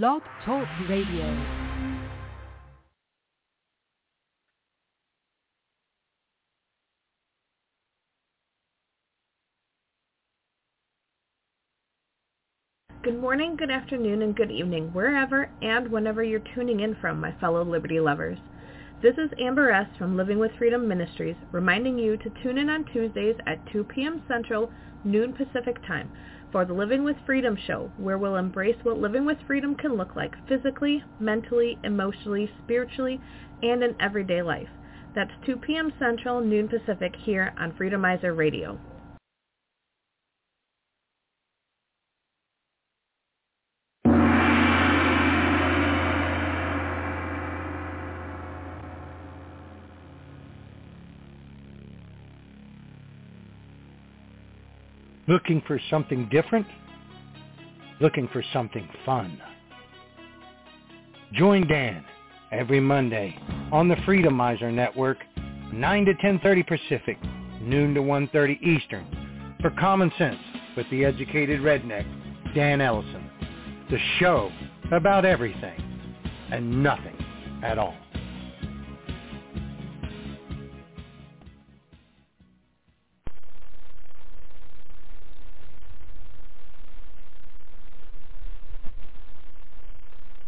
Blog Talk Radio. Good morning, good afternoon, and good evening, wherever and whenever you're tuning in from, my fellow Liberty lovers. This is Amber S. from Living with Freedom Ministries, reminding you to tune in on Tuesdays at 2 p.m. Central, noon Pacific Time, for the Living with Freedom show, where we'll embrace what living with freedom can look like physically, mentally, emotionally, spiritually, and in everyday life. That's 2 p.m. Central, noon Pacific here on Freedomizer Radio. Looking for something different? Looking for something fun? Join Dan every Monday on the Freedomizer Network, 9 to 10.30 Pacific, noon to 1.30 Eastern, for Common Sense with the educated redneck, Dan Ellison. The show about everything and nothing at all.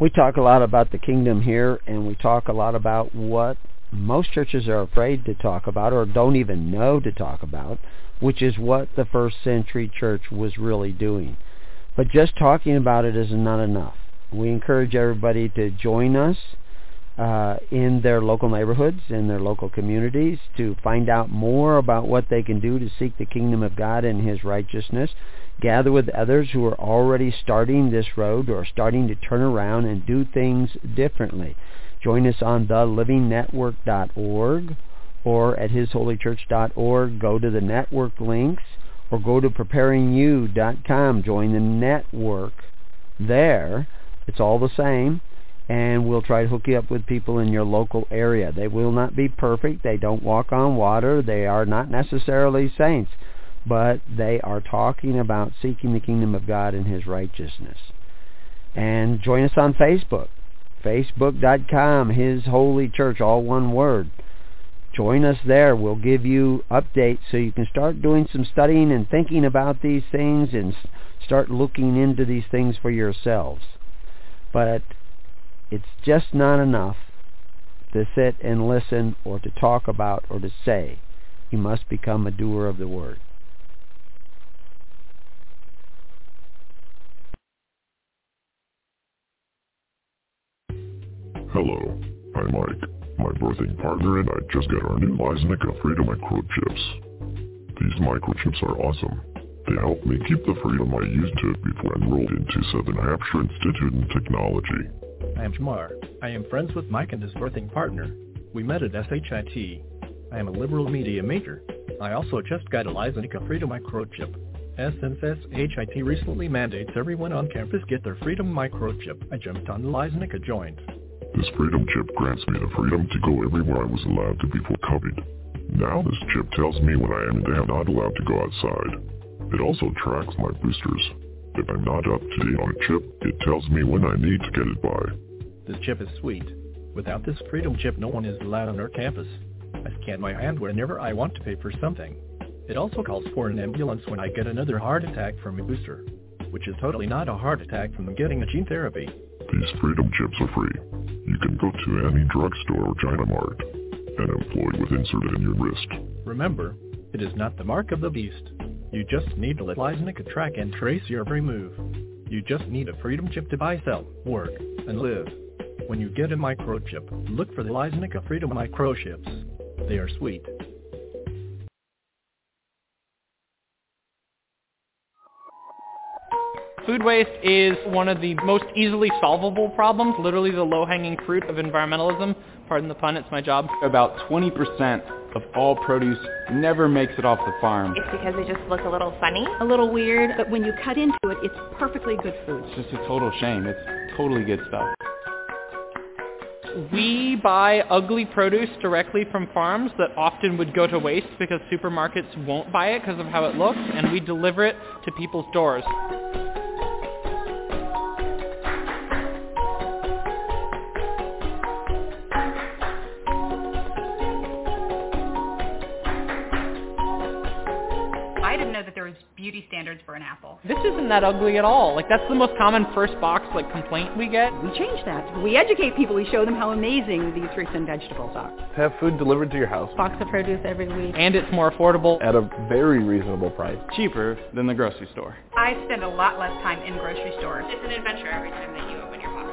We talk a lot about the kingdom here and we talk a lot about what most churches are afraid to talk about or don't even know to talk about, which is what the first century church was really doing. But just talking about it is not enough. We encourage everybody to join us uh, in their local neighborhoods, in their local communities, to find out more about what they can do to seek the kingdom of God and His righteousness. Gather with others who are already starting this road or starting to turn around and do things differently. Join us on thelivingnetwork.org or at hisholychurch.org. Go to the network links or go to preparingyou.com. Join the network there. It's all the same and we'll try to hook you up with people in your local area. They will not be perfect. They don't walk on water. They are not necessarily saints, but they are talking about seeking the kingdom of God and his righteousness. And join us on Facebook, facebook.com, His Holy Church, all one word. Join us there. We'll give you updates so you can start doing some studying and thinking about these things and start looking into these things for yourselves. But it's just not enough to sit and listen or to talk about or to say. You must become a doer of the word. Hello, I'm Mike, my birthing partner, and I just got our new Lysanica Freedom microchips. These microchips are awesome. They help me keep the freedom I used to before I enrolled into Southern Hampshire Institute in Technology. I am Jamar. I am friends with Mike and his birthing partner. We met at SHIT. I am a liberal media major. I also just got a Lysanica Freedom Microchip. Since SHIT recently mandates everyone on campus get their Freedom Microchip, I jumped on the Lysanica joint. This freedom chip grants me the freedom to go everywhere I was allowed to before COVID. Now this chip tells me when I am and am not allowed to go outside. It also tracks my boosters. If I'm not up to date on a chip, it tells me when I need to get it by. This chip is sweet. Without this freedom chip, no one is allowed on our campus. I scan my hand whenever I want to pay for something. It also calls for an ambulance when I get another heart attack from a booster, which is totally not a heart attack from getting a gene therapy. These freedom chips are free. You can go to any drugstore or China Mart and employ with inserted in your wrist. Remember, it is not the mark of the beast. You just need to let Lysanica track and trace your every move. You just need a freedom chip to buy, sell, work, and live. When you get a microchip, look for the Lysanica Freedom microchips. They are sweet. Food waste is one of the most easily solvable problems, literally the low-hanging fruit of environmentalism. Pardon the pun, it's my job. About 20% of all produce never makes it off the farm. It's because they just look a little funny, a little weird, but when you cut into it, it's perfectly good food. It's just a total shame. It's totally good stuff. We buy ugly produce directly from farms that often would go to waste because supermarkets won't buy it because of how it looks, and we deliver it to people's doors. Beauty standards for an apple. This isn't that ugly at all. Like that's the most common first box like complaint we get. We change that. We educate people. We show them how amazing these fruits and vegetables are. Have food delivered to your house. Box of produce every week. And it's more affordable. At a very reasonable price. Cheaper than the grocery store. I spend a lot less time in grocery stores. It's an adventure every time that you open your box.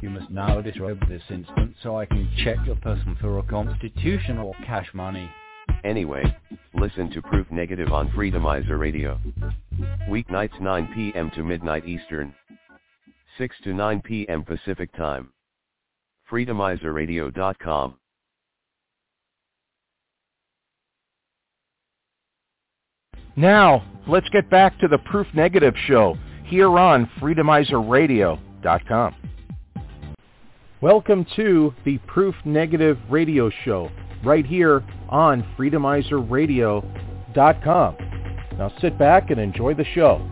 You must now disrobe this instant so I can check your person for a constitution or cash money. Anyway, listen to Proof Negative on Freedomizer Radio. Weeknights 9 p.m. to midnight Eastern. 6 to 9 p.m. Pacific Time. Freedomizerradio.com. Now, let's get back to the Proof Negative show here on freedomizerradio.com. Welcome to the Proof Negative radio show right here on freedomizerradio.com. Now sit back and enjoy the show.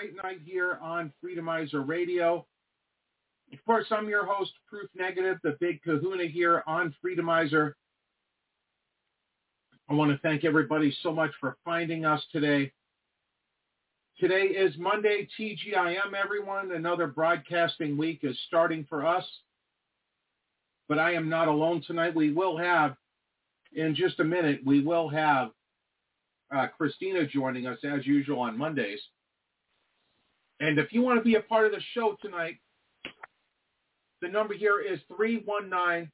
Great night here on Freedomizer Radio. Of course, I'm your host, Proof Negative, the big kahuna here on Freedomizer. I want to thank everybody so much for finding us today. Today is Monday, TGIM, everyone. Another broadcasting week is starting for us. But I am not alone tonight. We will have, in just a minute, we will have uh, Christina joining us as usual on Mondays. And if you want to be a part of the show tonight, the number here is 319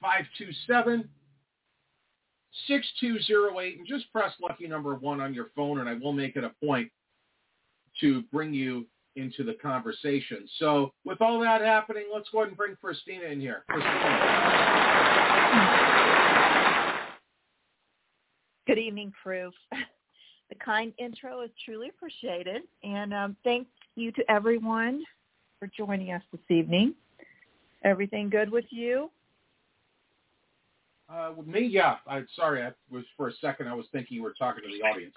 527 6208. And just press lucky number one on your phone, and I will make it a point to bring you into the conversation. So with all that happening, let's go ahead and bring Christina in here. Christina. Good evening, Proof. The kind intro is truly appreciated, and um, thank you to everyone for joining us this evening. Everything good with you? Uh, with me, yeah. I'm sorry. I was for a second. I was thinking you were talking to the audience.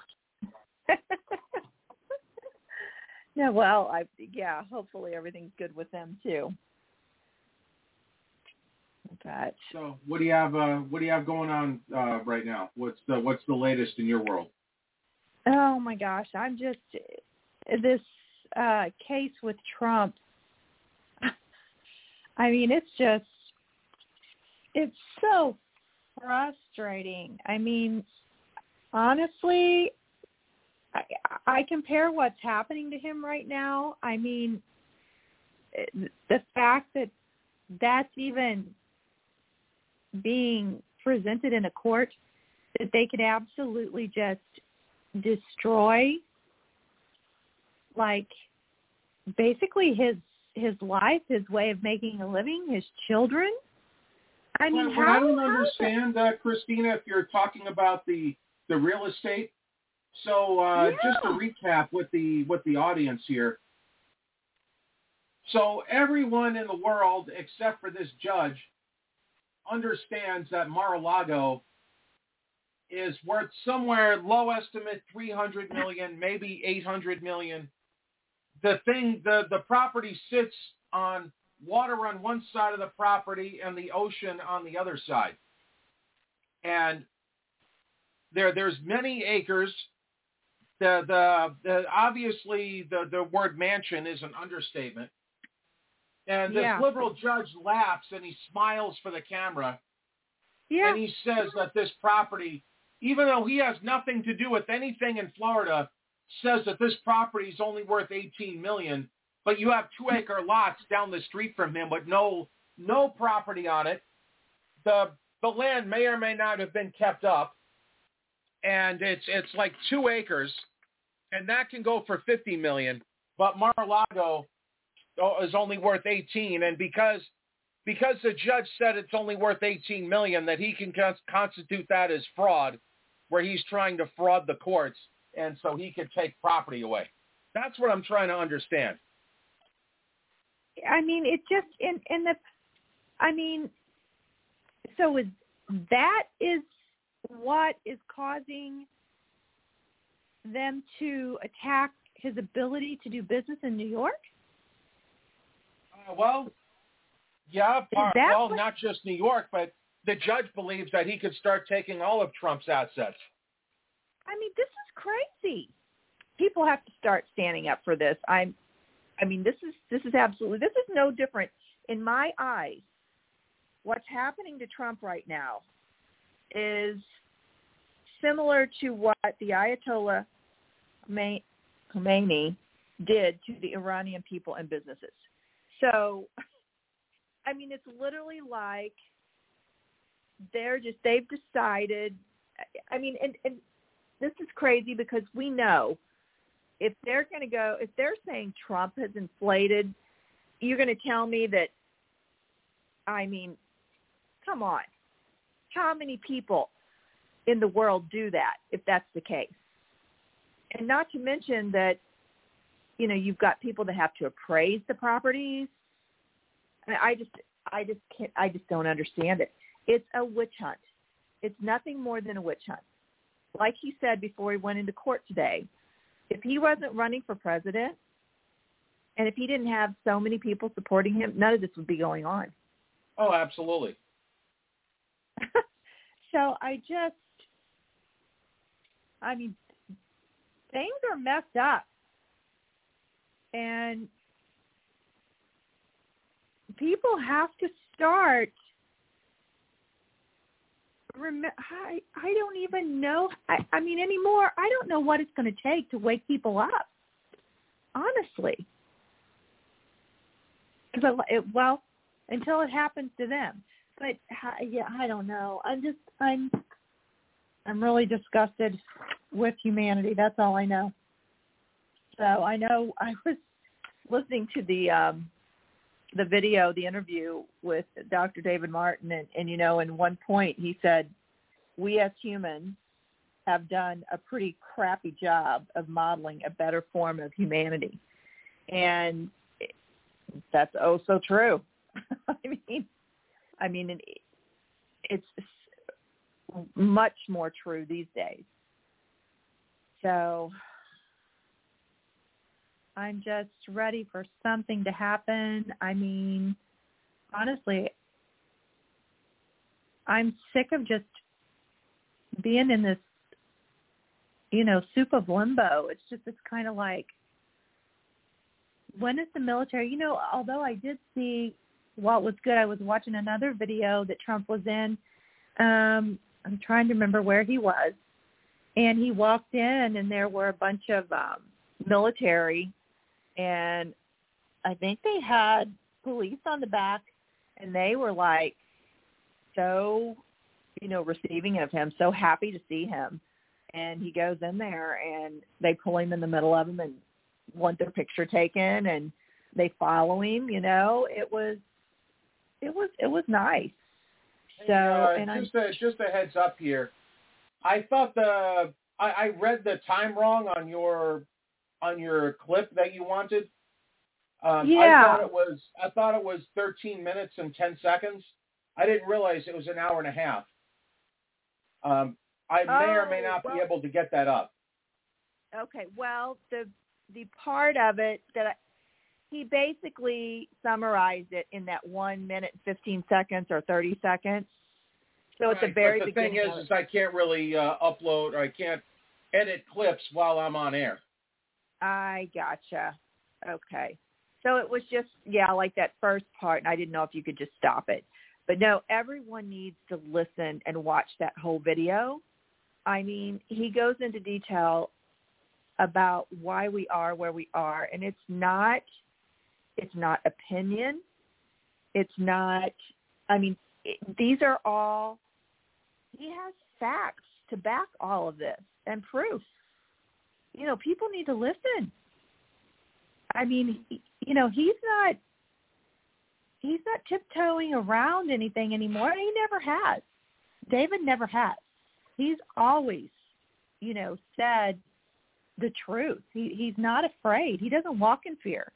yeah. Well, I yeah. Hopefully everything's good with them too. But so, what do you have? Uh, what do you have going on uh, right now? What's the What's the latest in your world? Oh my gosh, I'm just this uh, case with Trump. I mean, it's just it's so frustrating. I mean, honestly, I, I compare what's happening to him right now. I mean, the fact that that's even being presented in a court that they could absolutely just destroy like basically his his life, his way of making a living, his children. I mean, well, how I don't understand, uh, Christina, if you're talking about the the real estate. So uh, yeah. just to recap with the with the audience here. So everyone in the world except for this judge understands that Mar-a-Lago is worth somewhere low estimate 300 million, maybe 800 million. The thing, the, the property sits on water on one side of the property and the ocean on the other side. And there, there's many acres. The, the, the obviously the, the word mansion is an understatement. And this yeah. liberal judge laughs and he smiles for the camera. Yeah. And he says that this property, even though he has nothing to do with anything in Florida, says that this property is only worth 18 million, but you have two acre lots down the street from him with no no property on it. The the land may or may not have been kept up, and it's it's like two acres, and that can go for 50 million. But Mar-a-Lago oh, is only worth 18, and because because the judge said it's only worth 18 million, that he can constitute that as fraud, where he's trying to fraud the courts, and so he could take property away. That's what I'm trying to understand. I mean, it just in in the, I mean, so is that is what is causing them to attack his ability to do business in New York? Uh, well, yeah, part, well, what? not just New York, but the judge believes that he could start taking all of Trump's assets. I mean, this is crazy. People have to start standing up for this. I'm I mean, this is this is absolutely this is no different in my eyes. What's happening to Trump right now is similar to what the Ayatollah Khomeini did to the Iranian people and businesses. So, I mean, it's literally like they're just they've decided. I mean, and, and this is crazy because we know if they're going to go, if they're saying Trump has inflated, you're going to tell me that. I mean, come on, how many people in the world do that if that's the case? And not to mention that, you know, you've got people that have to appraise the properties. I just, I just can't, I just don't understand it. It's a witch hunt. It's nothing more than a witch hunt. like he said before he went into court today, if he wasn't running for president and if he didn't have so many people supporting him, none of this would be going on. Oh, absolutely. so I just, I mean, things are messed up. And people have to start rem- I I don't even know. I I mean anymore. I don't know what it's going to take to wake people up. Honestly, because it, well, until it happens to them. But yeah, I don't know. I'm just I'm I'm really disgusted with humanity. That's all I know. So I know I was listening to the um the video, the interview with Dr. David Martin, and, and you know, in one point he said, "We as humans have done a pretty crappy job of modeling a better form of humanity," and that's oh so true. I mean, I mean, it, it's much more true these days. So I'm just ready for something to happen. I mean, honestly, I'm sick of just being in this, you know, soup of limbo. It's just, it's kind of like, when is the military, you know, although I did see what was good, I was watching another video that Trump was in. Um, I'm trying to remember where he was. And he walked in and there were a bunch of um, military and I think they had police on the back, and they were like so, you know, receiving of him, so happy to see him. And he goes in there, and they pull him in the middle of them and want their picture taken, and they follow him. You know, it was, it was, it was nice. So, uh, and just I'm a, just a heads up here. I thought the I, I read the time wrong on your on your clip that you wanted. Um, Yeah. I thought it was I thought it was 13 minutes and 10 seconds. I didn't realize it was an hour and a half. Um, I may or may Oh, not be able to get that up. Okay. Well, the the part of it that I, he basically summarized it in that one minute fifteen seconds or thirty seconds. So at the very but the beginning, thing is, is, I can't really uh, upload or I can't edit clips while I'm on air. I gotcha. Okay. So it was just yeah, like that first part, and I didn't know if you could just stop it. But no, everyone needs to listen and watch that whole video. I mean, he goes into detail about why we are where we are, and it's not it's not opinion. It's not. I mean, it, these are all. He has facts to back all of this and proof. You know, people need to listen. I mean, you know, he's not he's not tiptoeing around anything anymore. He never has. David never has. He's always, you know, said the truth. He he's not afraid. He doesn't walk in fear.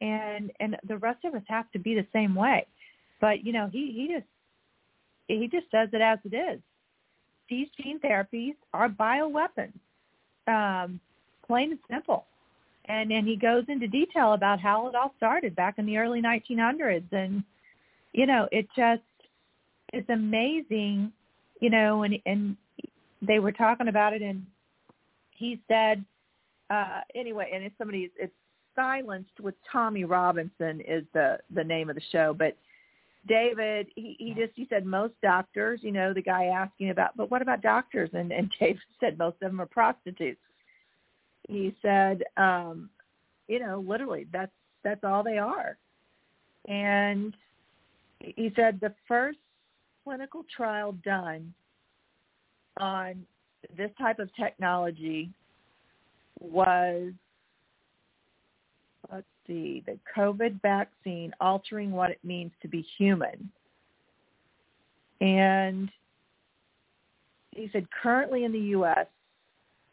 And and the rest of us have to be the same way. But, you know, he he just he just says it as it is. These gene therapies are bioweapons. Um, plain and simple. And and he goes into detail about how it all started back in the early 1900s, and you know it just it's amazing, you know. And and they were talking about it, and he said uh, anyway, and it's somebody it's silenced with Tommy Robinson is the the name of the show, but David, he, he just he said most doctors, you know, the guy asking about, but what about doctors? And and David said most of them are prostitutes. He said, um, you know, literally that's that's all they are. And he said the first clinical trial done on this type of technology was let's see, the COVID vaccine altering what it means to be human. And he said currently in the U.S.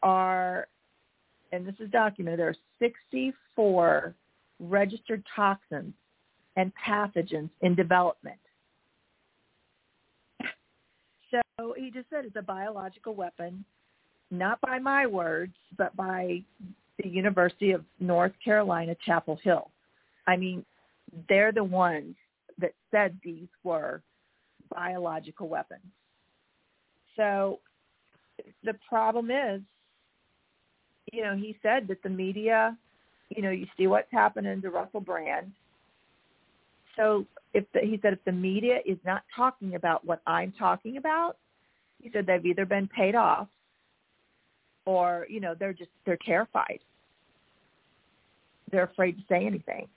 are, and this is documented, there are 64 registered toxins and pathogens in development. So he just said it's a biological weapon not by my words, but by the University of North Carolina, Chapel Hill. I mean, they're the ones that said these were biological weapons. So the problem is, you know, he said that the media, you know, you see what's happening to Russell Brand. So if the, he said if the media is not talking about what I'm talking about, he said they've either been paid off or, you know, they're just they're terrified. They're afraid to say anything.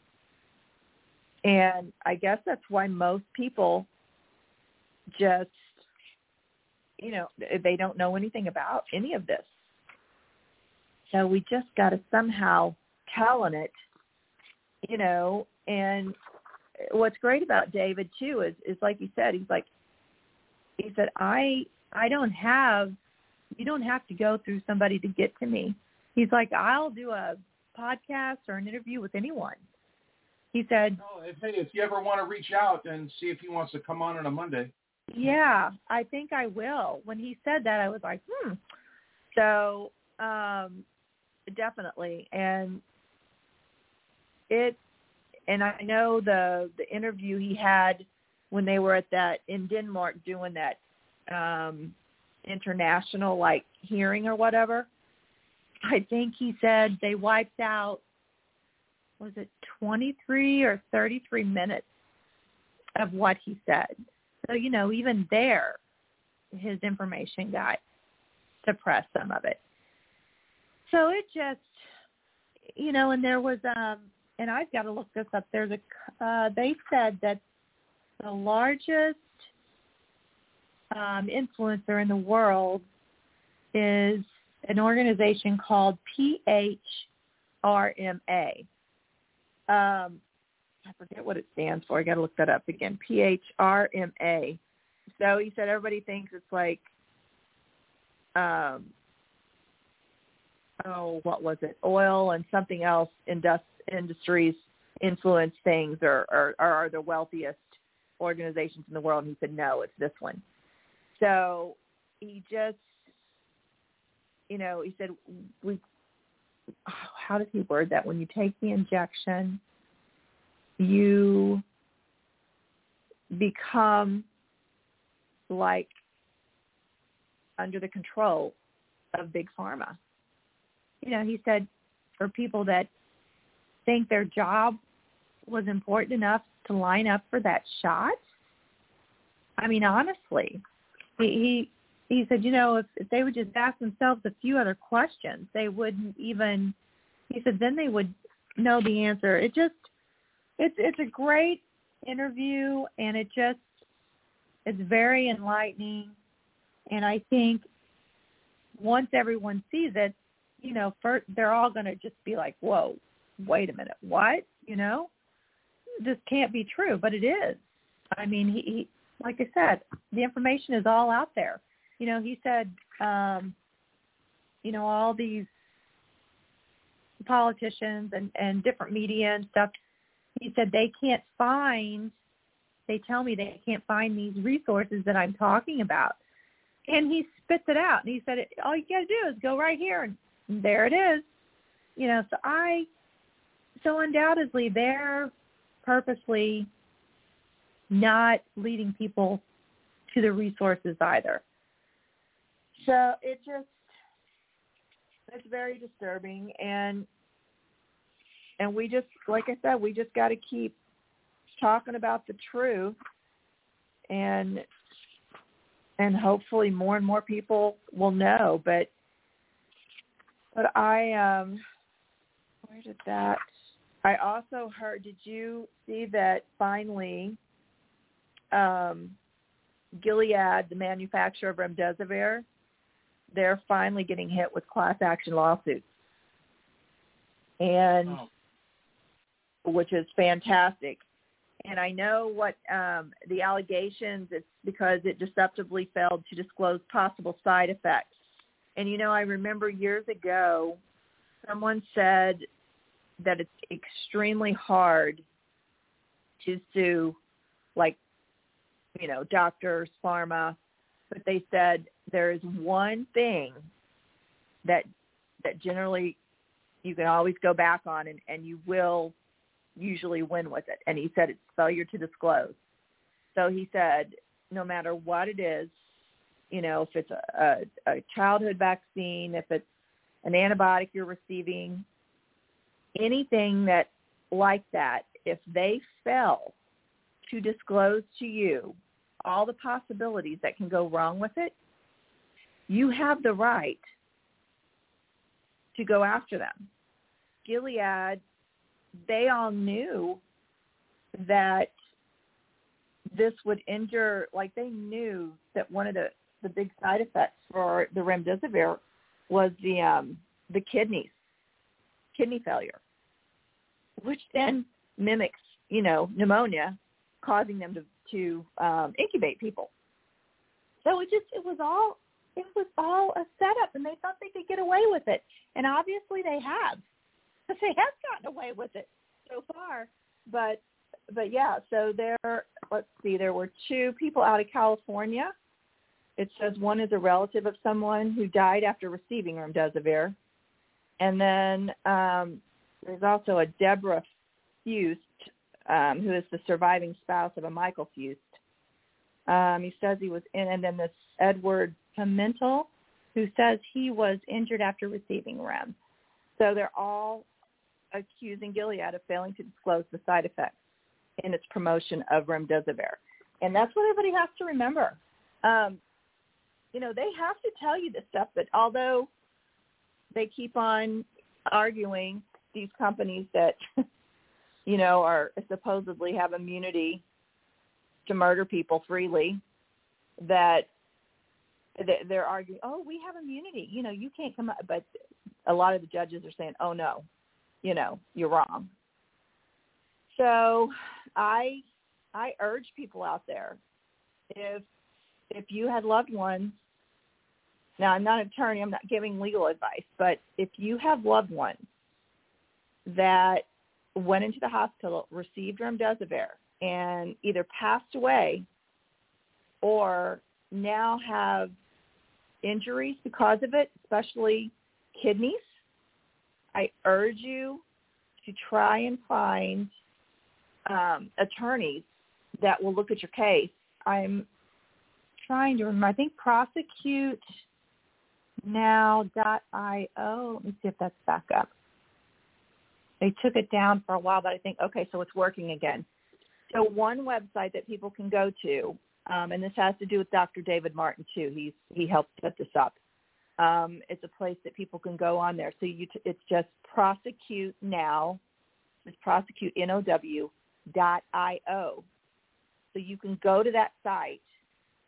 And I guess that's why most people just you know, they don't know anything about any of this. So we just got to somehow tell on it, you know, and what's great about David too is is like you said, he's like he said, I I don't have you don't have to go through somebody to get to me. He's like, I'll do a podcast or an interview with anyone. He said, oh, if, hey, if you ever want to reach out and see if he wants to come on on a Monday. Yeah, I think I will. When he said that, I was like, hmm. So, um, definitely. And it, and I know the, the interview he had when they were at that, in Denmark doing that, um, international like hearing or whatever. I think he said they wiped out was it 23 or 33 minutes of what he said. So, you know, even there, his information got suppressed some of it. So it just, you know, and there was, um, and I've got to look this up. There's a, uh, they said that the largest um, influencer in the world is an organization called PHRMA. Um, I forget what it stands for. I got to look that up again. PHRMA. So he said everybody thinks it's like, um, oh, what was it? Oil and something else indust- industries influence things or, or, or are the wealthiest organizations in the world. And he said, no, it's this one. So he just, you know, he said, we, how does he word that? When you take the injection, you become like under the control of big pharma. You know, he said for people that think their job was important enough to line up for that shot. I mean, honestly, he he, he said, you know, if, if they would just ask themselves a few other questions, they wouldn't even. He said then they would know the answer. It just it's it's a great interview and it just it's very enlightening and I think once everyone sees it, you know, first, they're all going to just be like, "Whoa, wait a minute, what?" You know, this can't be true, but it is. I mean, he, he like I said, the information is all out there. You know, he said, um, you know, all these politicians and and different media and stuff he said they can't find they tell me they can't find these resources that I'm talking about. And he spits it out and he said all you got to do is go right here and there it is. You know, so I so undoubtedly they're purposely not leading people to the resources either. So it just it's very disturbing and and we just like I said, we just got to keep talking about the truth and and hopefully more and more people will know but but I um where did that I also heard did you see that finally um Gilead, the manufacturer of remdesivir, they're finally getting hit with class action lawsuits. And oh which is fantastic. And I know what um, the allegations. It's because it deceptively failed to disclose possible side effects. And you know, I remember years ago, someone said that it's extremely hard to sue, like, you know, doctors, pharma, but they said there is one thing that that generally you can always go back on and, and you will usually win with it. And he said it's failure to disclose. So he said no matter what it is, you know, if it's a, a, childhood vaccine, if it's an antibiotic you're receiving, anything that like that, if they fail to disclose to you all the possibilities that can go wrong with it, you have the right to go after them. Gilead, they all knew that this would injure, like they knew that one of the, the big side effects for the remdesivir was the um, the kidneys, kidney failure, which then mimics, you know, pneumonia, causing them to to um, incubate people. So it just it was all it was all a setup, and they thought they could get away with it, and obviously they have. They have gotten away with it so far, but but yeah. So there, let's see, there were two people out of California. It says one is a relative of someone who died after receiving remdesivir, and then um, there's also a Deborah Fuest, um, who is the surviving spouse of a Michael Fuest. Um, he says he was in, and then this Edward Pimentel, who says he was injured after receiving REM. So they're all accusing Gilead of failing to disclose the side effects in its promotion of remdesivir. And that's what everybody has to remember. Um, you know, they have to tell you this stuff, but although they keep on arguing these companies that, you know, are supposedly have immunity to murder people freely, that they're arguing, oh, we have immunity. You know, you can't come up. But a lot of the judges are saying, oh, no, you know, you're wrong. So I I urge people out there if if you had loved ones now I'm not an attorney, I'm not giving legal advice, but if you have loved ones that went into the hospital, received remdesivir, and either passed away or now have injuries because of it, especially kidneys, I urge you to try and find um, attorneys that will look at your case. I'm trying to remember. I think prosecute now.io. Let me see if that's back up. They took it down for a while, but I think, okay, so it's working again. So one website that people can go to, um, and this has to do with Dr. David Martin too. He's he helped set this up. Um, it's a place that people can go on there. So you t- it's just prosecute now. It's prosecute n o w dot i o. So you can go to that site,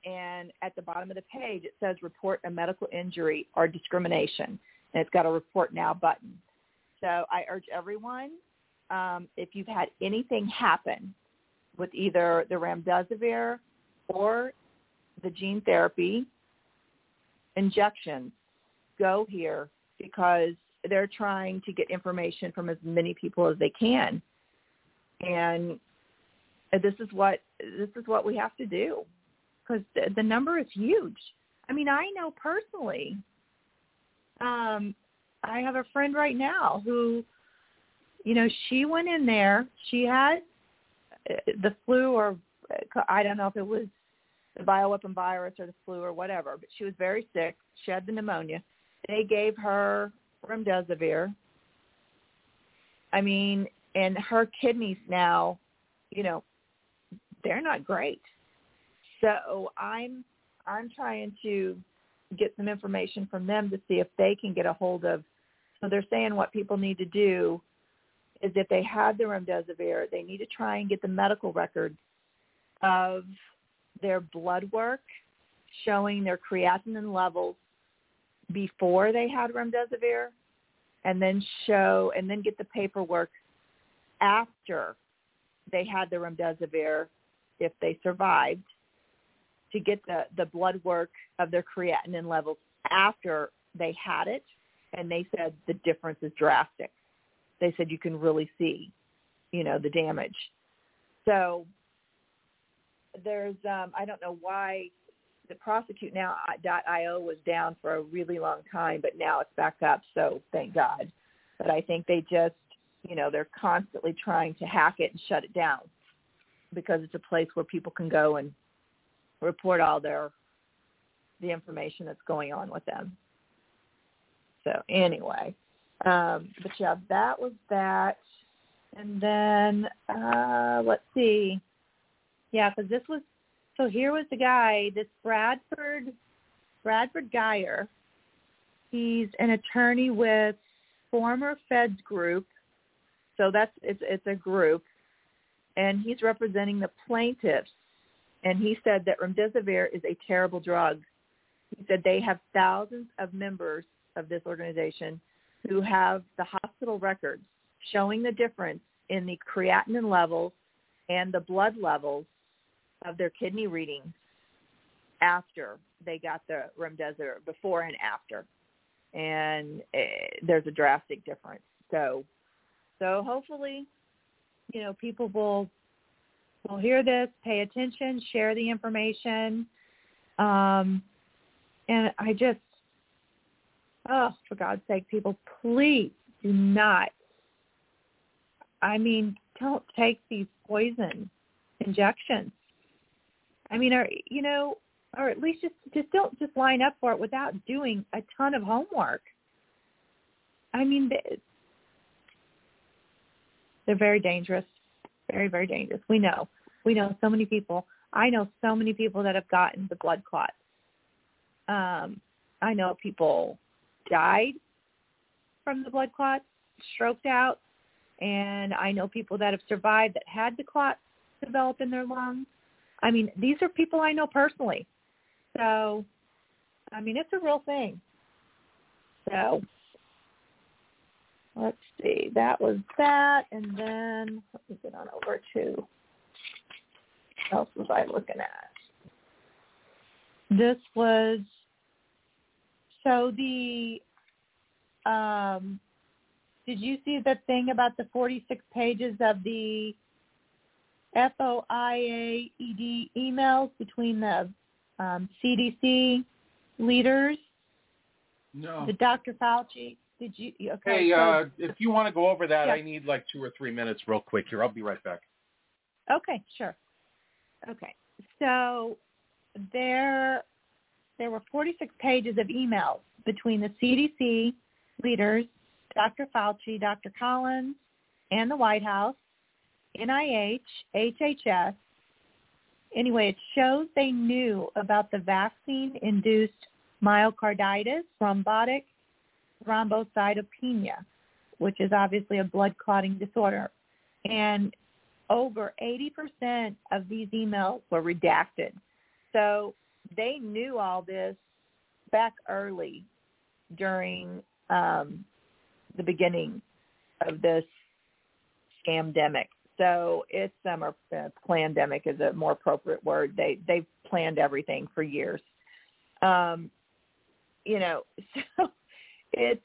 and at the bottom of the page it says report a medical injury or discrimination, and it's got a report now button. So I urge everyone, um, if you've had anything happen with either the remdesivir or the gene therapy injections, go here because they're trying to get information from as many people as they can. And this is what this is what we have to do because the, the number is huge. I mean, I know personally. Um, I have a friend right now who, you know, she went in there. She had uh, the flu, or uh, I don't know if it was the bioweapon virus or the flu or whatever, but she was very sick. She had the pneumonia. They gave her remdesivir. I mean, and her kidneys now, you know, they're not great. So I'm I'm trying to get some information from them to see if they can get a hold of. So they're saying what people need to do is if they have the remdesivir, they need to try and get the medical records of their blood work showing their creatinine levels before they had remdesivir and then show and then get the paperwork after they had the remdesivir if they survived to get the, the blood work of their creatinine levels after they had it and they said the difference is drastic. They said you can really see, you know, the damage. So there's um I don't know why the prosecute now dot .io was down for a really long time, but now it's back up. So thank God. But I think they just, you know, they're constantly trying to hack it and shut it down because it's a place where people can go and report all their the information that's going on with them. So anyway, um, but yeah, that was that. And then uh, let's see, yeah, because this was so here was the guy, this Bradford Bradford Geyer. He's an attorney with former Feds Group, so that's it's it's a group, and he's representing the plaintiffs. And he said that remdesivir is a terrible drug. He said they have thousands of members of this organization who have the hospital records showing the difference in the creatinine levels and the blood levels of their kidney readings after they got the remdesivir, before and after, and uh, there's a drastic difference. So, so hopefully, you know, people will hear this, pay attention, share the information, um, and I just, oh, for God's sake, people, please do not. I mean, don't take these poison injections. I mean, or you know, or at least just just don't just line up for it without doing a ton of homework. I mean, they're very dangerous, very very dangerous. We know, we know so many people. I know so many people that have gotten the blood clots. Um, I know people died from the blood clots, stroked out, and I know people that have survived that had the clots develop in their lungs. I mean, these are people I know personally. So, I mean, it's a real thing. So, let's see. That was that. And then let me get on over to else was I looking at? This was so the um did you see the thing about the 46 pages of the FOIA-ED emails between the um, CDC leaders? No. The Dr. Fauci. Did you? Okay. Hey, so, uh, if you want to go over that, Yeah. I need like two or three minutes, real quick. Here, I'll be right back. Okay, sure. Okay, so there there were 46 pages of emails between the CDC leaders, Dr. Fauci, Dr. Collins, and the White House, NIH, HHS. Anyway, it shows they knew about the vaccine-induced myocarditis, thrombotic thrombocytopenia, which is obviously a blood clotting disorder. And over 80% of these emails were redacted. So they knew all this back early during um, the beginning of this scamdemic. So it's um, or uh, pandemic is a more appropriate word. They they've planned everything for years. Um, you know, so it's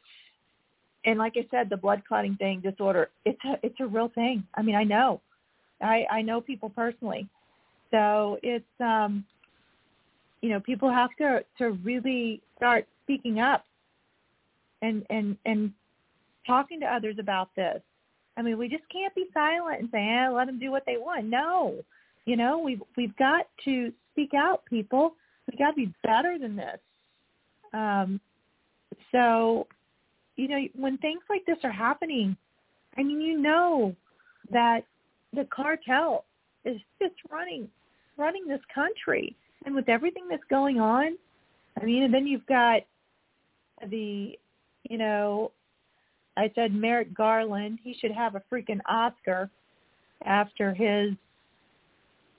and like I said, the blood clotting thing disorder. It's a it's a real thing. I mean, I know, I I know people personally. So it's um, you know, people have to to really start speaking up and and and talking to others about this. I mean, we just can't be silent and say, eh, let them do what they want. No, you know, we've we've got to speak out, people. We got to be better than this. Um, so, you know, when things like this are happening, I mean, you know that the cartel is just running running this country, and with everything that's going on, I mean, and then you've got the, you know, I said Merrick Garland, he should have a freaking Oscar after his,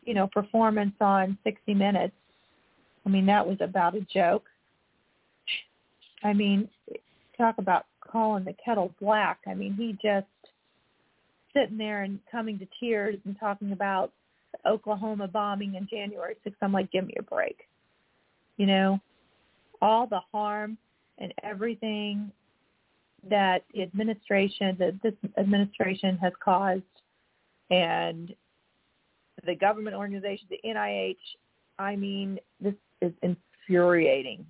you know, performance on 60 Minutes. I mean, that was about a joke. I mean, talk about calling the kettle black. I mean, he just sitting there and coming to tears and talking about Oklahoma bombing in January 6th. I'm like, give me a break. You know, all the harm and everything that the administration, that this administration has caused, and the government organization, the NIH. I mean, this is infuriating.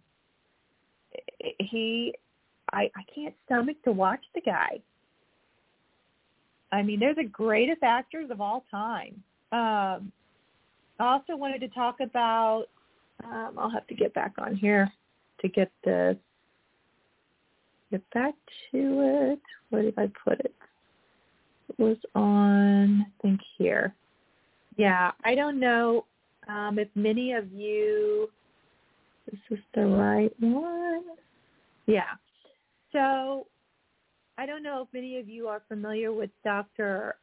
He, I, I can't stomach to watch the guy. I mean, they're the greatest actors of all time. Um, I also wanted to talk about. Um, I'll have to get back on here to get this. Get back to it. Where did I put it? It was on. I think here. Yeah, I don't know um, if many of you. This is the right one. Yeah. So I don't know if many of you are familiar with Dr.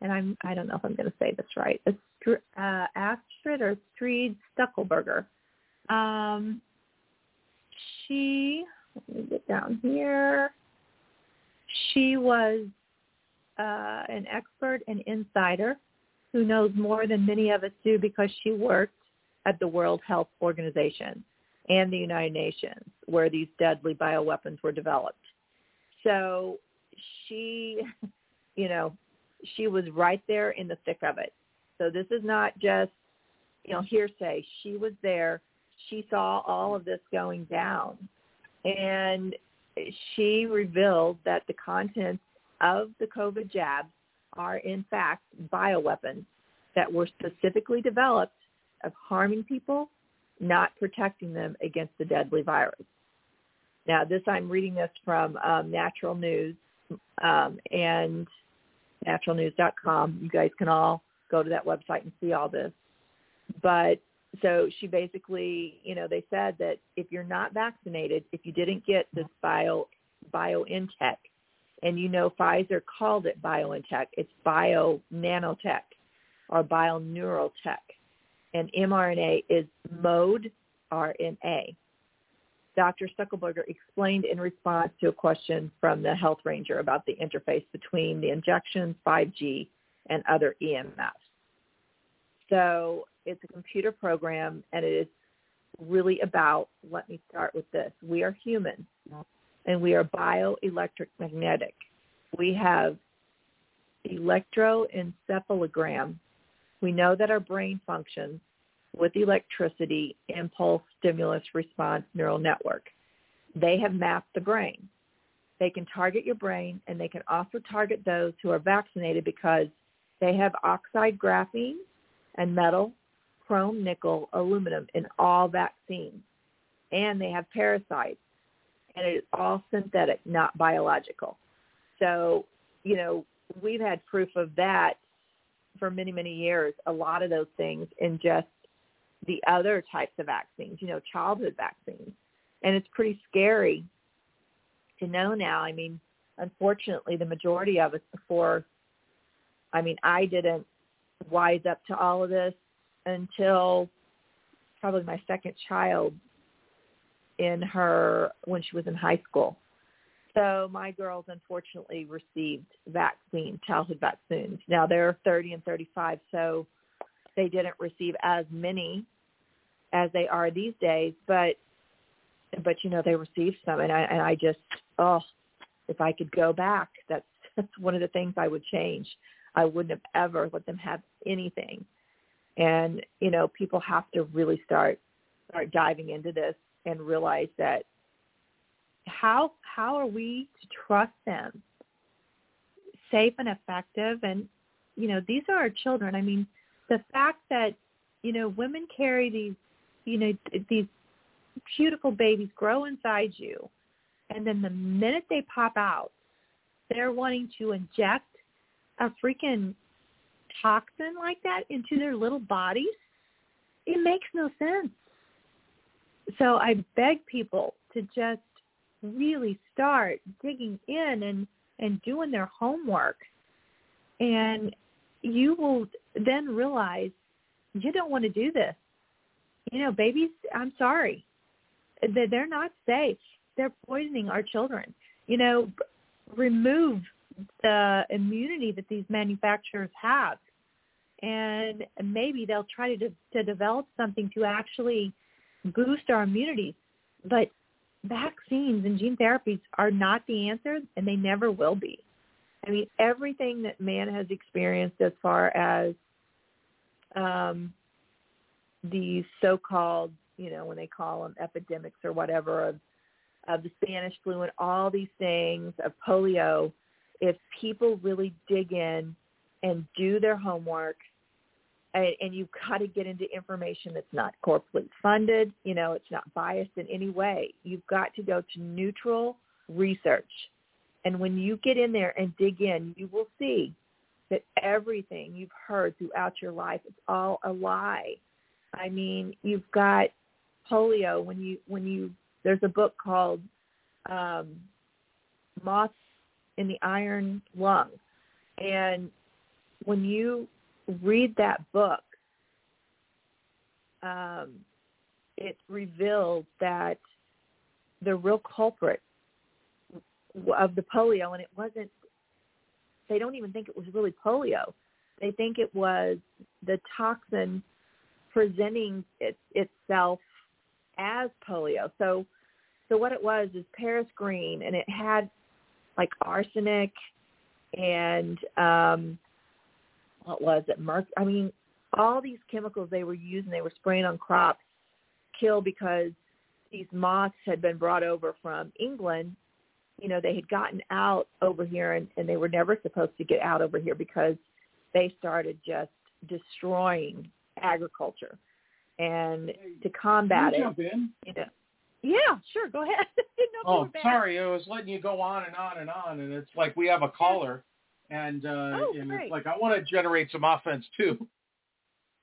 and I'm I don't know if I'm going to say this right. Astrid, uh, Astrid or Astrid Stuckelberger. Um, she let me get down here. She was uh, an expert and insider who knows more than many of us do because she worked at the World Health Organization and the United Nations where these deadly bioweapons were developed. So she, you know, she was right there in the thick of it. So this is not just, you know, hearsay. She was there. She saw all of this going down. And she revealed that the contents of the COVID jabs are in fact bioweapons that were specifically developed of harming people, not protecting them against the deadly virus. Now, this I'm reading this from um, Natural News um, and naturalnews.com. You guys can all go to that website and see all this. But so she basically, you know, they said that if you're not vaccinated, if you didn't get this bio BioNTech, and you know Pfizer called it BioNTech, it's bio nanotech or bioneurotech, and mRNA is mode RNA. Dr. Stuckelberger explained in response to a question from the health ranger about the interface between the injections, 5G, and other EMFs. So it's a computer program, and it is really about, let me start with this. We are human, and we are bioelectric magnetic. We have electroencephalogram. We know that our brain functions with electricity impulse stimulus response neural network. They have mapped the brain. They can target your brain and they can also target those who are vaccinated because they have oxide graphene and metal, chrome, nickel, aluminum in all vaccines. And they have parasites. And it is all synthetic, not biological. So, you know, we've had proof of that for many, many years, a lot of those things in just the other types of vaccines, you know, childhood vaccines. And it's pretty scary to know now. I mean, unfortunately, the majority of us before, I mean, I didn't wise up to all of this until probably my second child in her when she was in high school. So my girls unfortunately received vaccine, childhood vaccines. Now they're 30 and 35, so they didn't receive as many as they are these days, but but you know they received some, and I and I just oh, if I could go back, that's that's one of the things I would change. I wouldn't have ever let them have anything, and you know people have to really start start diving into this and realize that how how are we to trust them safe and effective? And you know these are our children. I mean the fact that you know women carry these you know these beautiful babies grow inside you and then the minute they pop out they're wanting to inject a freaking toxin like that into their little bodies it makes no sense. So i beg people to just really start digging in and and doing their homework. And you will then realize you don't want to do this you know, babies, I'm sorry, they're not safe. They're poisoning our children. You know, remove the immunity that these manufacturers have, and maybe they'll try to to develop something to actually boost our immunity. But vaccines and gene therapies are not the answer, and they never will be. I mean, everything that man has experienced as far as um, these so-called you know, when they call them epidemics or whatever of of the Spanish flu and all these things of polio, if people really dig in and do their homework and, and you've got to get into information that's not corporate funded, you know, it's not biased in any way. You've got to go to neutral research. And when you get in there and dig in, you will see that everything you've heard throughout your life is all a lie. I mean, you've got polio when you when you there's a book called um, Moths in the Iron Lung. And when you read that book, um, it reveals that the real culprit of the polio, and it wasn't, they don't even think it was really polio. They think it was the toxin presenting it, itself as polio. So so what it was is Paris green, and it had like arsenic and um what was it? Merc. I mean, all these chemicals they were using, they were spraying on crops, kill because these moths had been brought over from England. You know, they had gotten out over here, and, and they were never supposed to get out over here because they started just destroying agriculture. And to combat Can you it, in? you know, yeah, sure, go ahead. Didn't know if you Oh, sorry. I was letting you go on and on and on, and it's like we have a caller, and uh, Oh, and it's like I want to generate some offense too.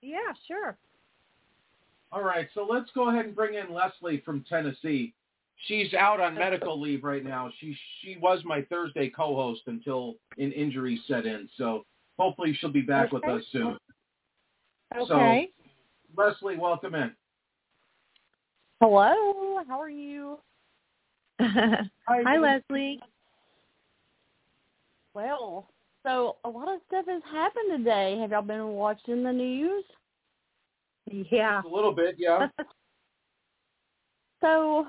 Yeah, sure. All right, so let's go ahead and bring in Leslie from Tennessee. She's out on medical leave right now. She she was my Thursday co-host until an injury set in. So hopefully she'll be back with us soon. Okay. So, Leslie, welcome in. Hello. How are you? Hi, Leslie. Well, so a lot of stuff has happened today. Have y'all been watching the news? Yeah. A little bit, yeah. so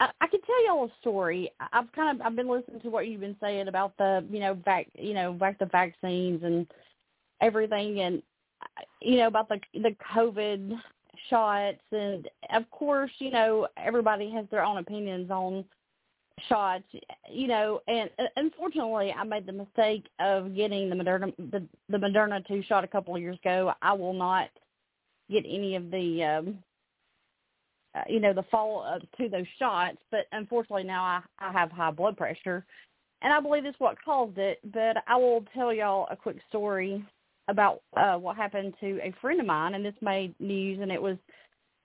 I, I can tell y'all a story. I- I've kind of I've been listening to what you've been saying about the you know vac you know back the vaccines and everything, and you know about the the COVID shots, and of course you know everybody has their own opinions on shots, you know, and uh, unfortunately, I made the mistake of getting the Moderna the, the Moderna two shot a couple of years ago. I will not get any of the um uh, you know the follow up to those shots, but unfortunately now I I have high blood pressure, and I believe it's what caused it. But I will tell y'all a quick story about uh what happened to a friend of mine, and this made news, and it was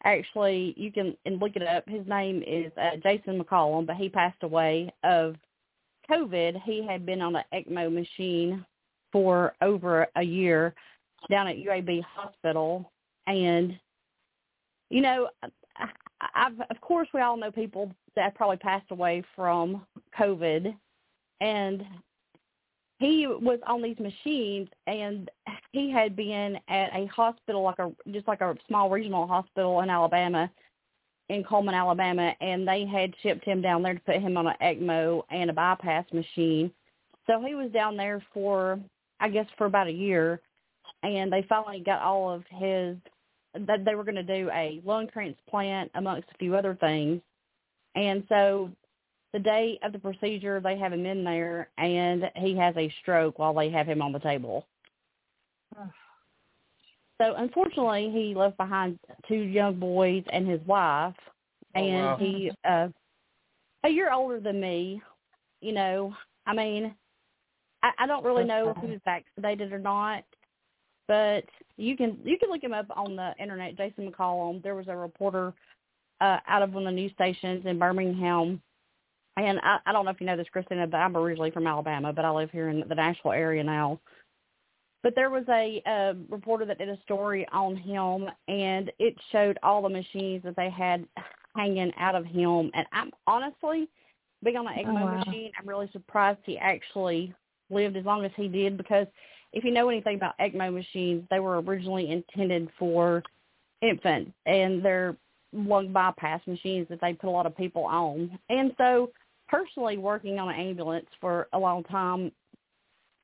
actually you can and look it up. His name is uh, Jason McCollum, but he passed away of COVID. He had been on an ECMO machine for over a year down at UAB Hospital, and you know, I've of course we all know people that probably passed away from COVID, and he was on these machines and he had been at a hospital like a just like a small regional hospital in Alabama in Cullman, Alabama and they had shipped him down there to put him on an ECMO and a bypass machine. So he was down there for I guess for about a year and they finally got all of his that they were going to do a lung transplant amongst a few other things. And so the day of the procedure, they have him in there, and he has a stroke while they have him on the table. So unfortunately, he left behind two young boys and his wife, Oh, and wow. he uh, a year older than me. You know, I mean, I, I don't really know if he was vaccinated or not, but you can you can look him up on the internet. Jason McCollum. There was a reporter uh, out of one of the news stations in Birmingham and I, I don't know if you know this, Christina, but I'm originally from Alabama, but I live here in the Nashville area now. But there was a uh, reporter that did a story on him, and it showed all the machines that they had hanging out of him. And I'm honestly, being on an ECMO wow. machine, I'm really surprised he actually lived as long as he did because if you know anything about ECMO machines, they were originally intended for infants, and they're lung bypass machines that they put a lot of people on. And so personally working on an ambulance for a long time,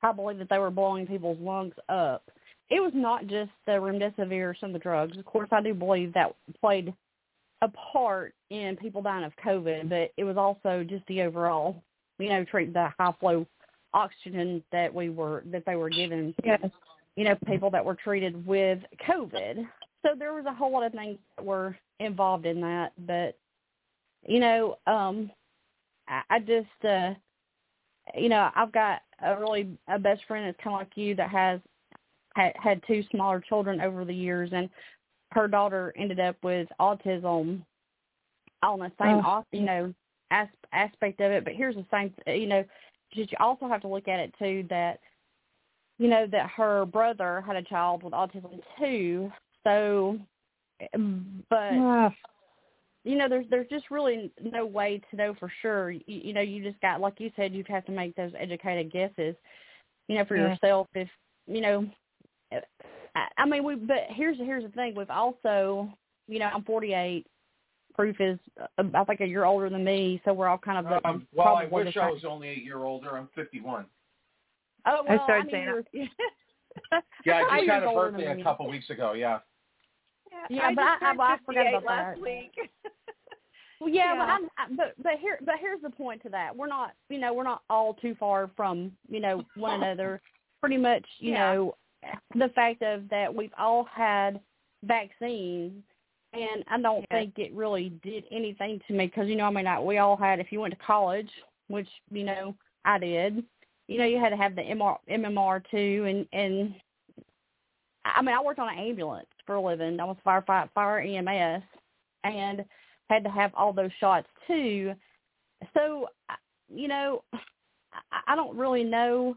I believe that they were blowing people's lungs up. it was not just the remdesivir or some of the drugs. Of course, I do believe that played a part in people dying of COVID, but it was also just the overall, you know, treat the high flow oxygen that we were that they were given. Yes. You know, people that were treated with COVID. So there was a whole lot of things that were involved in that, but you know, um I, just uh you know, I've got a really a best friend that's kind of like you that has had had two smaller children over the years and her daughter ended up with autism on the same Oh. you know as, aspect of it but here's the same you know you also have to look at it too that you know that her brother had a child with autism too so um, but Ah. You know there's there's just really no way to know for sure you, you know you just got like you said you have to make those educated guesses you know for Yeah. yourself if you know I, I mean we but here's here's the thing we've also you know i'm 48 proof is uh, i think a year older than me so we're all kind of the, Um, well, I probably wish I was only eight year older. I'm 51. oh I well, started mean, saying you're- Yeah, I Five just years had a older birthday a couple weeks ago. Yeah. Yeah, I but I, I, turned I forgot about last that. week. Well, yeah, Yeah. but I'm, I, but but here but here's the point to that. We're not you know we're not all too far from you know one another. Pretty much you Yeah. know the fact of that we've all had vaccines, and I don't Yeah. think it really did anything to me because you know I mean I, we all had if you went to college, which you know I did, you know you had to have the MR, MMR too, and and I mean I worked on an ambulance for a living. I was firefight fire EMS, and had to have all those shots too. So, you know, I, I don't really know.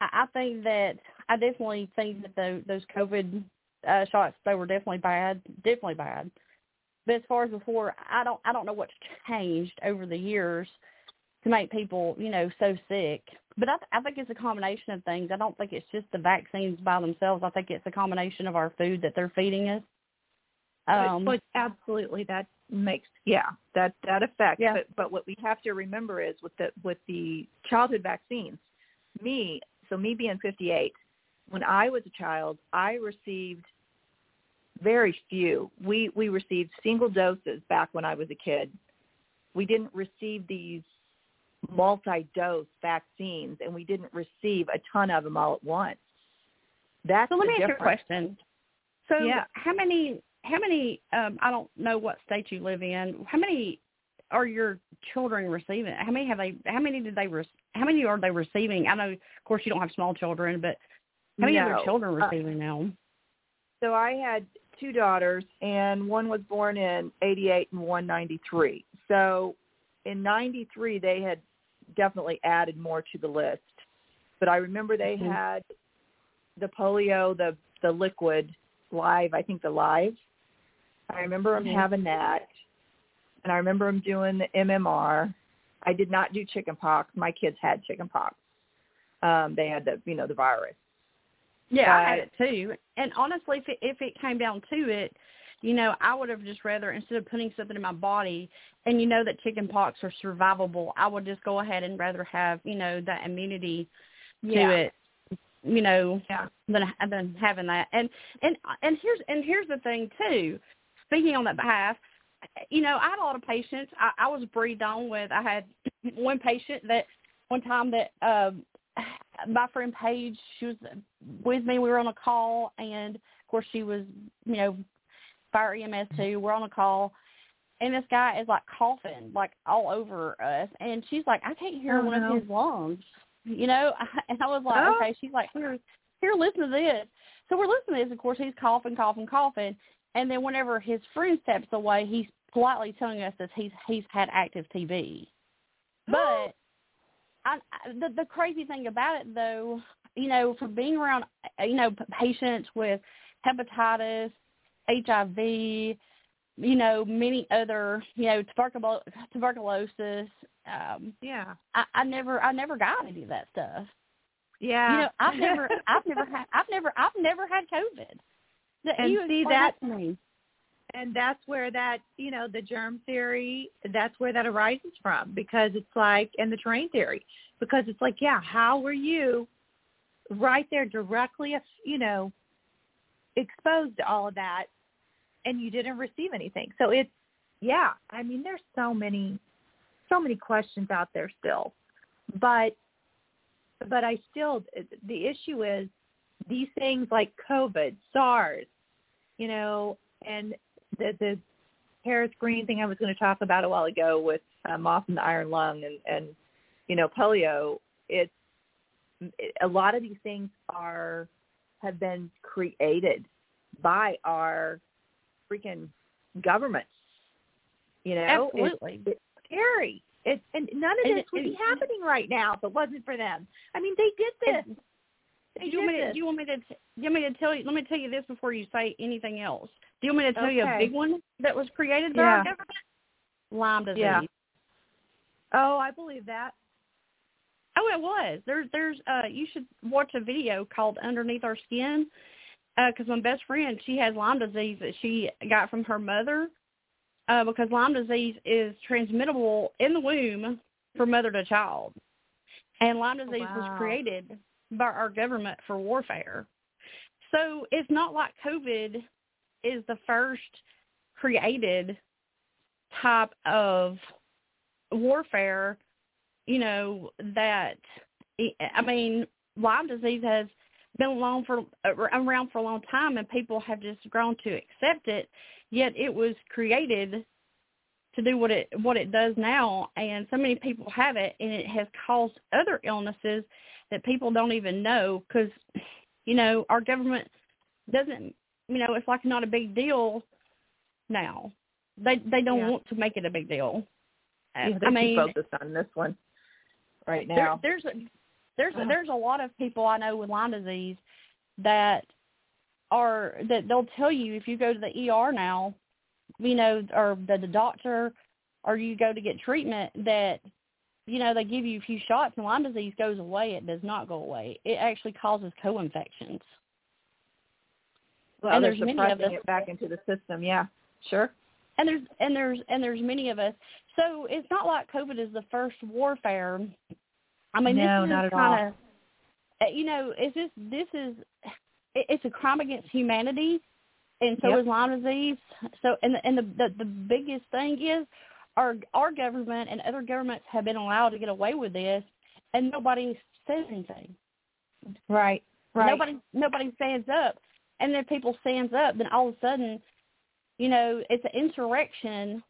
I, I think that I definitely think that the, those COVID uh, shots they were definitely bad, definitely bad. But as far as before, I don't I don't know what's changed over the years to make people you know so sick. But I, I think it's a combination of things. I don't think it's just the vaccines by themselves. I think it's a combination of our food that they're feeding us. Um, but, but absolutely, that makes yeah that that affects. Yeah. But but what we have to remember is with the with the childhood vaccines, me so me being 58, when I was a child, I received very few. We we received single doses back when I was a kid. We didn't receive these multi-dose vaccines, and we didn't receive a ton of them all at once. That's So let me ask you a question. So Yeah. how many how many um I don't know what state you live in. How many are your children receiving? How many have they how many did they re- how many are they receiving? I know of course you don't have small children, but how many of No. children Uh, receiving now? So I had two daughters, and one was born in '88 and one '93. So in '93, they had definitely added more to the list. But I remember they Mhm. had the polio, the the liquid live. I think the live. I remember them Mhm. having that, and I remember them doing the MMR. I did not do chicken pox. My kids had chicken pox. Um, they had the you know the virus. Yeah, I had it too. And honestly, if it, if it came down to it, you know, I would have just rather instead of putting something in my body, and you know that chicken pox are survivable, I would just go ahead and rather have you know that immunity to Yeah. it, you know, Yeah. than than having that. And and and here's and here's the thing too. Speaking on that behalf, you know, I had a lot of patients. I, I was breathed on with. I had one patient that one time that um my friend Paige, she was with me. We were on a call, and of course she was, you know, fire EMS too. We're on a call, and this guy is like coughing like all over us, and she's like, I can't hear Oh, one no. of his lungs, you know. And I was like, Oh. okay. She's like, here, here, listen to this. So we're listening to this. Of course, he's coughing, coughing, coughing, and then whenever his friend steps away, he's politely telling us that he's he's had active TB. Oh. But I, I the the crazy thing about it though, you know, for being around you know patients with hepatitis, HIV, you know, many other, you know, tuberculo- tuberculosis. Um, Yeah. I, I never, I never got any of that stuff. Yeah. You know, I've never, I've never had, I've never, I've never had COVID. Th- And you see that- to me. and that's where that you know the germ theory that's where that arises from because it's like and the terrain theory because it's like yeah how were you right there directly you know exposed to all of that and you didn't receive anything. So it's yeah, I mean there's so many so many questions out there still. But but I still the issue is these things like COVID, SARS, you know, and the the Harris Green thing I was going to talk about a while ago with uh, moth and the iron lung and and you know polio. It's it, a lot of these things are have been created by our freaking governments. You know, Absolutely. It's, it's scary. It's and none of And this it- would be happening right now if it wasn't for them. I mean, they did this. They do you want did me to, this. do you want me to, do you want me to tell you, let me tell you this before you say anything else. Do you want me to tell you a big one that was created by Yeah. our government? Lyme disease. Yeah. Oh, I believe that. Oh, it was. There's, there's, uh, you should watch a video called Underneath Our Skin, because my best friend, she has Lyme disease that she got from her mother, uh, because Lyme disease is transmittable in the womb from mother to child, and Lyme disease was created by our government for warfare. So it's not like COVID is the first created type of warfare you know that I mean Lyme disease has been along for uh, around for a long time, and people have just grown to accept it. Yet it was created to do what it what it does now, and so many people have it, and it has caused other illnesses that people don't even know because you know our government doesn't you know it's like not a big deal now. They they don't Yeah. want to make it a big deal. Yeah, I mean, focused on this one right there, now. there's a, there's a, there's a lot of people I know with Lyme disease that are that they'll tell you if you go to the ER now, you know, or the, the doctor, or you go to get treatment that you know they give you a few shots and Lyme disease goes away. It does not go away. It actually causes co-infections. well, and there's many of us- it back into the system. Yeah, sure. and there's and there's and there's many of us. So it's not like COVID is the first warfare. I mean, No, this is not at kind of, uh, you know, it's just this is it's a crime against humanity, and so Yep. is Lyme disease. So and the, and the, the the biggest thing is our our government and other governments have been allowed to get away with this, and nobody says anything. Right. Right. Nobody nobody stands up, and then people stands up, then all of a sudden, you know, it's an insurrection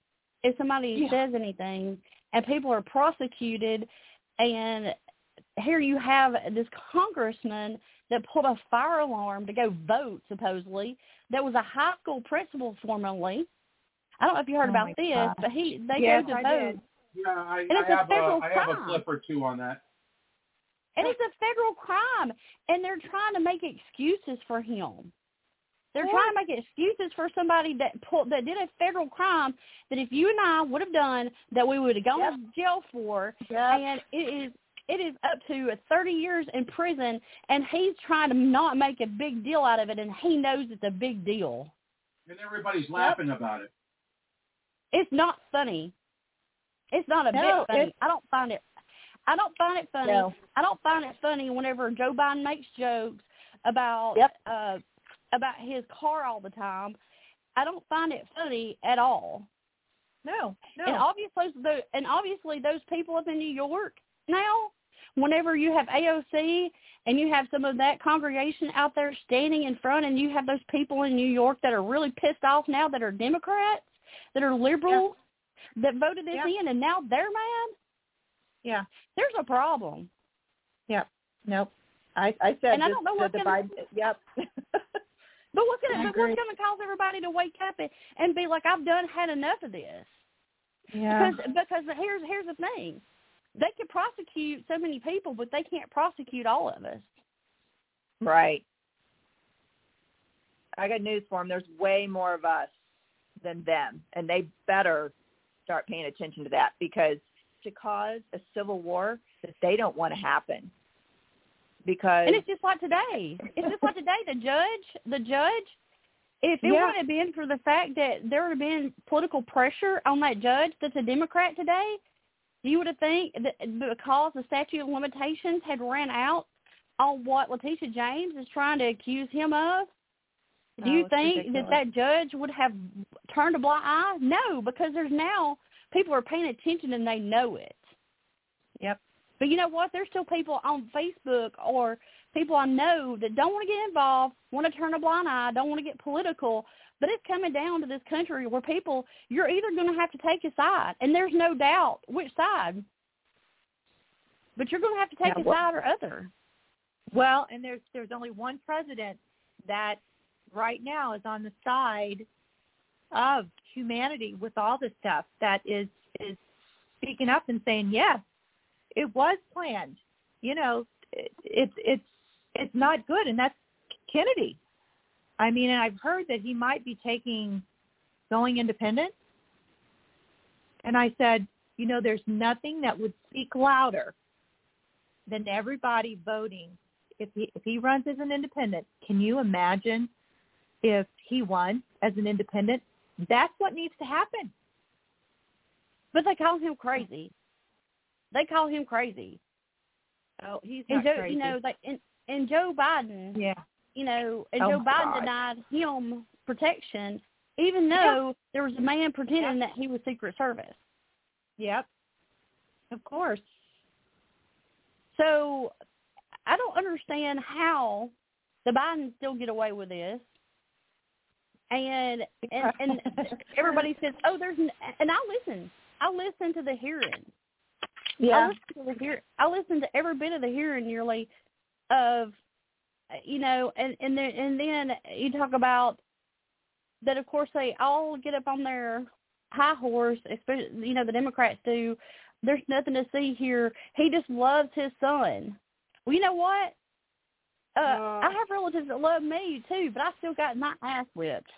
if somebody Yeah. says anything, and people are prosecuted, and here you have this congressman that pulled a fire alarm to go vote supposedly. That was a high school principal formerly. I don't know if you heard Oh about this, gosh. but he they Yes, go to I vote. did. Yeah, I, And I it's a have a, federal I have a crime. clip or two on that. And it's a federal crime, and they're trying to make excuses for him. They're What? trying to make excuses for somebody that pulled, that did a federal crime that if you and I would have done that we would have gone Yep. to jail for, Yep. and it is it is up to 30 years in prison, and he's trying to not make a big deal out of it, and he knows it's a big deal. And everybody's laughing about it. It's not funny. It's not a No, bit funny. I don't find it. I don't find it funny. No. I don't find it funny whenever Joe Biden makes jokes about Yep. uh about his car all the time. I don't find it funny at all. No. No. And obviously, the, and obviously, those people up in New York now, whenever you have AOC and you have some of that congregation out there standing in front, and you have those people in New York that are really pissed off now that are Democrats, that are liberals, that voted this Yeah. in, and now they're mad. yeah. There's a problem. Yep. Nope. I I said And I don't know the, the gonna- Biden. Yep. But what's gonna but what's gonna cause everybody to wake up and, and be like, I've done had enough of this. yeah. Because because here's here's the thing, they can prosecute so many people, but they can't prosecute all of us. Right. I got news for them. There's way more of us than them, and they better start paying attention to that because to cause a civil war that they don't want to happen. Because And it's just like today. It's just like today. The judge, the judge, if it Yeah. wouldn't have been for the fact that there would have been political pressure on that judge that's a Democrat today, you would have think that because the statute of limitations had ran out on what Letitia James is trying to accuse him of, Do you oh, it's think ridiculous. that that judge would have turned a blind eye? No, because there's now people are paying attention and they know it. Yep. But you know what? There's still people on Facebook or people I know that don't want to get involved, want to turn a blind eye, don't want to get political. But it's coming down to this country where people, you're either going to have to take a side, and there's no doubt which side. But you're going to have to take Yeah, a well- side or other. Well, and there's there's only one president that right now is on the side of humanity with all this stuff that is is speaking up and saying yes, it was planned. You know, it, it's it's it's not good, and that's Kennedy. I mean, and I've heard that he might be taking going independent. And I said, you know, there's nothing that would speak louder than everybody voting if he if he runs as an independent. Can you imagine if he won as an independent? That's what needs to happen. But they call him crazy. They call him crazy. Oh, he's and Joe, crazy. you know, like and, and Joe Biden, yeah, you know, and Oh, Joe Biden God. denied him protection, even though there was a man pretending that he was Secret Service. Yep. Of course. So I don't understand how the Bidens still get away with this. And and, and everybody says, "Oh, there's," n-, and I listen. I listen to the hearing. I Yeah. listen to the hear. I listen to every bit of the hearing nearly, of, you know, and and then and then you talk about that. Of course, they all get up on their high horse, especially you know the Democrats do. There's nothing to see here. He just loves his son. Well, you know what? Uh, I have relatives that love me too, but I still got my ass whipped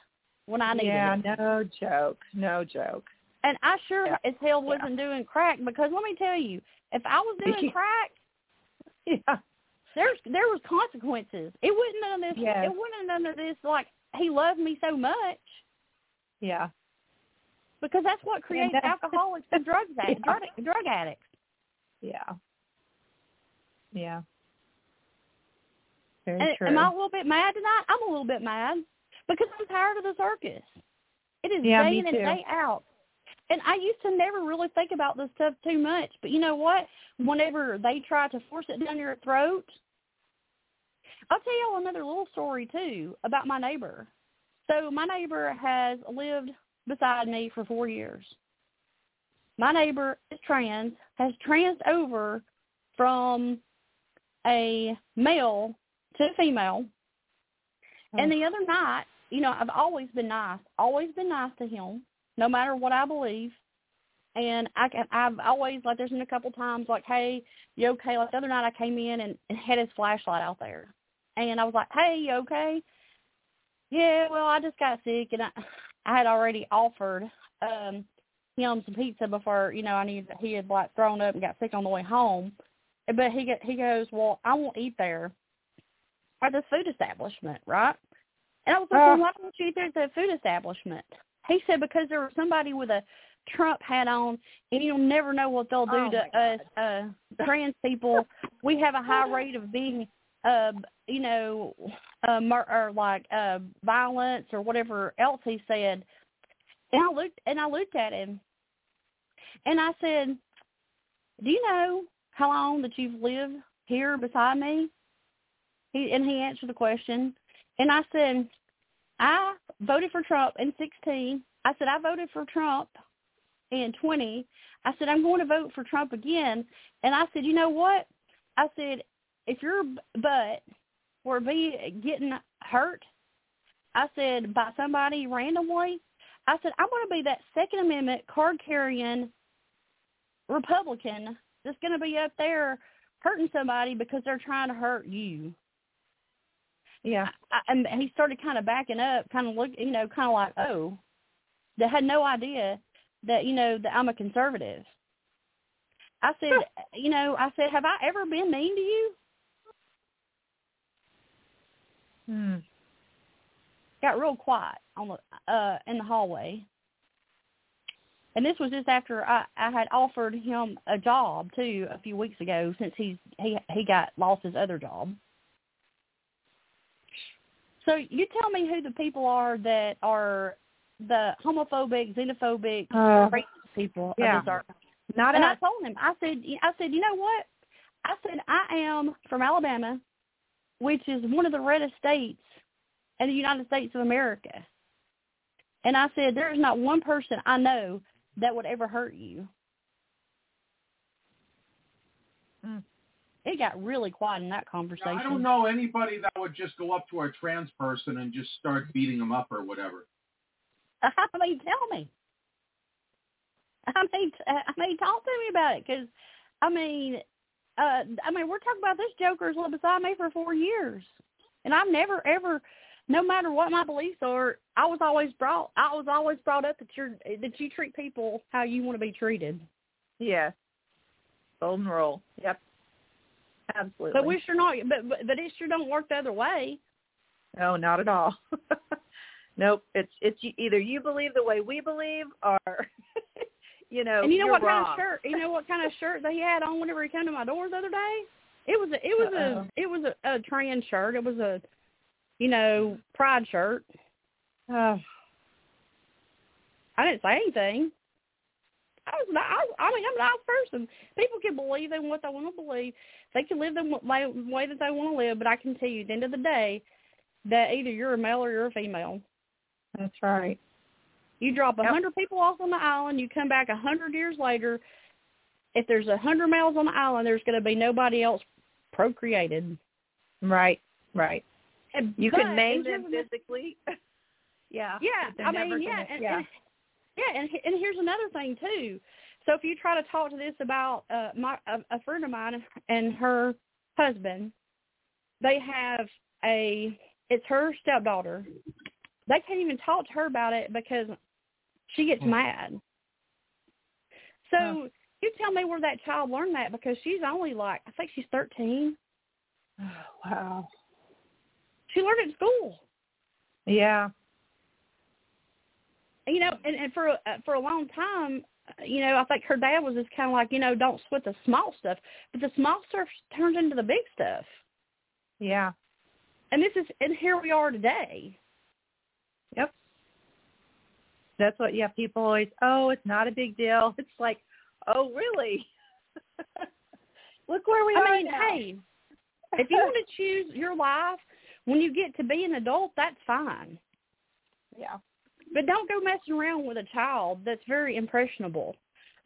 when I needed yeah, it. no joke. No joke. And I sure as hell wasn't doing crack because let me tell you, if I was doing crack, yeah. there's there was consequences. It wasn't none of this. Yes. It wasn't none of this like he loved me so much Yeah. because that's what creates that's- alcoholics and drug Yeah. drug drug addicts. Yeah. Yeah. Very And true. am I a little bit mad tonight? I'm a little bit mad because I'm tired of the circus. It is Yeah, day in and day out. And I used to never really think about this stuff too much. But you know what? Whenever they try to force it down your throat, I'll tell y'all another little story too about my neighbor. So my neighbor has lived beside me for four years. My neighbor is trans, has trans over from a male to a female. And mm. the other night, you know, I've always been nice, always been nice to him, no matter what I believe. And I can, I've always like there's been a couple times like, hey, you okay? Like the other night I came in and, and had his flashlight out there, and I was like, hey, you okay? Yeah, well, I just got sick, and I I had already offered um him some pizza before you know I knew that he had like thrown up and got sick on the way home. But he get, he goes, well, I won't eat there at this food establishment, right? And I was like, Oh. well, why don't you eat there at the food establishment? He said because there was somebody with a Trump hat on, and you'll never know what they'll do Oh, to us uh trans people. We have a high rate of being, uh, you know, uh, mur- or like uh violence or whatever else he said. And I looked and I looked at him, and I said, "Do you know how long that you've lived here beside me?" He and he answered the question, and I said, "I voted for Trump in 16." I said, "I voted for Trump in 20." I said, "I'm going to vote for Trump again." And I said, "You know what?" I said, "If your butt were be getting hurt," I said, "by somebody randomly," I said, "I'm going to be that Second Amendment card carrying Republican that's going to be up there hurting somebody because they're trying to hurt you." Yeah. I, and he started kind of backing up, kind of look, you know, kind of like, oh, they had no idea that you know that I'm a conservative. I said, you know, I said, have I ever been mean to you? Hmm. Got real quiet on the uh in the hallway. And this was just after I I had offered him a job too a few weeks ago since he's he he got lost his other job. So you tell me who the people are that are the homophobic, xenophobic, Uh, racist people yeah. of this earth. Not and us. I told him, I said, I said, you know what? I said, I am from Alabama, which is one of the reddest states in the United States of America. And I said, there's not one person I know that would ever hurt you. Mm. It got really quiet in that conversation. I don't know anybody that would just go up to a trans person and just start beating them up or whatever. I mean, tell me. I mean, t- I mean, talk to me about it, because I mean, uh, I mean, we're talking about this Joker's lived beside me for four years, and I've never ever, no matter what my beliefs are, I was always brought, I was always brought up that you're that you treat people how you want to be treated. Yeah. Golden rule. Yep. Absolutely. But we sure not, but but, but it sure don't work the other way. No, not at all. nope. It's it's either you believe the way we believe, or you know, and you know what wrong. kind of shirt? You know what kind of shirt that he had on whenever he came to my door the other day? It was a, it was Uh-oh. a it was a, a trans shirt. It was a you know pride shirt. Oh. I didn't say anything. I was not, I, I mean I'm a nice person. People can believe in what they want to believe. They can live the way, way that they want to live. But I can tell you, at the end of the day, that either you're a male or you're a female. That's right. You drop a Yep. hundred people off on the island, you come back a hundred years later. If there's a hundred males on the island, there's going to be nobody else procreated. Right. Right. And, You can name them physically. yeah. Yeah, I mean, yeah, and, yeah. and yeah, and and here's another thing too. So if you try to talk to this about uh, my a, a friend of mine and her husband, they have a it's her stepdaughter. They can't even talk to her about it because she gets mad. So you tell me where that child learned that because she's only like I think she's thirteen. wow. She learned at school. Yeah. You know, and, and for a- uh, for a long time, uh, you know, I think her dad was just kind of like, you know, don't sweat the small stuff, but the small stuff turns into the big stuff. Yeah. And this is, and here we are today. Yep. That's what yeah, people always oh, it's not a big deal. It's like, oh really? Look where we I are mean, now. hey, if you want to choose your life when you get to be an adult, that's fine. Yeah. But don't go messing around with a child that's very impressionable.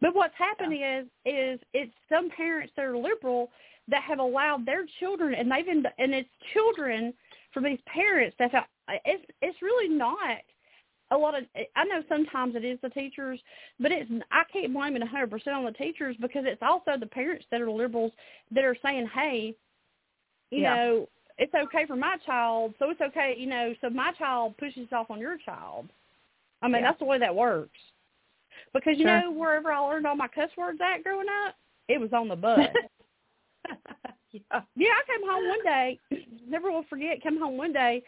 But what's happening is is it's some parents that are liberal that have allowed their children and they've been and it's children from these parents that have, it's it's really not a lot of I know sometimes it is the teachers, but it's I can't blame it a hundred percent on the teachers because it's also the parents that are liberals that are saying, Hey, you Yeah. know, it's okay for my child, so it's okay, you know, so my child pushes off on your child. I mean, Yeah. that's the way that works. Because you Sure. know, wherever I learned all my cuss words at growing up, it was on the bus. yeah. yeah, I came home one day, never will forget, came home one day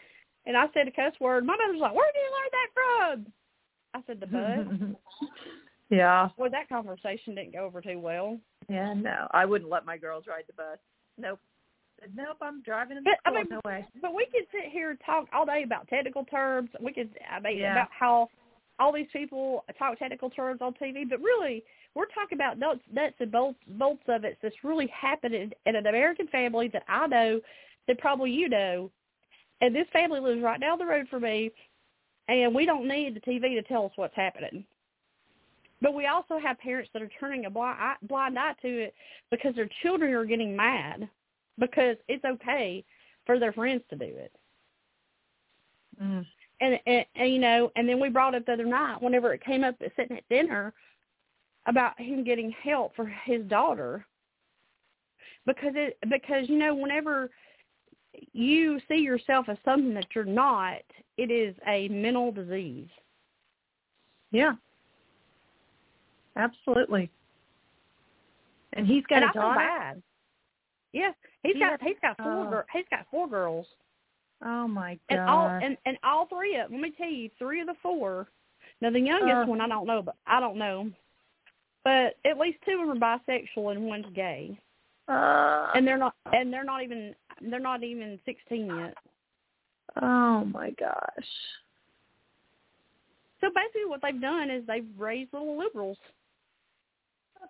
and I said a cuss word. My mother's like, Where did you learn that from? I said the bus. yeah. well, that conversation didn't go over too well. Yeah, no. I wouldn't let my girls ride the bus. Nope. Said, Nope, I'm driving them to But I mean, no way. But we could sit here and talk all day about technical terms. We could I mean Yeah. about how all these people talk technical terms on TV, but really we're talking about nuts, nuts and bolts, bolts of it that's really happening in an American family that I know, that probably you know, and this family lives right down the road from me, and we don't need the TV to tell us what's happening. But we also have parents that are turning a blind eye, blind eye to it because their children are getting mad because it's okay for their friends to do it. Mm. And, and and you know, and then we brought up the other night whenever it came up at sitting at dinner about him getting help for his daughter because it because you know whenever you see yourself as something that you're not, it is a mental disease. Yeah. Absolutely. And he's got and a daughter. Yeah, he's He got he's got four oh. he's got four girls. Oh my god. And all and, and all three of let me tell you, three of the four. Now the youngest Uh. one I don't know, but I don't know. But at least two of them are bisexual and one's gay. uh, And they're not and they're not even they're not even sixteen yet. Oh my gosh. So basically, what they've done is they've raised little liberals,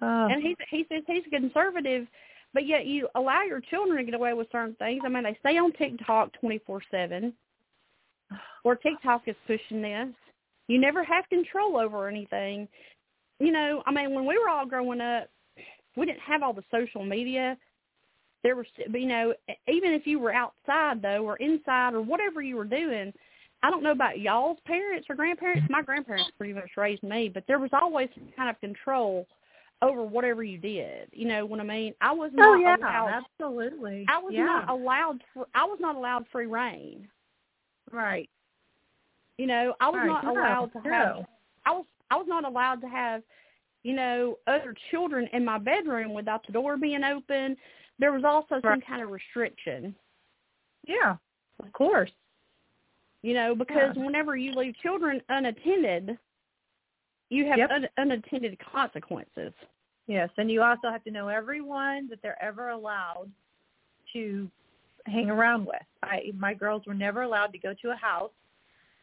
Oh. and he's he says he's a conservative, but yet you allow your children to get away with certain things. I mean, they stay on TikTok twenty four seven, or TikTok is pushing this. You never have control over anything. You know, I mean, when we were all growing up, we didn't have all the social media. There was, you know, even if you were outside though, or inside, or whatever you were doing, I don't know about y'all's parents or grandparents. My grandparents pretty much raised me, but there was always some kind of control over whatever you did. You know what I mean? I was oh, not Oh yeah, allowed. absolutely. I was yeah. not allowed. I was not allowed free rein. right. You know, I was Right, not no, allowed to have. I was. I was not allowed to have. You know, other children in my bedroom without the door being open. There was also some kind of restriction. Yeah. Of course. You know, because Yeah. whenever you leave children unattended, you have Yep. un- unattended consequences. Yes, and you also have to know everyone that they're ever allowed to hang around with. I my girls were never allowed to go to a house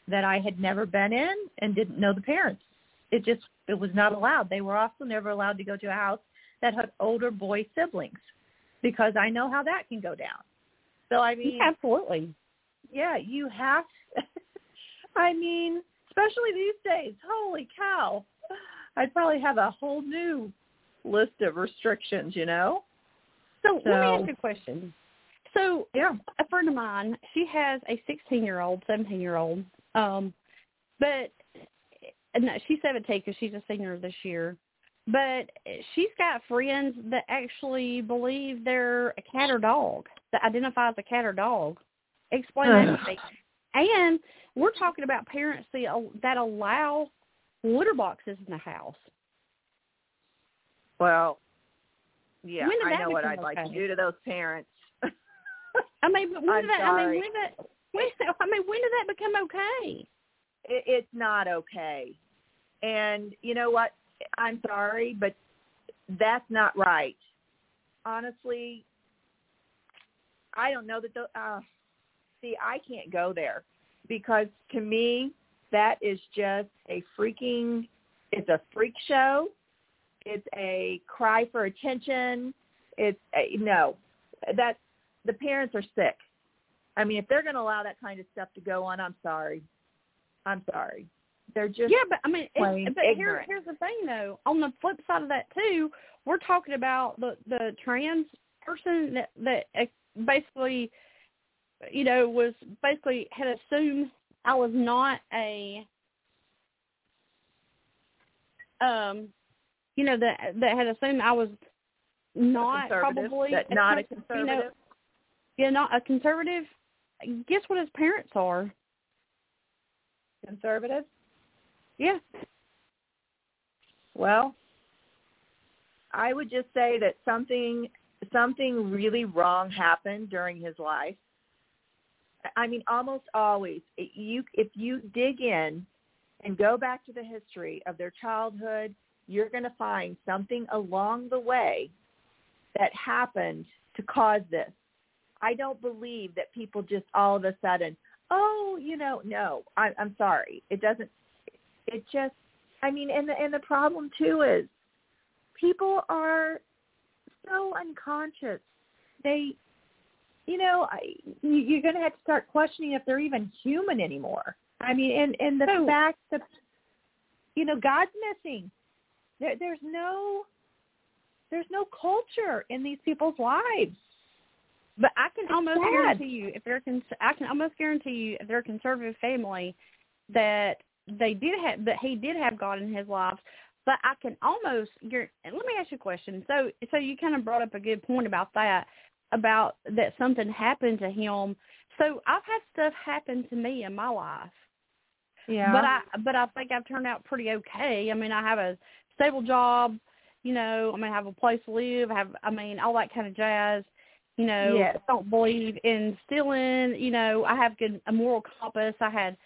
that I had never been in and didn't know the parents. It just it was not allowed. They were also never allowed to go to a house that had older boy siblings because I know how that can go down. So I mean, Absolutely. yeah, you have. I mean, especially these days. Holy cow! I'd probably have a whole new list of restrictions. You know. So, let me So- ask you a question. So Yeah. a friend of mine, she has a 16 year old, 17 year old, um, but no, she's 17 because she's a senior this year. But she's got friends that actually believe they're a cat or dog that identify as a cat or dog. Explain that to me. And we're talking about parents that allow litter boxes in the house. Well, yeah, I know what I'd like to do to those parents. I mean, but when I'm did that? I mean, when did? When, I mean, when did that become okay? it, it's not okay. And you know what? I'm sorry, but that's not right. Honestly, I don't know that the uh see, I can't go there because to me that is just a freaking it's a freak show. It's a cry for attention. It's a, no. That the parents are sick. I mean, if they're going to allow that kind of stuff to go on, I'm sorry. I'm sorry. They're just yeah, but I mean, it's, but here, here's the thing, though. On the flip side of that, too, we're talking about the the trans person that that uh, basically, you know, was basically had assumed I was not a, um, you know, that that had assumed I was not probably that not a conservative. You know, conservative. yeah, not a conservative. Guess what his parents are? conservative. Yeah. Well, I would just say that something something really wrong happened during his life. I mean, almost always, you if you dig in and go back to the history of their childhood, you're going to find something along the way that happened to cause this. I don't believe that people just all of a sudden, oh, you know, no. I, I'm sorry. It doesn't. It just. I mean, and the and the problem too is people are so unconscious. They, you know, I, you- you're going to have to start questioning if they're even human anymore. I mean, and and the So- fact that you know God's missing. There, there's no, there's no culture in these people's lives. But I can almost sad. guarantee you, if they're cons- I can almost guarantee you, if they're a conservative family, that they did have that he did have God in his life. But I can almost You're, let me ask you a question. So, so you kind of brought up a good point about that, about that something happened to him. So I've had stuff happen to me in my life. Yeah. But I but I think I've turned out pretty okay. I mean, I have a stable job, you know, I mean, I have a place to live, I have I mean, all that kind of jazz. You know, Yes. don't believe in stealing, you know, I have good a moral compass. I had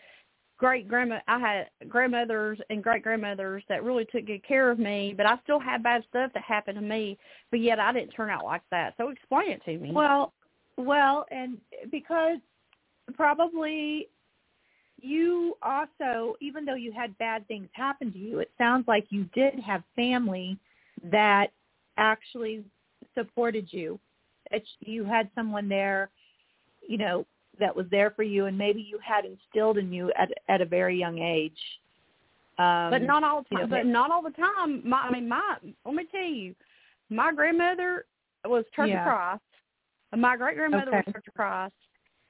great grandma I had grandmothers and great grandmothers that really took good care of me, but I still had bad stuff that happened to me, but yet I didn't turn out like that. So explain it to me. Well, well, and because probably you also, even though you had bad things happen to you, it sounds like you did have family that actually supported you. That you had someone there, you know, that was there for you, and maybe you had instilled in you at at a very young age. Um, but not all the you time. know, but not all the time. My, I mean, my let me tell you, my grandmother was Church Yeah. of Christ. My great grandmother Okay. was Church of Christ.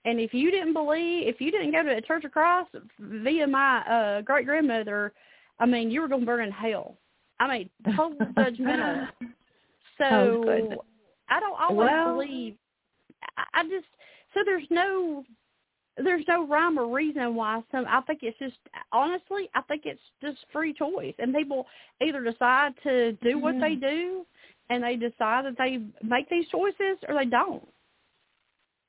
And if you didn't believe, if you didn't go to a Church of Christ via my uh, great grandmother, I mean, you were going to burn in hell. I mean, total judgmental. So Oh. I don't always Well- believe. I, I just so there's no there's no rhyme or reason why some I think it's just honestly I think it's just free choice and people either decide to do what they mm-hmm. do and they decide that they make these choices or they don't.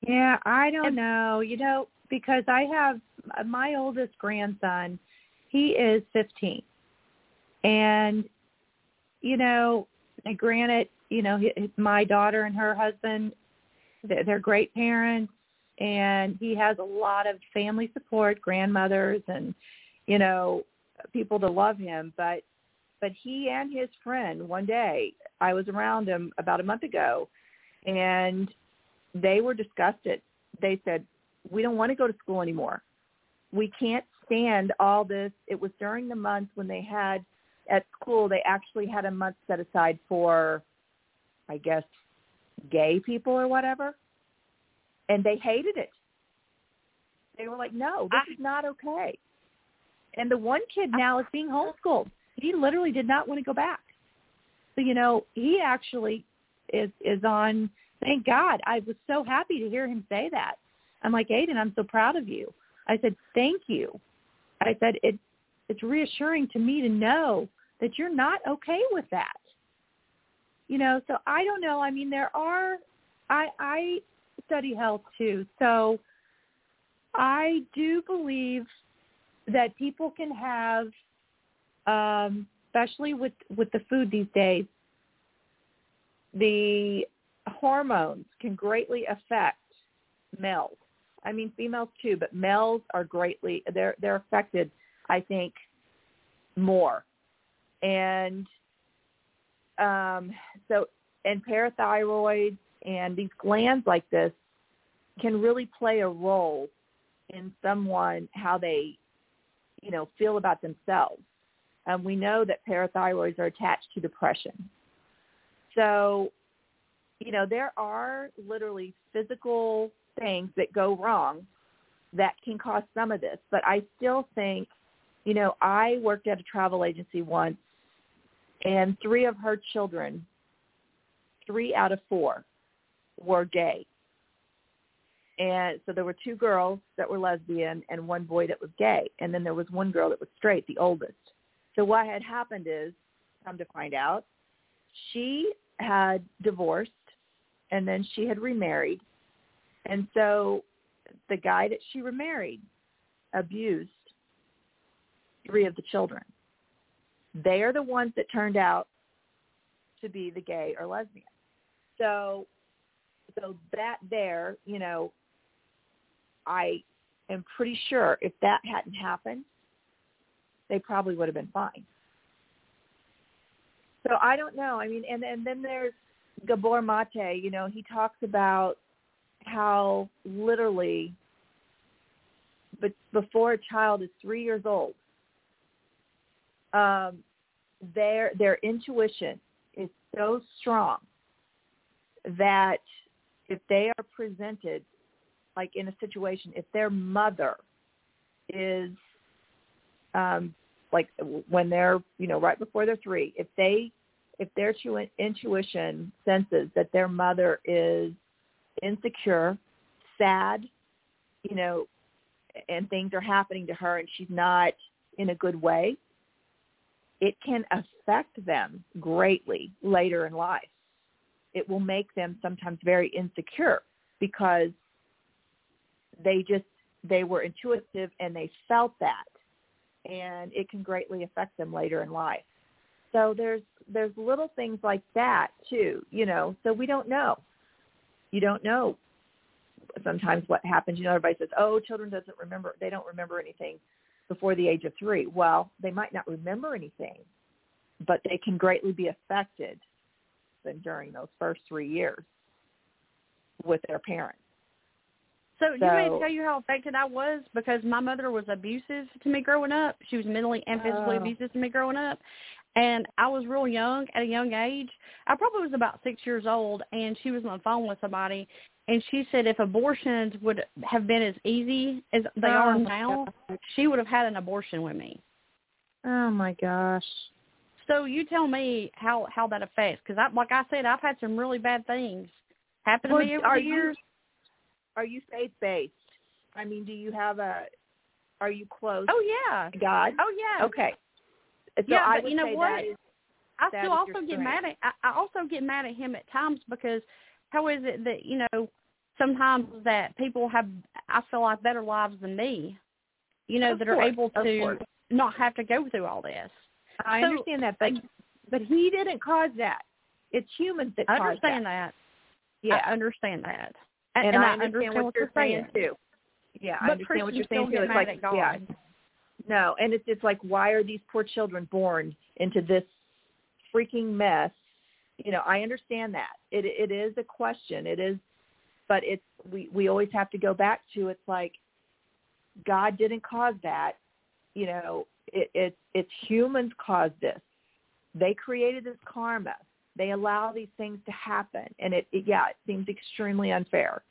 Yeah, I don't know. You know, because I have my oldest grandson, he is 15. And you know, granted, you know, my daughter and her husband they're great parents and he has a lot of family support, grandmothers and you know, people to love him, but but he and his friend one day, I was around him about a month ago and they were disgusted. They said, "We don't want to go to school anymore. We can't stand all this." It was during the month when they had at school. They actually had a month set aside for, I guess, gay people or whatever, and they hated it. They were like, "No, this is not okay." And the one kid now is being homeschooled. He literally did not want to go back. So you know, he actually is is on thank God. I was so happy to hear him say that. I'm like, Aiden, I'm so proud of you. I said, Thank you. I said, It it's reassuring to me to know that you're not okay with that. You know, so I don't know. I mean there are I I study health too. So I do believe that people can have um especially with with the food these days the hormones can greatly affect males. I mean females too, but males are greatly they're they're affected, I think, more. And um so and parathyroid and these glands like this can really play a role in someone how they you know feel about themselves. Um, we know that parathyroids are attached to depression. So, you know, there are literally physical things that go wrong that can cause some of this. But I still think, you know, I worked at a travel agency once and three of her children, three out of four, were gay. And so there were two girls that were lesbian and one boy that was gay. And then there was one girl that was straight, the oldest. So what had happened is, come to find out, she had divorced and then she had remarried. And so the guy that she remarried abused three of the children. They are the ones that turned out to be the gay or lesbian. So so that there, you know, I am pretty sure if that hadn't happened, they probably would have been fine. So I don't know. I mean, and and then there's Gabor Mate. You know, he talks about how literally, but before a child is three years old, um, their their intuition is so strong that if they are presented like in a situation, if their mother is um, like when they're you know right before they're three if they if their intuition senses that their mother is insecure sad you know and things are happening to her and she's not in a good way it can affect them greatly later in life it will make them sometimes very insecure because they just they were intuitive and they felt that and it can greatly affect them later in life. So there's there's little things like that too, you know. So we don't know. You don't know sometimes what happens. You know, everybody says, "Oh, children doesn't remember. They don't remember anything before the age of three. Well, they might not remember anything, but they can greatly be affected during those first three years with their parents. So, do you me tell you how affected I was because my mother was abusive to me growing up. She was mentally and physically Oh. abusive to me growing up, and I was real young at a young age. I probably was about six years old, and she was on the phone with somebody, and she said if abortions would have been as easy as they Oh, are now, she would have had an abortion with me. Oh my gosh. So you tell me how how that affects because I like I said I've had some really bad things happen to me over are the you- years. Are you faith based? I mean, do you have a? Are you close? Oh yeah. God. Oh yeah. Okay. So yeah, I but you know what? I still also get strength. mad at I, I also get mad at him at times because how is it that you know sometimes that people have I feel like better lives than me, you know Of that are able to not have to go through all this. I So, understand that, but but he didn't cause that. It's humans that I understand that. that. Yeah, I understand that, and, and I understand what, what you're saying saying too. Yeah, I But understand what you're saying too. It's like yeah, no, and it's it's like why are these poor children born into this freaking mess? You know, I understand that it it is a question. It is, but it's we we always have to go back to it's like God didn't cause that. You know, it, it it's humans caused this. They created this karma. They allow these things to happen, and it, it yeah, it seems extremely unfair.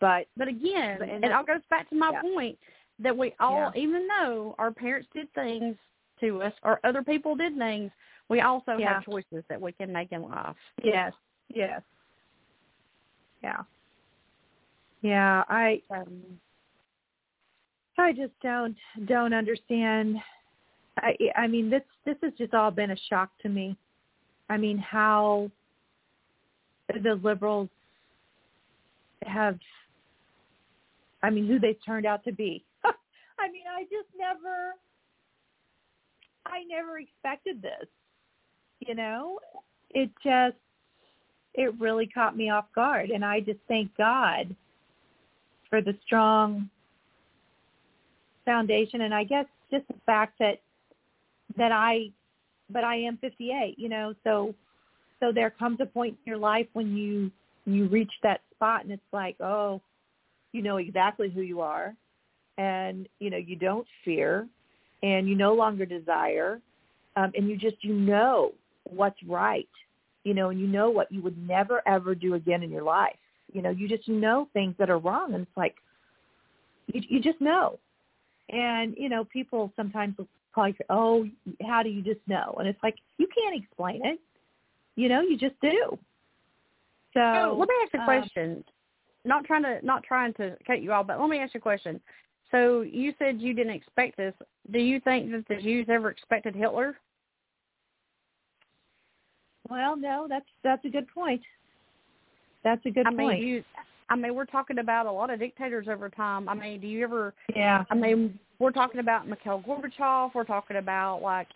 But But again, But- and it all goes back to my yeah. point that we all, Yeah. even though our parents did things to us or other people did things, we also Yeah. have choices that we can make in life. Yes. Yes. Yeah. Yeah, I Um, I just don't don't understand. I I mean this this has just all been a shock to me. I mean how the liberals have I mean who they've turned out to be. I mean I just never I never expected this. You know? It just it really caught me off guard. And I just thank God for the strong foundation. And I guess just the fact that that I but I am 58, you know, so so there comes a point in your life when you you reach that spot and it's like, oh, you know exactly who you are. And you know you don't fear and you no longer desire. Um and you just you know what's right you know and you know what you would never ever do again in your life you know you just know things that are wrong and it's like you you just know and you know people sometimes will call you oh how do you just know and it's like you can't explain it you know you just do so So let me ask you a um, question. Not trying to not trying to cut you off, but let me ask you a question. So you said you didn't expect this. Do you think that the Jews ever expected Hitler? Well no that's that's a good point that's a good I point mean, you. I mean, we're talking about a lot of dictators over time. I mean, do you ever? yeah I mean, we're talking about Mikhail Gorbachev. We're talking about like,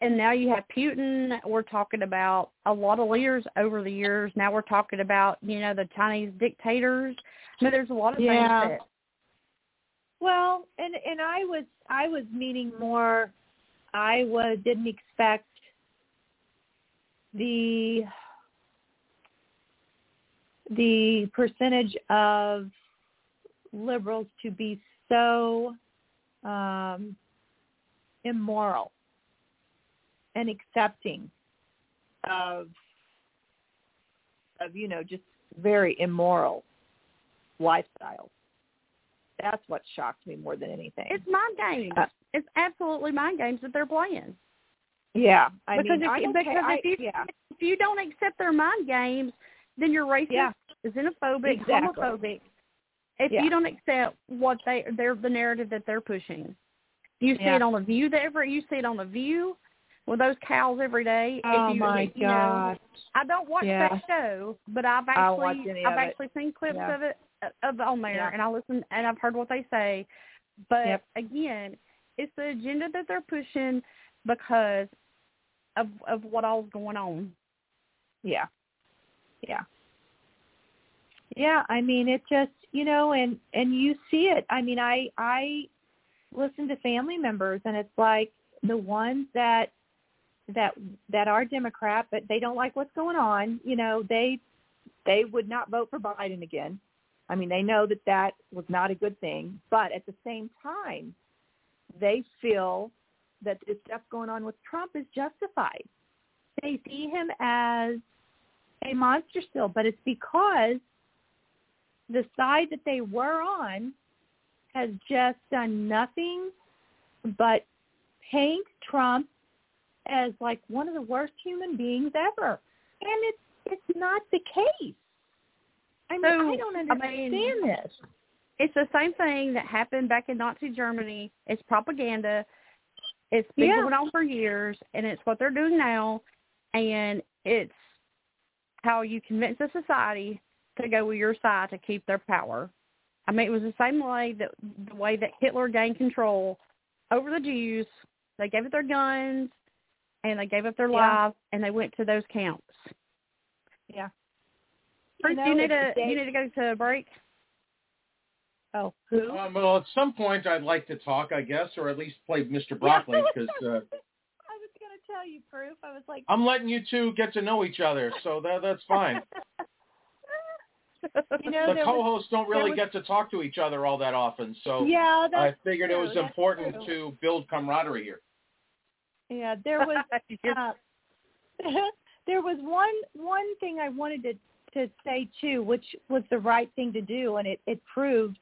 and now you have Putin. We're talking about a lot of leaders over the years. Now we're talking about you know the Chinese dictators. I mean, there's a lot of Yeah. things that Well, and and I was I was meaning more. I was didn't expect the the percentage of liberals to be so um, immoral and accepting of of you know just very immoral lifestyles. That's what shocked me more than anything. it's mind games. Uh, it's absolutely mind games that they're playing. Yeah, I because mean, if, I don't because ca- if you yeah, if you don't accept their mind games, then you're racist, Yeah. xenophobic, Exactly. homophobic. If Yeah. you don't accept what they they're the narrative that they're pushing, you see it on the View. That every you see it on the View with those cows every day. Oh if you, my you know, God. I don't watch that show, but I've I actually I've of it. actually seen clips of it of on there, and I listen and I've heard what they say. But Yep. again, it's the agenda that they're pushing because of of what all's going on. yeah, yeah, Yeah, I mean it just you know, and and you see it. I mean, I I listen to family members, and it's like the ones that that that are Democrat, but they don't like what's going on. You know, they they would not vote for Biden again. I mean, they know that that was not a good thing, but at the same time, they feel that this stuff going on with Trump is justified. They see him as a monster still, but it's because the side that they were on has just done nothing but paint Trump as like one of the worst human beings ever. And it's it's not the case. I mean, So, I don't I understand mean, this. It's the same thing that happened back in Nazi Germany. It's propaganda. It's been Yeah. going on for years, and it's what they're doing now, and it's how you convince the society to go with your side to keep their power. I mean, it was the same way that the way that Hitler gained control over the Jews. They gave up their guns, and they gave up their Yeah. lives, and they went to those camps. Yeah. Bruce, know, you need to you need to go to a break. Oh, who? Um, well, at some point, I'd like to talk, I guess, or at least play Mr. Broccoli, because uh, I was going to tell you, proof. I was like, I'm letting you two get to know each other, so that that's fine. you know, the co-hosts don't really was- get to talk to each other all that often, so Yeah, I figured it was important true. to build camaraderie here. Yeah, there was uh, there was one one thing I wanted to to say too, which was the right thing to do, and it it proved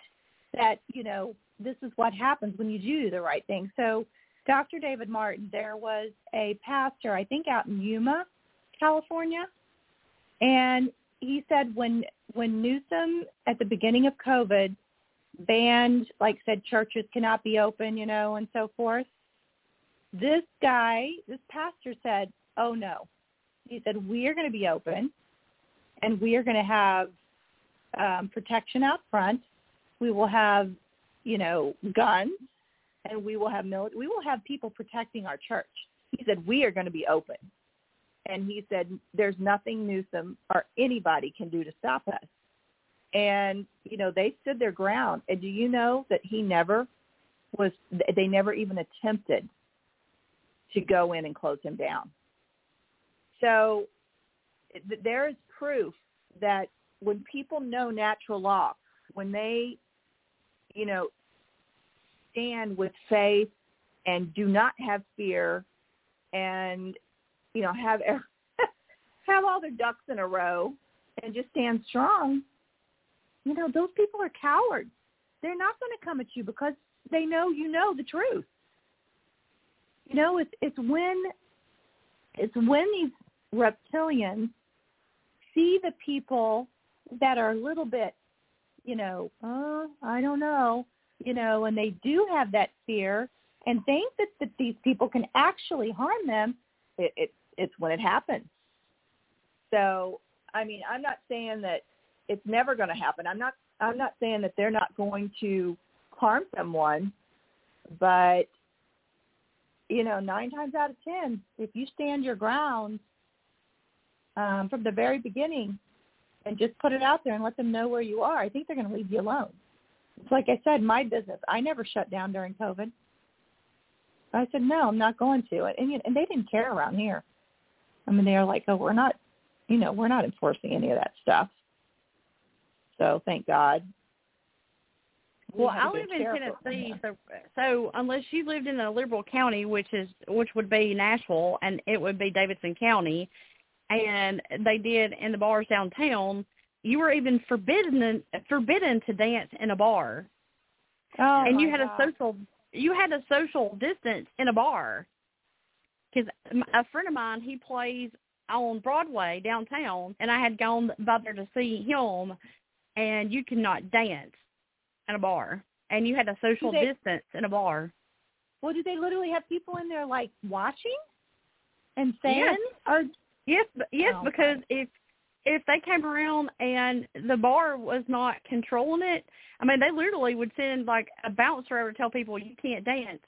that you know this is what happens when you do the right thing. So, Dr. David Martin, there was a pastor, I think, out in Yuma, California, and he said when when Newsom at the beginning of COVID banned, like said, churches cannot be open, you know, and so forth this guy, this pastor said, "Oh no," he said, "We are going to be open, and we are going to have um, protection out front. We will have, you know, guns, and we will have mili- We will have people protecting our church." He said, "We are going to be open," and he said, "There's nothing Newsom or anybody can do to stop us." And you know, they stood their ground. And do you know that he never was? They never even attempted to go in and close him down. So there is proof that when people know natural law, when they, you know, stand with faith and do not have fear and, you know, have have all their ducks in a row and just stand strong, you know, those people are cowards. They're not going to come at you because they know you know the truth. You know, it's it's when it's when these reptilians see the people that are a little bit, you know, uh, I don't know, you know, and they do have that fear and think that, that these people can actually harm them, it, it it's when it happens. So, I mean, I'm not saying that it's never going to happen. I'm not I'm not saying that they're not going to harm someone, but you know, nine times out of ten, if you stand your ground um, from the very beginning and just put it out there and let them know where you are, I think they're going to leave you alone. It's like I said, my business, I never shut down during COVID. I said, no, I'm not going to. And, and they didn't care around here. I mean, they were like, oh, we're not, you know, we're not enforcing any of that stuff. So thank God. We Well, I live in. Tennessee, so so unless you lived in a liberal county, which is which would be Nashville, and it would be Davidson County, and they did in the bars downtown, you were even forbidden forbidden to dance in a bar, Oh, and you had God. a social you had a social distance in a bar. Because a friend of mine, he plays on Broadway downtown, and I had gone by there to see him, and you cannot dance in a bar, and you had a social they- distance in a bar. Well, do they literally have people in there like watching and saying? Yes. Or Yes, yes, Oh, because if if they came around and the bar was not controlling it, I mean, they literally would send like a bouncer over to tell people you can't dance,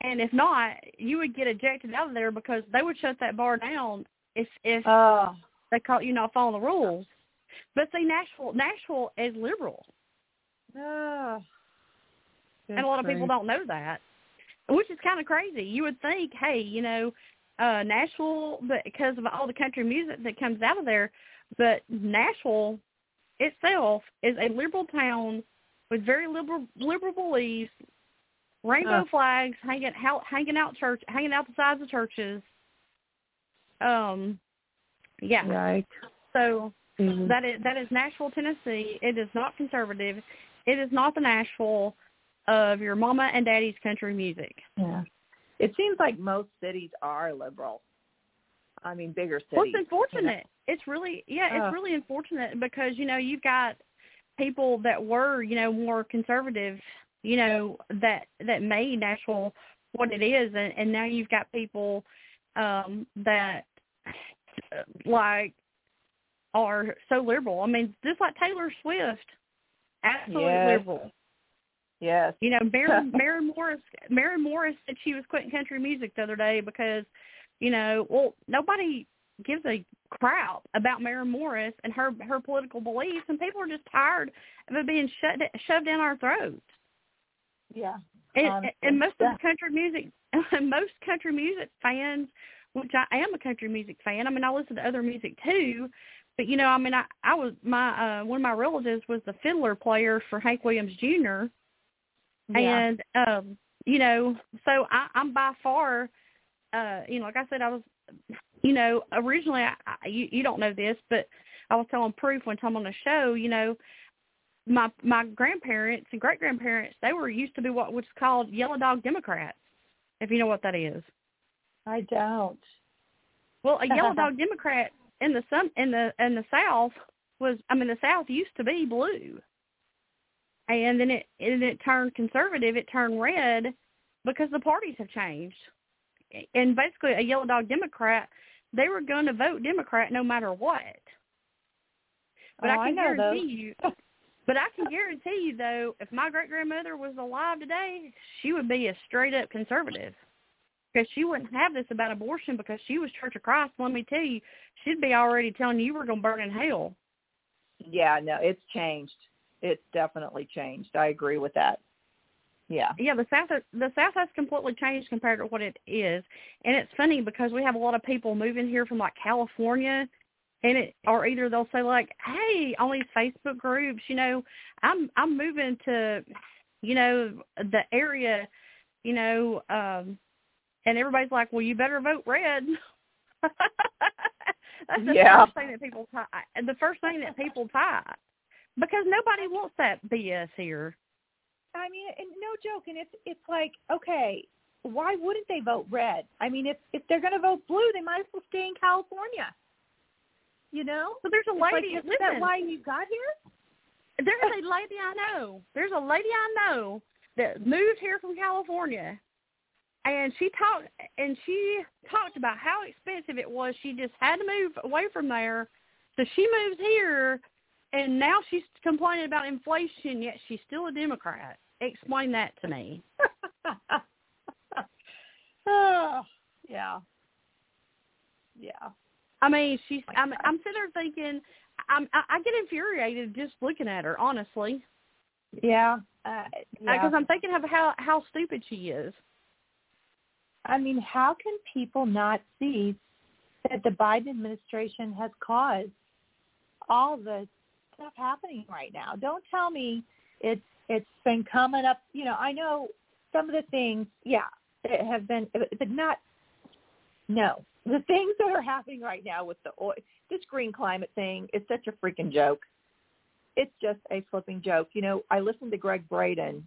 and if not, you would get ejected out of there because they would shut that bar down if if Oh. they caught you not following the rules. But see, Nashville, Nashville is liberal, Oh, and a lot of people don't know that, which is kind of crazy. You would think, hey, you know, uh Nashville, but because of all the country music that comes out of there, but Nashville itself is a liberal town with very liberal liberal beliefs, rainbow Uh. flags hanging out hanging out church hanging out the sides of churches. Um, yeah. Right. So Mhm. that is that is Nashville, Tennessee. It is not conservative. It is not the Nashville of your mama and daddy's country music. Yeah. It seems like most cities are liberal. I mean, bigger cities. Well, it's you know? unfortunate. It's really yeah, it's really unfortunate because you know you've got people that were you know more conservative, you know that that made Nashville what it is, and, and now you've got people um that like are so liberal. I mean, just like Taylor Swift, absolutely Yes. liberal. Yes. You know, Maren, Maren Morris. Maren Morris said she was quitting country music the other day because, you know, well, nobody gives a crap about Maren Morris and her her political beliefs, and people are just tired of it being shut shoved down our throats. Yeah. And, Honestly, and most yeah. of the country music, most country music fans, which I am a country music fan. I mean, I listen to other music too, but you know, I mean, I I was my uh one of my relatives was the fiddler player for Hank Williams Jr. Yeah. And um, you know, so I, I'm by far, uh, you know, like I said, I was, you know, originally, I, I, you you don't know this, but I was telling Proof one time on the show, you know, my my grandparents and great grandparents, they were used to be what was called yellow dog Democrats, if you know what that is. I don't. Well, a yellow dog Democrat in the some in the in the South was, I mean, the South used to be blue and then it and it turned conservative. It turned red because the parties have changed. And basically, a yellow dog Democrat, they were going to vote Democrat no matter what. But Oh, I I can those. guarantee you. But I can guarantee you, though, if my great grandmother was alive today, she would be a straight up conservative. Because she wouldn't have this about abortion because she was Church of Christ. Let me tell you, she'd be already telling you you were going to burn in hell. Yeah, no, it's changed. It's definitely changed. I agree with that. Yeah. yeah the south the south has completely changed compared to what it is and it's funny because we have a lot of people moving here from like california and it or either they'll say like hey on these facebook groups you know i'm i'm moving to you know the area you know um and everybody's like well you better vote red that's the Yeah. first thing that people type the first thing that people type because nobody wants that bs here I mean, and no joke. And it's it's like, okay, why wouldn't they vote red? I mean, if if they're going to vote blue, they might as well stay in California. You know? But there's a It's like, lady. isn't listen, that why you got here? There's a lady I know. There's a lady I know that moved here from California, and she talked and she talked about how expensive it was. She just had to move away from there, so she moves here, and now she's complaining about inflation. Yet she's still a Democrat. Explain that to me. oh, yeah. Yeah. I mean, she's. I'm. I'm sitting there thinking. I'm. I, I get infuriated just looking at her. Honestly. Yeah. Uh, yeah. Because I'm thinking of how how stupid she is. I mean, how can people not see that the Biden administration has caused all the stuff happening right now? Don't tell me it's it's been coming up. You know, I know some of the things, yeah, have been, but not. No, the things that are happening right now with the oil, this green climate thing is such a freaking joke. It's just a flipping joke. You know, I listened to Gregg Braden.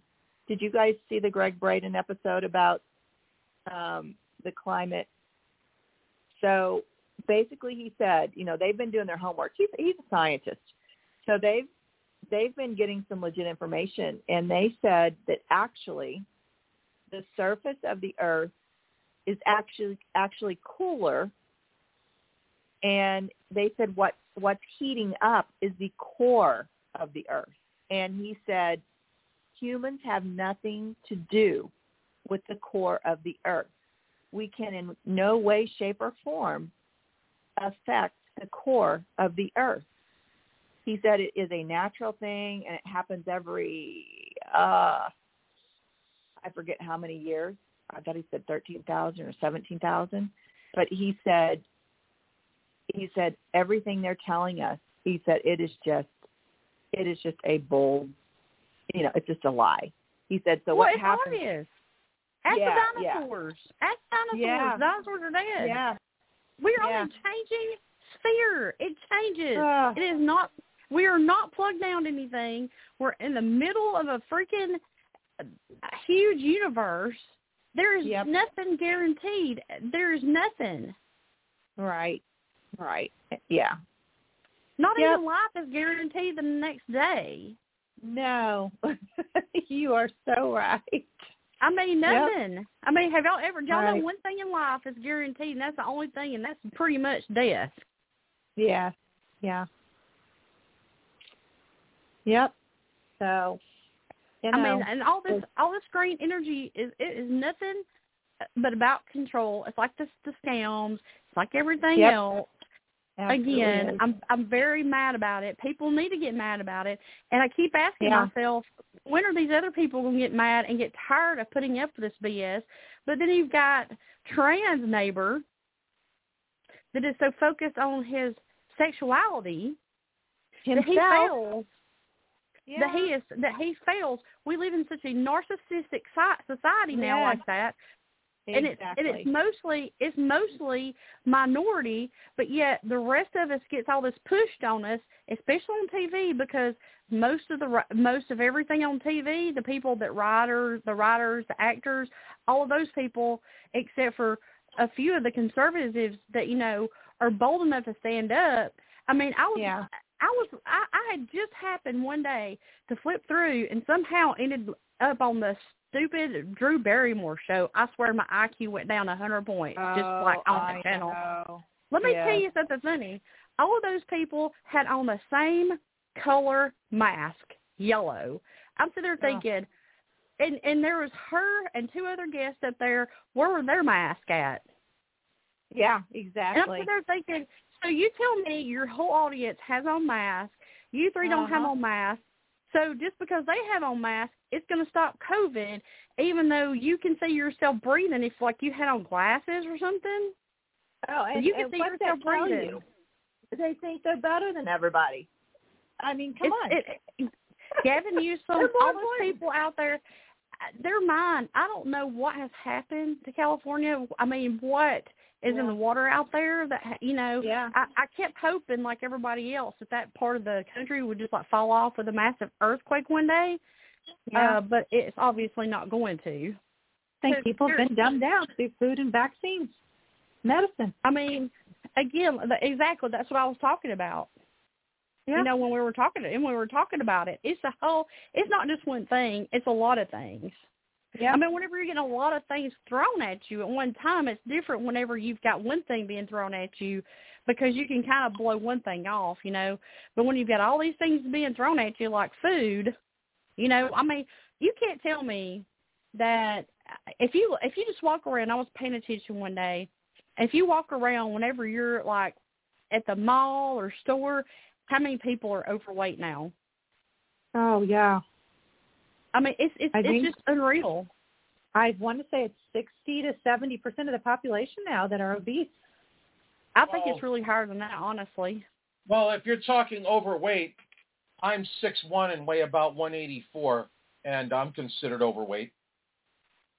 Did you guys see the Gregg Braden episode about um, the climate. So basically, he said, you know, they've been doing their homework. He's he's a scientist, so they've they've been getting some legit information, and they said that actually, the surface of the Earth is actually actually cooler, and they said what what's heating up is the core of the Earth, and he said humans have nothing to do with the core of the earth. We can in no way, shape, or form affect the core of the earth. He said it is a natural thing and it happens every uh I forget how many years. I thought he said 13,000 or 17,000, but he said he said everything they're telling us. He said it is just it is just a bold, you know, it's just a lie. He said so. well, what it's happens? obvious. Ask Yeah, the yeah. dinosaurs. Ask dinosaurs. Yeah. Dinosaurs are dead. Yeah. We're Yeah. only changing sphere. It changes. Ugh. it is not. We are not plugged down to anything. We're in the middle of a freaking huge universe. There is Yep. nothing guaranteed. There is nothing. Right. Right. Yeah. Not Yep. even life is guaranteed the next day. No. you are so right. I mean, Yep. nothing. I mean, have y'all ever, y'all Right. know one thing in life is guaranteed, and that's the only thing, and that's pretty much death. Yeah. Yeah. Yep. So, you know, I mean, and all this, all this green energy is, it is nothing but about control. It's like the, the scams. It's like everything Yep. else. Absolutely Again. I'm I'm very mad about it. People need to get mad about it, and I keep asking Yeah. myself, when are these other people going to get mad and get tired of putting up with this BS? But then you've got trans neighbor that is so focused on his sexuality that he fails. Yeah. That he is that he fails. We live in such a narcissistic society now Yeah. like that and it's and it's mostly it's mostly minority, but yet the rest of us gets all this pushed on us, especially on TV, because most of the most of everything on TV, the people that writers, the writers, the actors, all of those people, except for a few of the conservatives that you know are bold enough to stand up. I mean, I was Yeah. I was I, I had just happened one day to flip through and somehow ended up on the stupid Drew Barrymore show. I swear my IQ went down a hundred points just oh, like Oh, on the channel. know. Let me Yeah. tell you something funny. All of those people had on the same color mask, yellow. I'm sitting there thinking, and and there was her and two other guests up there. Where were their mask at? Yeah, And I'm exactly. sitting there thinking, so you tell me your whole audience has on masks, you 3 don't have Uh-huh. on masks. So just because they have on masks, it's going to stop COVID, even though you can see yourself breathing if like you had on glasses or something. Oh, and, you can and see yourself breathing. you? They think they're better than everybody. I mean, come on. It's- It, Gavin Newsom, all those people out there, they're mine. I don't know what has happened to California. I mean, what is in the water out there that ha- you know? Yeah. I, I kept hoping, like everybody else, that that part of the country would just like fall off with a massive earthquake one day. Yeah. Uh, but it's obviously not going to. I think people have been dumbed down through food and vaccines, medicine. I mean, again, the, exactly. That's what I was talking about. Yeah. You know, when we were talking and when we were talking about it, it's a whole. It's not just one thing. It's a lot of things. Yeah. I mean, whenever you're getting a lot of things thrown at you at one time, it's different whenever you've got one thing being thrown at you because you can kind of blow one thing off, you know. But when you've got all these things being thrown at you like food, you know, I mean, you can't tell me that if you if you just walk around, I was paying attention one day, if you walk around whenever you're like at the mall or store, how many people are overweight now? Oh yeah. I mean, it's it's I it's just unreal. I want to say it's sixty to seventy percent of the population now that are obese. I think Well- it's really higher than that, honestly. Well, if you're talking overweight, I'm six one and weigh about 184, and I'm considered overweight.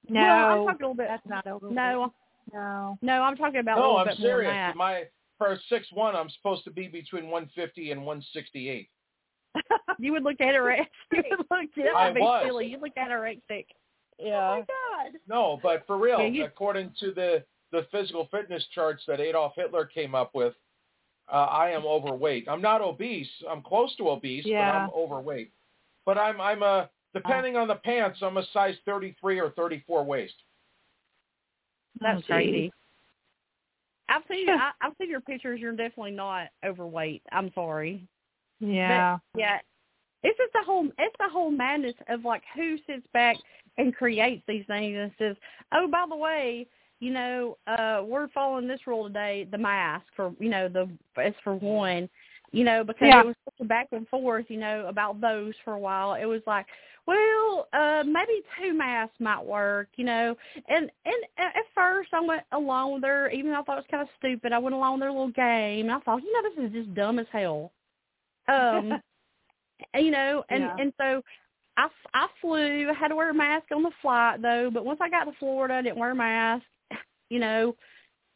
No, well, I'm talking a little bit. that's not overweight. No, No. no, I'm talking about a no, little I'm bit more serious. than that. My for six one, I'm supposed to be between 150 and 168. You would look anorexic. You would look. That I would be was. silly. You look anorexic. Yeah. Oh my god. No, but for real, Yeah, you- according to the the physical fitness charts that Adolf Hitler came up with, uh, I am overweight. I'm not obese. I'm close to obese, Yeah. but I'm overweight. But I'm I'm a depending on the pants, I'm a size 33 or 34 waist. That's Oh, crazy. geez. I've seen I, I've seen your pictures. You're definitely not overweight. I'm sorry. Yeah. But, yeah. It's just the whole it's the whole madness of like who sits back and creates these things and says, Oh, by the way, you know, uh, we're following this rule today, the mask for you know, the it's for one. You know, because Yeah. it was such a back and forth, you know, about those for a while. It was like, well, uh, maybe two masks might work, you know. And and at first I went along with her, even though I thought it was kind of stupid. I went along with their little game. And I thought, you know, this is just dumb as hell. Um, you know, and Yeah. and so I I flew. I had to wear a mask on the flight though. But once I got to Florida, I didn't wear a mask. You know,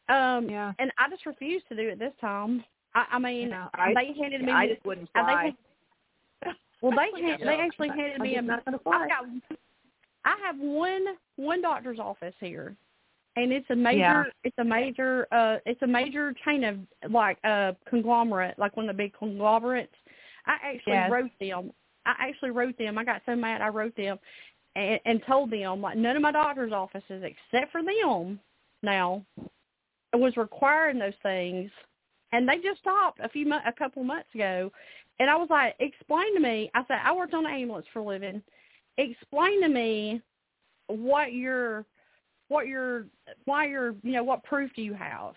um, Yeah. and I just refused to do it this time. I, I mean, No, I- they handed me. I just wouldn't uh, they fly. well, they hand, they actually handed me a. not gonna I've got. I have one one doctor's office here, and it's a major. Yeah. It's a major. uh It's a major chain of like uh conglomerate, like one of the big conglomerates. I actually Yes. wrote them. I actually wrote them. I got so mad I wrote them, and, and told them like none of my doctor's offices except for them now was requiring those things, and they just stopped a few mo- a couple months ago. And I was like, explain to me. I said I worked on an ambulance for a living. Explain to me what your what your why your you know what proof do you have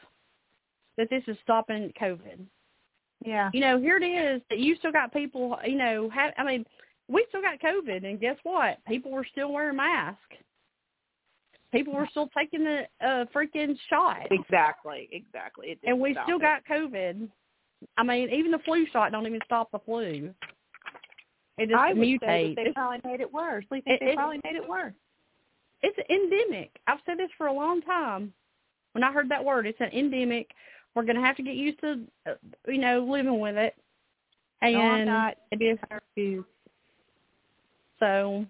that this is stopping COVID? Yeah. You know, here it is that you still got people. You know, have I mean, we still got COVID, and guess what? People were still wearing masks. People were still taking the uh, freaking shot, Exactly. Exactly. It and we still it. got COVID. I mean, even the flu shot don't even stop the flu. It just I would mutates. say that they It's- probably made it worse. We It- they probably made it worse. It's endemic. I've said this for a long time. When I heard that word, it's an endemic. We're going to have to get used to, uh, you know, living with it. And No, I'm not. it is. I refuse. So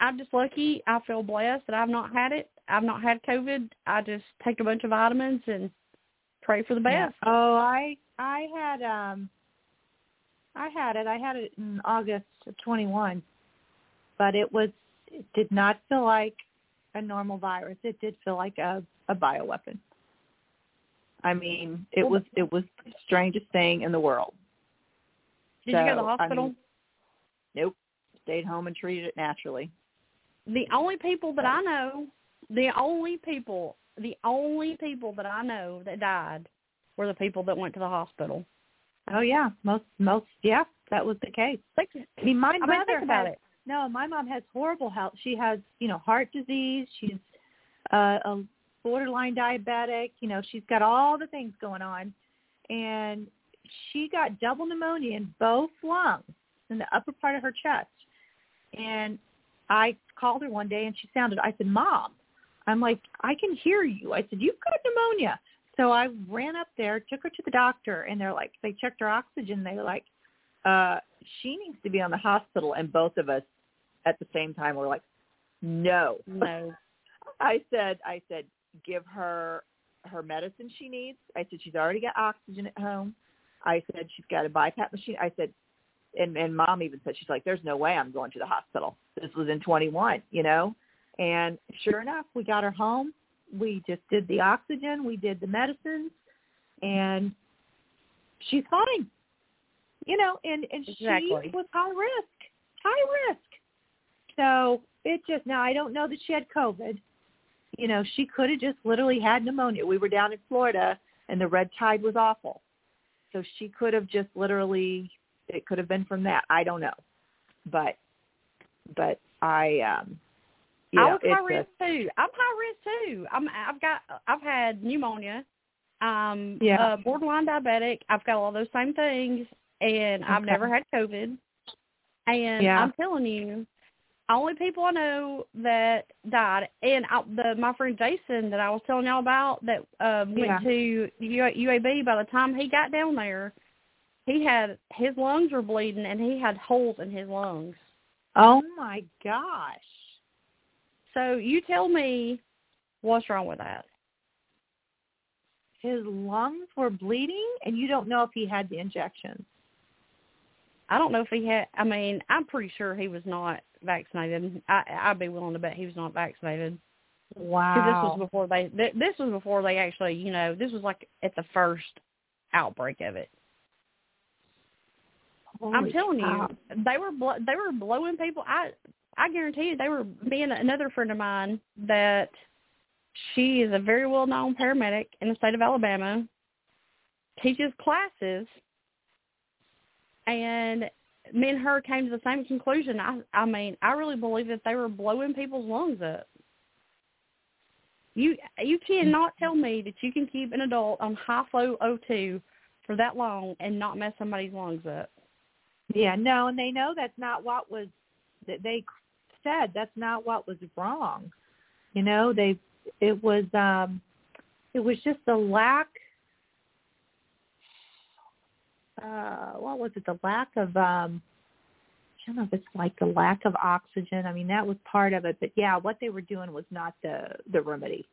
I'm just lucky. I feel blessed that I've not had it. I've not had COVID. I just take a bunch of vitamins and pray for the Yeah. best. Oh, I I had um I had it. I had it in August of 21. But it was it did not feel like a normal virus. It did feel like a a bioweapon. I mean, it was it was the strangest thing in the world. Did you go to the So, I hospital? mean, nope. Stayed home and treated it naturally. the only people that I know, the only people, the only people that I know that died were the people that went to the hospital. Oh yeah, most most yeah, that was the case. Like, I mean, my I mean, think about has, it. No, my mom has horrible health. She has, you know, heart disease. She's uh, a borderline diabetic. You know, she's got all the things going on, and she got double pneumonia in both lungs in the upper part of her chest. And I called her one day, and she sounded. I said, "Mom," I'm like, "I can hear you." I said, "You've got pneumonia." So I ran up there, took her to the doctor, and they're like, they checked her oxygen. They were like, uh, she needs to be on the hospital. And both of us at the same time were like, no. No. I said, I said, give her her medicine she needs. I said, she's already got oxygen at home. I said, she's got a BiPAP machine. I said, and, and mom even said, she's like, there's no way I'm going to the hospital. This was in 21, you know? And sure enough, we got her home. We just did the oxygen. We did the medicines and she's fine. You know, and, and Exactly. she was high risk, high risk. So it just, now I don't know that she had COVID. You know, she could have just literally had pneumonia. We were down in Florida and the red tide was awful. So she could have just literally, it could have been from that. I don't know. But, but I, um, you I was high risk too. I'm high risk too. I'm. I've got. I've had pneumonia. Um. Yeah. Uh, borderline diabetic. I've got all those same things, and I've never had COVID. And Yeah. I'm telling you, only people I know that died, and I, the my friend Jason that I was telling y'all about that uh, went Yeah. to UAB. By the time he got down there, he had his lungs were bleeding, and he had holes in his lungs. Oh my gosh. So you tell me what's wrong with that. His lungs were bleeding and you don't know if he had the injections. I don't know if he had. I mean, I'm pretty sure he was not vaccinated. I, I'd be willing to bet he was not vaccinated. Wow. this was before they. Th- this was before they actually. You know, this was like at the first outbreak of it. I'm telling cow. you, they were blo- they were blowing people. I I guarantee you, they were. Me and another friend of mine that she is a very well known paramedic in the state of Alabama. Teaches classes and me and her came to the same conclusion. I I mean, I really believe that they were blowing people's lungs up. You you cannot tell me that you can keep an adult on high flow O2 for that long and not mess somebody's lungs up. Yeah, no, and they know that's not what was that they said that's not what was wrong. You know, they it was um it was just the lack uh what was it, the lack of um I don't know if it's like the lack of oxygen. I mean, that was part of it, but yeah, what they were doing was not the the remedy.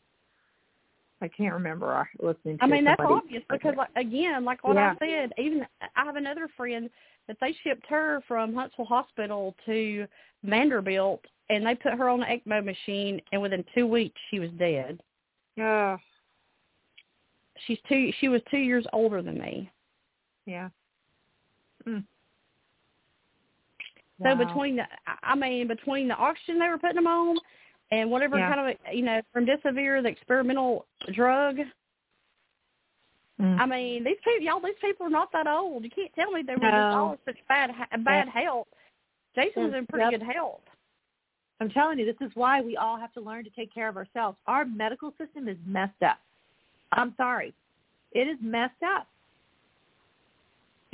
I can't remember listening to I mean, that's obvious because, like, again, like what Yeah. I said, even I have another friend that they shipped her from Huntsville Hospital to Vanderbilt, and they put her on the ECMO machine, and within two weeks she was dead. Yeah. She's two. She was two years older than me. Yeah. Mm. So between the, I mean, between the oxygen they were putting them on, and whatever Yeah. kind of, you know, remdesivir, the experimental drug. Mm. I mean, these people, y'all, these people are not that old. You can't tell me they were just all such bad, bad Yeah. health. Jason's in pretty Yep. good health. I'm telling you, this is why we all have to learn to take care of ourselves. Our medical system is messed up. I'm sorry. It is messed up.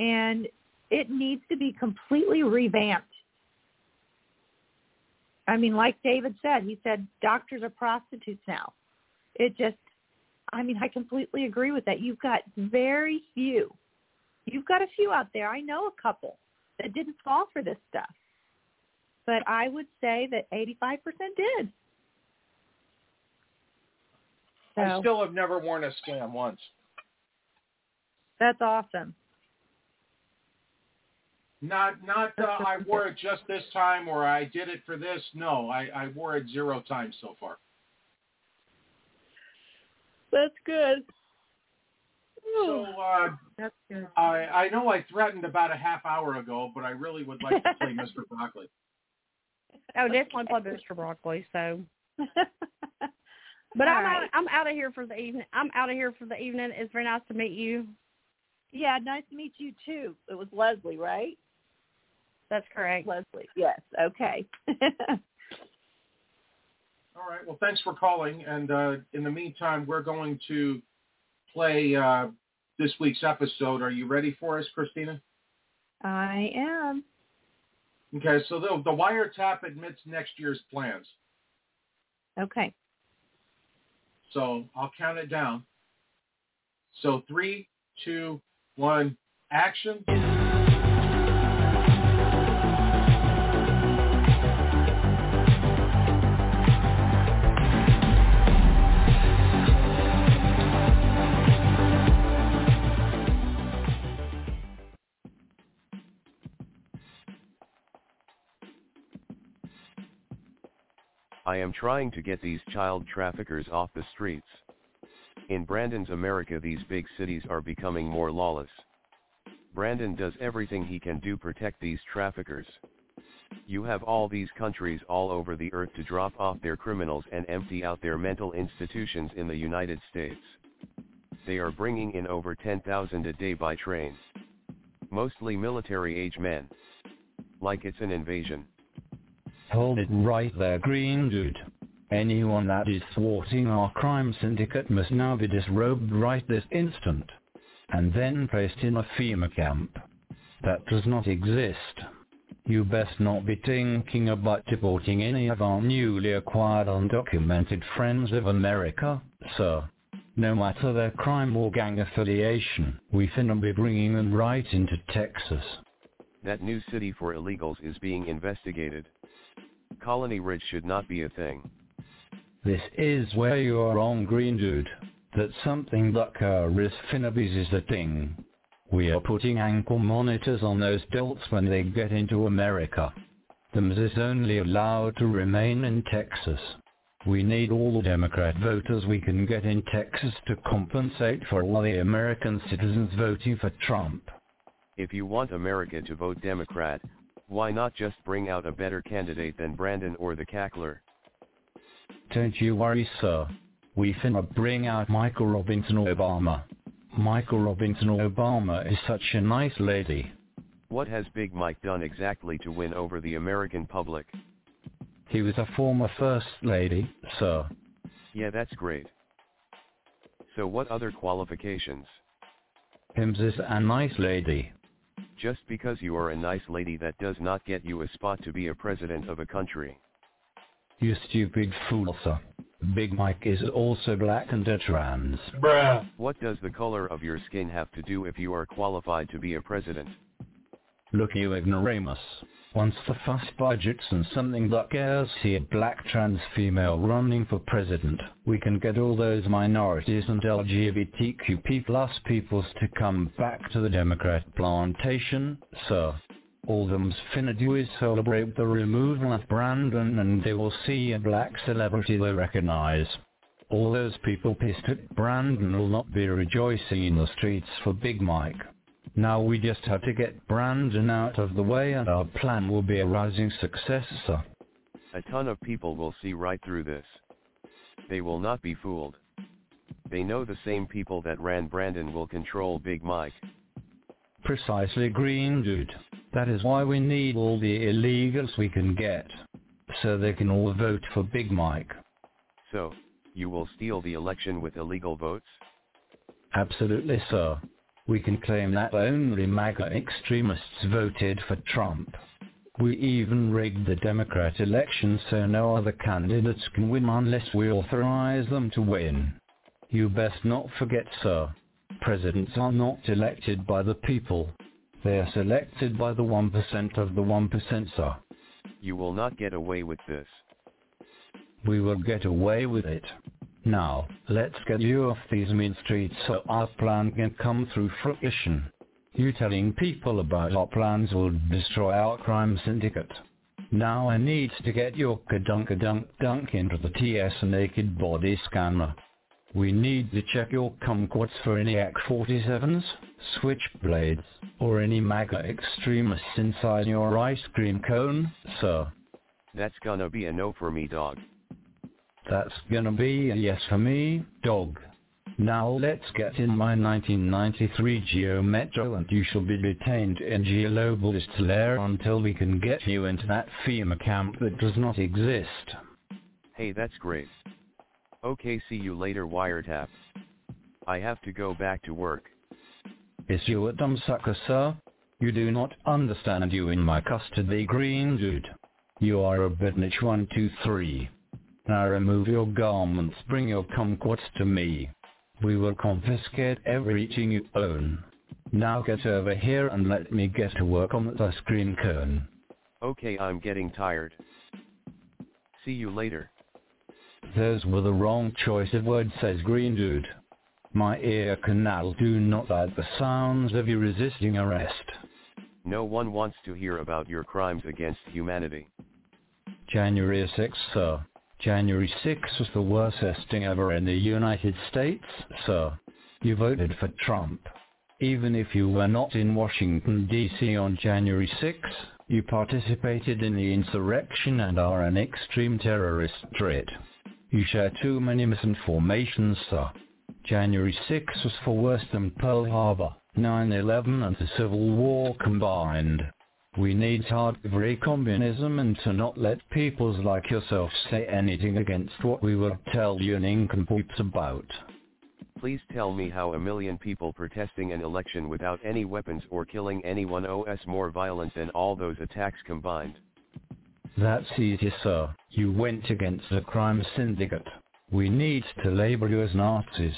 And it needs to be completely revamped. I mean, like David said, he said doctors are prostitutes now. It just, I mean, I completely agree with that. You've got very few. You've got a few out there. I know a couple that didn't fall for this stuff but I would say that 85% did. I still have never worn a scam once. that's awesome. Not not uh, I wore it just this time or I did it for this. No, I, I wore it zero times so far. That's good. So uh, That's good. I I know I threatened about a half hour ago, but I really would like to play Mr. Broccoli. Oh, definitely play Mr. Broccoli. So, but All I'm right. out. I'm out of here for the evening. I'm out of here for the evening. It's very nice to meet you. Yeah, nice to meet you too. It was Leslie, right? That's correct. Leslie. Yes. Okay. All right. Well, thanks for calling. And uh, in the meantime, we're going to play uh, this week's episode. Are you ready for us, Christina? I am. Okay. So the, the wiretap admits next year's plans. Okay. So I'll count it down. So three, two, one, action. I am trying to get these child traffickers off the streets. In Brandon's America these big cities are becoming more lawless. Brandon does everything he can do protect these traffickers. You have all these countries all over the earth to drop off their criminals and empty out their mental institutions in the United States. They are bringing in over 10,000 a day by train. Mostly military-age men. Like it's an invasion. Hold it right there, green dude. Anyone that is thwarting our crime syndicate must now be disrobed right this instant. And then placed in a FEMA camp. That does not exist. You best not be thinking about deporting any of our newly acquired undocumented friends of America, sir. No matter their crime or gang affiliation, we finna be bringing them right into Texas. That new city for illegals is being investigated. Colony Ridge should not be a thing. This is where you are wrong, green dude. That something like a wrist finnabis is a thing. We are putting ankle monitors on those dolts when they get into America. Them is only allowed to remain in Texas. We need all the Democrat voters we can get in Texas to compensate for all the American citizens voting for Trump. If you want America to vote Democrat, why not just bring out a better candidate than Brandon or the cackler? Don't you worry, sir. We finna bring out Michael Robinson Obama. Michael Robinson Obama is such a nice lady. What has Big Mike done exactly to win over the American public? He was a former First Lady, sir. Yeah, that's great. So what other qualifications? Him's is a nice lady. Just because you are a nice lady that does not get you a spot to be a president of a country. You stupid fool, sir. Big Mike is also black and a trans. Bruh. What does the color of your skin have to do if you are qualified to be a president? Look you ignoramus. Once the fuss budgets and something that cares see a black trans female running for president, we can get all those minorities and LGBTQ plus peoples to come back to the Democrat plantation, sir. All them's finna do is celebrate the removal of Brandon and they will see a black celebrity they recognize. All those people pissed at Brandon will not be rejoicing in the streets for Big Mike. Now we just have to get Brandon out of the way and our plan will be a rising success, sir. A ton of people will see right through this. They will not be fooled. They know the same people that ran Brandon will control Big Mike. Precisely green dude. That is why we need all the illegals we can get. So they can all vote for Big Mike. So, you will steal the election with illegal votes? Absolutely, sir. We can claim that only MAGA extremists voted for Trump. We even rigged the Democrat election so no other candidates can win unless we authorize them to win. You best not forget, sir. Presidents are not elected by the people. They are selected by the 1% of the 1%, sir. You will not get away with this. We will get away with it. Now, let's get you off these mean streets so our plan can come through fruition. You telling people about our plans will destroy our crime syndicate. Now I need to get your kadunk dunk dunk into the TS naked body scanner. We need to check your kumquats for any AK-47s, switchblades, or any MAGA extremists inside your ice cream cone, sir. That's gonna be a no for me, dog. That's gonna be a yes for me, dog. Now let's get in my 1993 Geo Metro and you shall be detained in Geolobalist lair until we can get you into that FEMA camp that does not exist. Hey, that's great. Okay, see you later, wiretap. I have to go back to work. Is you a dumb sucker, sir? You do not understand you in my custody, green dude. You are a bitnich one, two, three. Now remove your garments, bring your kumquats to me. We will confiscate everything you own. Now get over here and let me get to work on the cream cone. Okay, I'm getting tired. See you later. Those were the wrong choice of words, says Green Dude. My ear canal do not like the sounds of you resisting arrest. No one wants to hear about your crimes against humanity. January 6th, sir. January 6th was the worstest thing ever in the United States, sir. You voted for Trump. Even if you were not in Washington, D.C. on January 6th, you participated in the insurrection and are an extreme terrorist threat. You share too many misinformations, sir. January 6th was for worse than Pearl Harbor, 9-11 and the Civil War combined. We need hard-free communism and to not let peoples like yourself say anything against what we will tell you nincompoops about. Please tell me how a million people protesting an election without any weapons or killing anyone is more violent than all those attacks combined. That's easy, sir. You went against the crime syndicate. We need to label you as Nazis.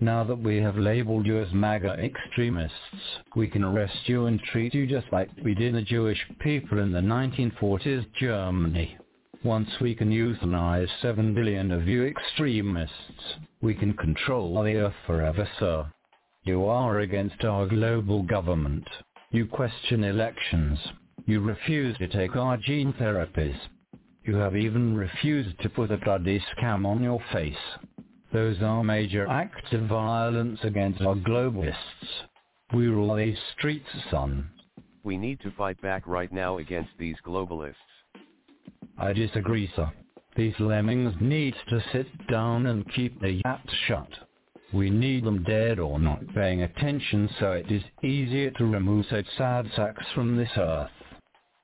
Now that we have labeled you as MAGA extremists, we can arrest you and treat you just like we did the Jewish people in the 1940s Germany. Once we can euthanize 7 billion of you extremists, we can control the earth forever, sir. You are against our global government. You question elections. You refuse to take our gene therapies. You have even refused to put a bloody scam on your face. Those are major acts of violence against our globalists. We rule these streets, son. We need to fight back right now against these globalists. I disagree, sir. These lemmings need to sit down and keep their yaps shut. We need them dead or not paying attention so it is easier to remove such sad sacks from this earth.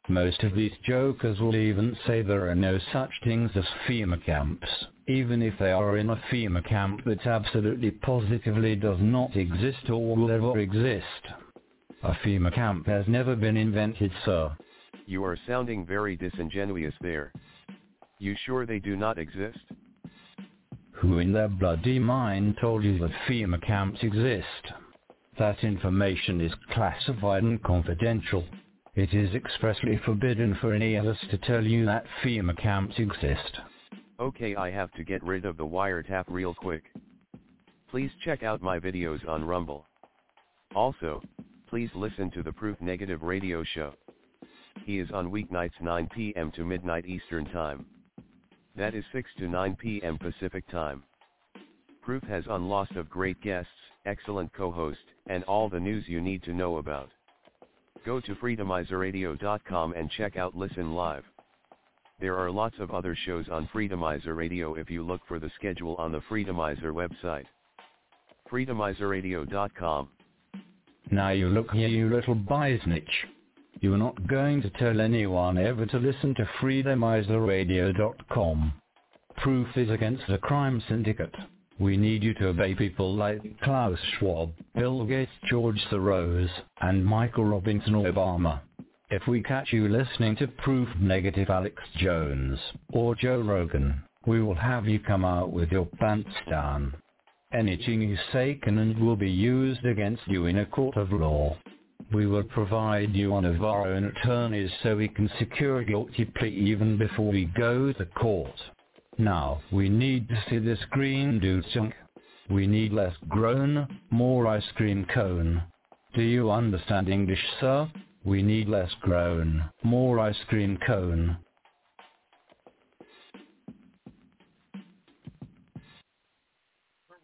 Most of these jokers will even say there are no such things as FEMA camps, even if they are in a FEMA camp that absolutely positively does not exist or will ever exist. A FEMA camp has never been invented, sir. You are sounding very disingenuous there. You sure they do not exist? Who in their bloody mind told you that FEMA camps exist? That information is classified and confidential. It is expressly forbidden for any of us to tell you that FEMA camps exist. Okay I have to get rid of the wiretap real quick. Please check out my videos on Rumble. Also, please listen to the Proof Negative radio show. He is on weeknights 9 p.m. to midnight Eastern Time. That is 6 to 9 p.m. Pacific Time. Proof has on lots of great guests, excellent co-host, and all the news you need to know about. Go to freedomizerradio.com and check out Listen Live. There are lots of other shows on Freedomizer Radio if you look for the schedule on the Freedomizer website. Freedomizerradio.com. Now you look here you little biznitch. You're not going to tell anyone ever to listen to freedomizerradio.com. Proof is against a crime syndicate. We need you to obey people like Klaus Schwab, Bill Gates, George Soros, and Michael Robinson Obama. If we catch you listening to Proof Negative Alex Jones or Joe Rogan, we will have you come out with your pants down. Anything you say can and will be used against you in a court of law. We will provide you one of our own attorneys so we can secure a guilty plea even before we go to court. Now, we need to see this green dude sink. We need less groan, more ice cream cone. Do you understand English, sir? We need less groan, more ice cream cone.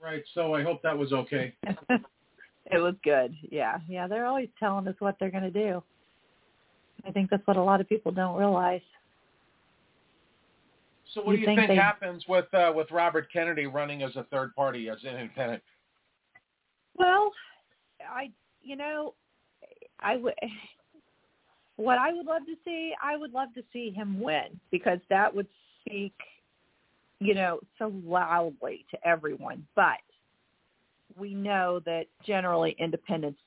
Right, so I hope that was okay. it was good. Yeah, yeah. They're always telling us what they're going to do. I think that's what a lot of people don't realize. So what You do you think think, they- happens with uh, with Robert Kennedy running as a third party as an independent? Well, I, you know, I would. What I would love to see, I would love to see him win because that would speak, you know, so loudly to everyone. But we know that generally independents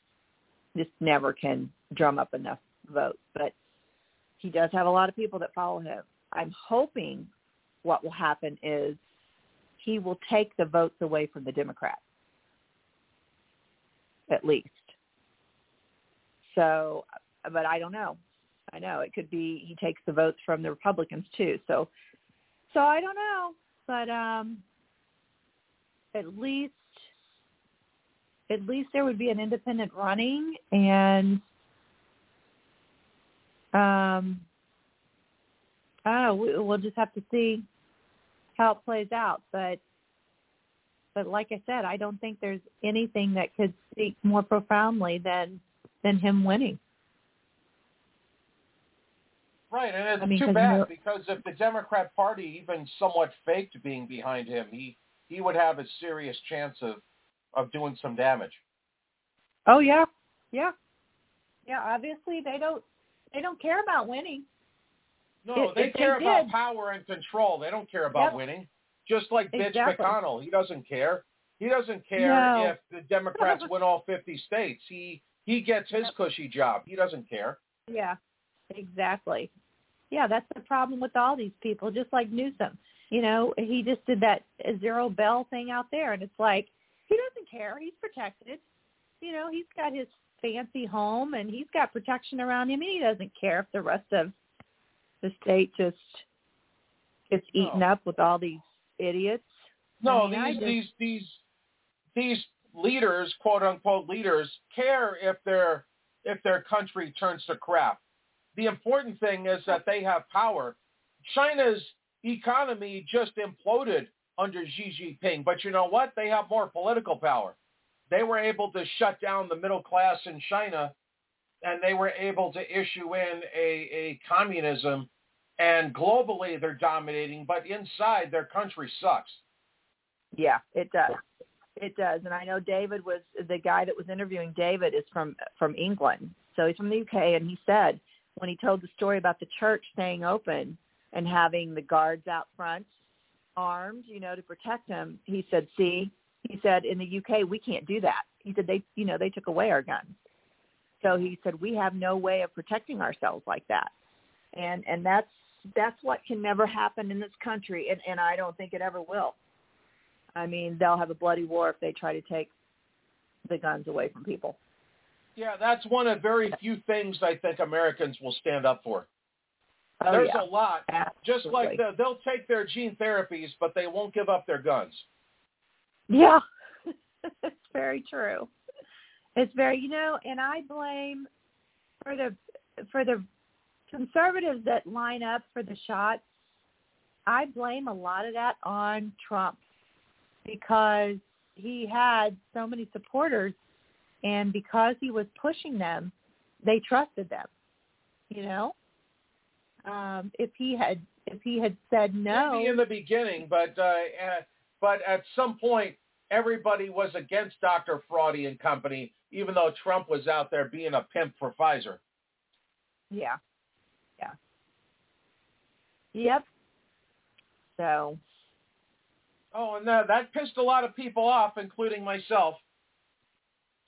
just never can drum up enough votes. But he does have a lot of people that follow him. I'm hoping what will happen is he will take the votes away from the Democrats at least. So, but I don't know. I know it could be he takes the votes from the Republicans too. So, so I don't know, but um, at least, at least there would be an independent running, and um, we- We'll just have to see how it plays out, but but like I said, I don't think there's anything that could speak more profoundly than than him winning. Right, and it's I mean, too 'cause bad you're- because if the Democrat Party even somewhat faked being behind him, he he would have a serious chance of of doing some damage. Oh yeah, yeah, yeah. Obviously, they don't they don't care about winning. No, If- they if they care about did- power and control. They don't care about Yep. winning. Just like Mitch Exactly. McConnell, he doesn't care. He doesn't care No. if the Democrats win all 50 states. He he gets his cushy job. He doesn't care. Yeah, exactly. Yeah, that's the problem with all these people. Just like Newsom, you know, he just did that zero bail thing out there, and it's like he doesn't care. He's protected. You know, he's got his fancy home, and he's got protection around him, and he doesn't care if the rest of the state just gets eaten up with all these idiots. No, I mean, these just- these these these leaders, quote unquote leaders, care if their if their country turns to crap. The important thing is that they have power. China's economy just imploded under Xi Jinping, but you know what? They have more political power. They were able to shut down the middle class in China, and they were able to issue in a, a communism, and globally they're dominating, but inside their country sucks. Yeah, it does. It does, and I know David was the guy that was interviewing David is from from England, so he's from the UK, and he said when he told the story about the church staying open and having the guards out front armed, you know, to protect him, he said, "See," he said, "in the UK we can't do that." He said they, you know, they took away our guns, so he said we have no way of protecting ourselves like that, and and that's that's what can never happen in this country, and and I don't think it ever will. I mean, they'll have a bloody war if they try to take the guns away from people. Yeah, that's one of very few things I think Americans will stand up for. Oh, There's yeah. a lot. Just like the, they'll take their gene therapies, but they won't give up their guns. Yeah, it's very true. It's very, you know, and I blame for the for the conservatives that line up for the shots. I blame a lot of that on Trump because he had so many supporters, and because he was pushing them, they trusted them. You know, um, if he had if he had said no, Maybe in the beginning, but uh, uh, but at some point, everybody was against Dr. Fraudy and company, even though Trump was out there being a pimp for Pfizer. Yeah. Yeah. Yep. So, Oh, and that, that pissed a lot of people off, including myself.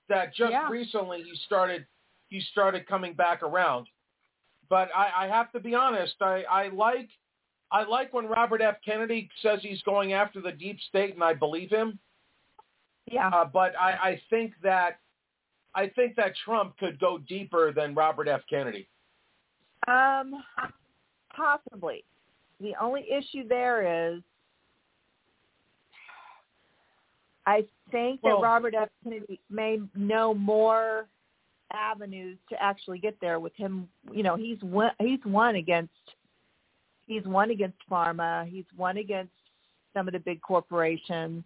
That just Yeah. recently he started he started coming back around. But I, I have to be honest, I, I like I like when Robert F. Kennedy says he's going after the deep state, and I believe him. yeah. Uh, but I, I think that I think that Trump could go deeper than Robert F. Kennedy. Um, possibly. The only issue there is, I think Well- that Robert F. Kennedy may know more avenues to actually get there with him. You know, he's won, he's won against he's won against pharma. He's won against some of the big corporations.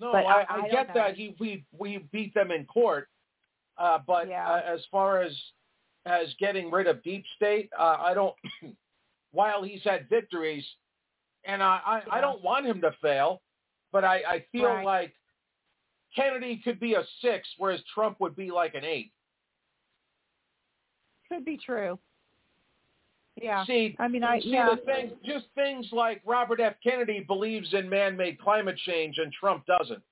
No, But I, I- I, get know. that he we we beat them in court, uh, but uh, as far as as getting rid of deep state, uh, I don't. while he's had victories, and I I, I don't want him to fail, but I I feel Right. like Kennedy could be a six, whereas Trump would be like an eight. Could be true. Yeah. See, I mean, I see yeah. the thing, just things like Robert F. Kennedy believes in man-made climate change and Trump doesn't.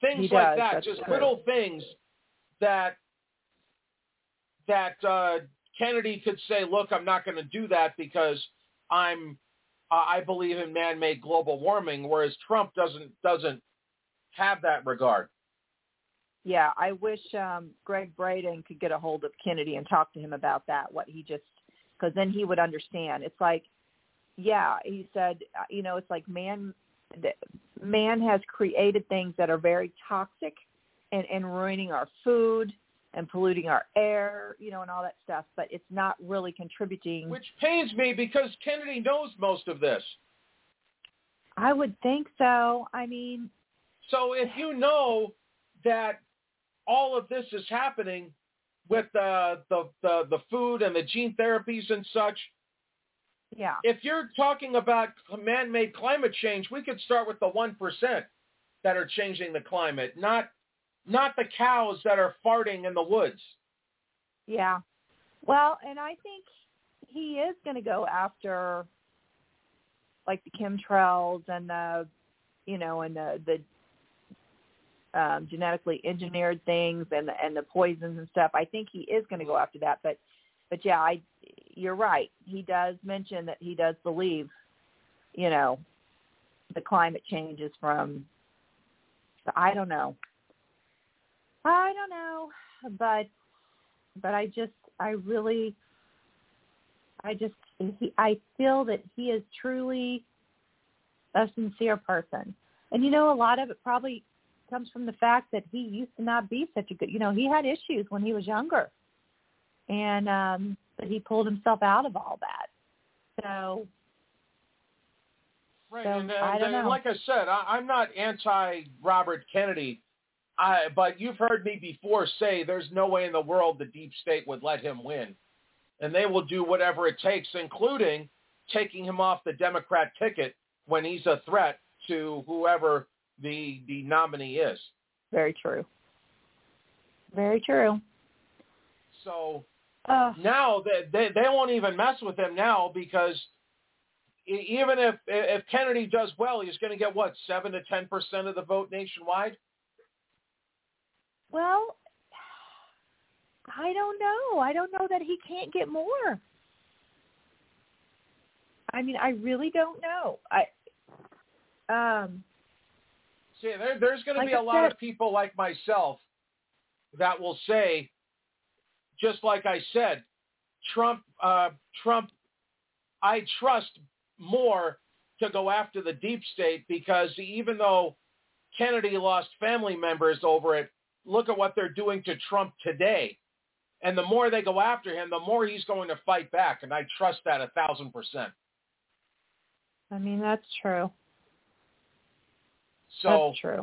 Things like that, just true. little things that that uh, Kennedy could say, "Look, I'm not going to do that because I'm uh, I believe in man-made global warming," whereas Trump doesn't doesn't have that regard. Yeah, I wish um Gregg Braden could get a hold of Kennedy and talk to him about that. What he just because then he would understand. It's like, yeah, he said, uh, you know, it's like man, man has created things that are very toxic and and ruining our food and polluting our air, you know, and all that stuff. But it's not really contributing. Which pains me because Kennedy knows most of this. I would think so. I mean, So if you know that all of this is happening with the the the, the food and the gene therapies and such, yeah, if you're talking about man-made climate change, we could start with the one percent that are changing the climate, not not the cows that are farting in the woods. Yeah. Well, and I think he is going to go after like the chemtrails and the, you know, and the the um, genetically engineered things and the, and the poisons and stuff. I think he is going to go after that. But but yeah, I you're right. He does mention that he does believe, you know, the climate change is from. I don't know. I don't know, but but I just I really I just he, I feel that he is truly a sincere person. And you know a lot of it probably comes from the fact that he used to not be such a good you know, he had issues when he was younger. And um but he pulled himself out of all that. So Right, So, and, and, I don't and know. like I said, I, I'm not anti Robert Kennedy, I, but you've heard me before say there's no way in the world the deep state would let him win, and they will do whatever it takes, including taking him off the Democrat ticket when he's a threat to whoever the the nominee is. Very true. Very true. So uh, now they, they they won't even mess with him now because even if if Kennedy does well, he's going to get what seven to ten percent of the vote nationwide. Well, I don't know. I don't know that he can't get more. I mean, I really don't know. I um see there, there's going to like be a lot said, of people like myself that will say, just like I said, Trump, uh, Trump, I trust more to go after the deep state because even though Kennedy lost family members over it, look at what they're doing to Trump today. And the more they go after him, the more he's going to fight back. And I trust that a thousand percent. I mean, that's true. So that's true.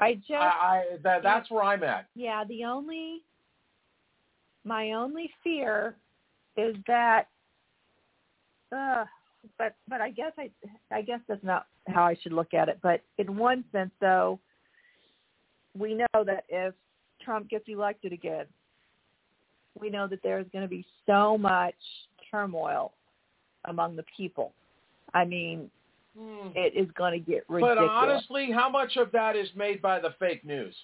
I just, I, I that, that's where I'm at. Yeah, the only, my only fear is that, uh, but but I guess I I guess that's not how I should look at it. But in one sense, though, we know that if Trump gets elected again, we know that there's going to be so much turmoil among the people. I mean, Hmm. it is going to get ridiculous. But honestly, how much of that is made by the fake news?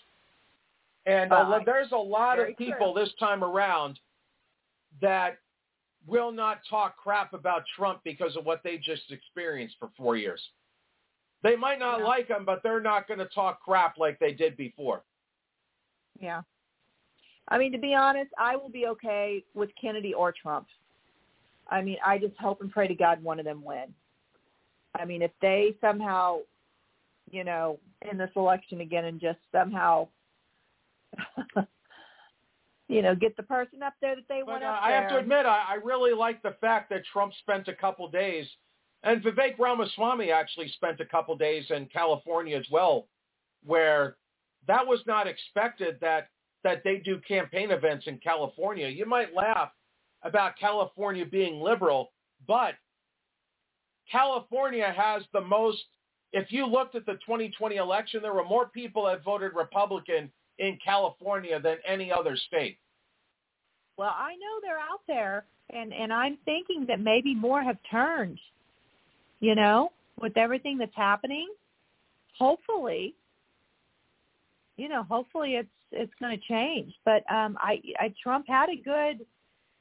And Uh, uh, there's a lot of people true. this time around that will not talk crap about Trump because of what they just experienced for four years. They might not Yeah. like him, but they're not going to talk crap like they did before. Yeah. I mean, to be honest, I will be okay with Kennedy or Trump. I mean, I just hope and pray to God one of them win. I mean, if they somehow, you know, in this election again and just somehow, you know, get the person up there that they But want uh, up I there. have to admit, I, I really like the fact that Trump spent a couple days, and Vivek Ramaswamy actually spent a couple days in California as well, where that was not expected that that they do campaign events in California. You might laugh about California being liberal, but California has the most. If you looked at the 2020 election, there were more people that voted Republican in California than any other state. Well, I know they're out there, and and I'm thinking that maybe more have turned. You know, with everything that's happening, hopefully, you know, hopefully it's it's going to change. But um, I, I Trump had a good.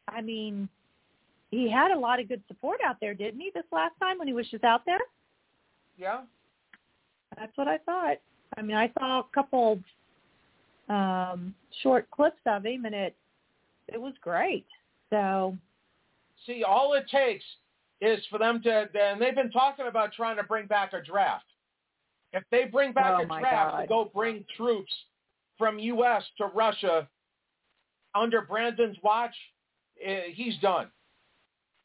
I mean, he had a lot of good support out there, didn't he? This last time when he was just out there. Yeah. That's what I thought. I mean, I saw a couple um short clips of him, and it it was great. So See, all it takes is for them to, and they've been talking about trying to bring back a draft. If they bring back Oh, a draft God. to go bring troops from U.S. to Russia under Brandon's watch, eh, he's done.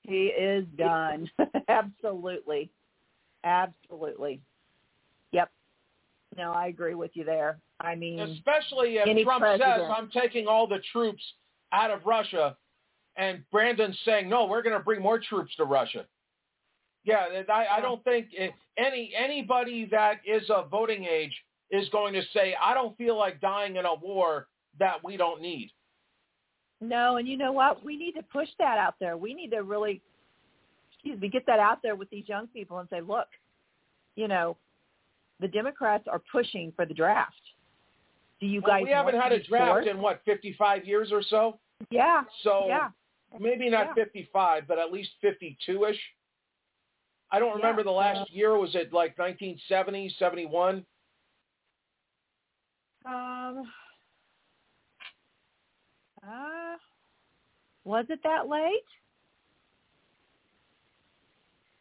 he is done. Absolutely. Absolutely. Yep. No, I agree with you there. I mean, Especially if Trump president. says, I'm taking all the troops out of Russia, and Brandon's saying, no, we're going to bring more troops to Russia. Yeah, I, I don't think it, any anybody that is of voting age is going to say, I don't feel like dying in a war that we don't need. No, and you know what? We need to push that out there. We need to really, excuse me, get that out there with these young people and say, look, you know, the Democrats are pushing for the draft. Do you Well, guys? we haven't had a draft forced? in what 55 years or so. Yeah. So yeah. Maybe not Yeah. 55, but at least 52ish. I don't Yeah, remember the last year. Was it like 1970, 71? Um. Uh, was it that late?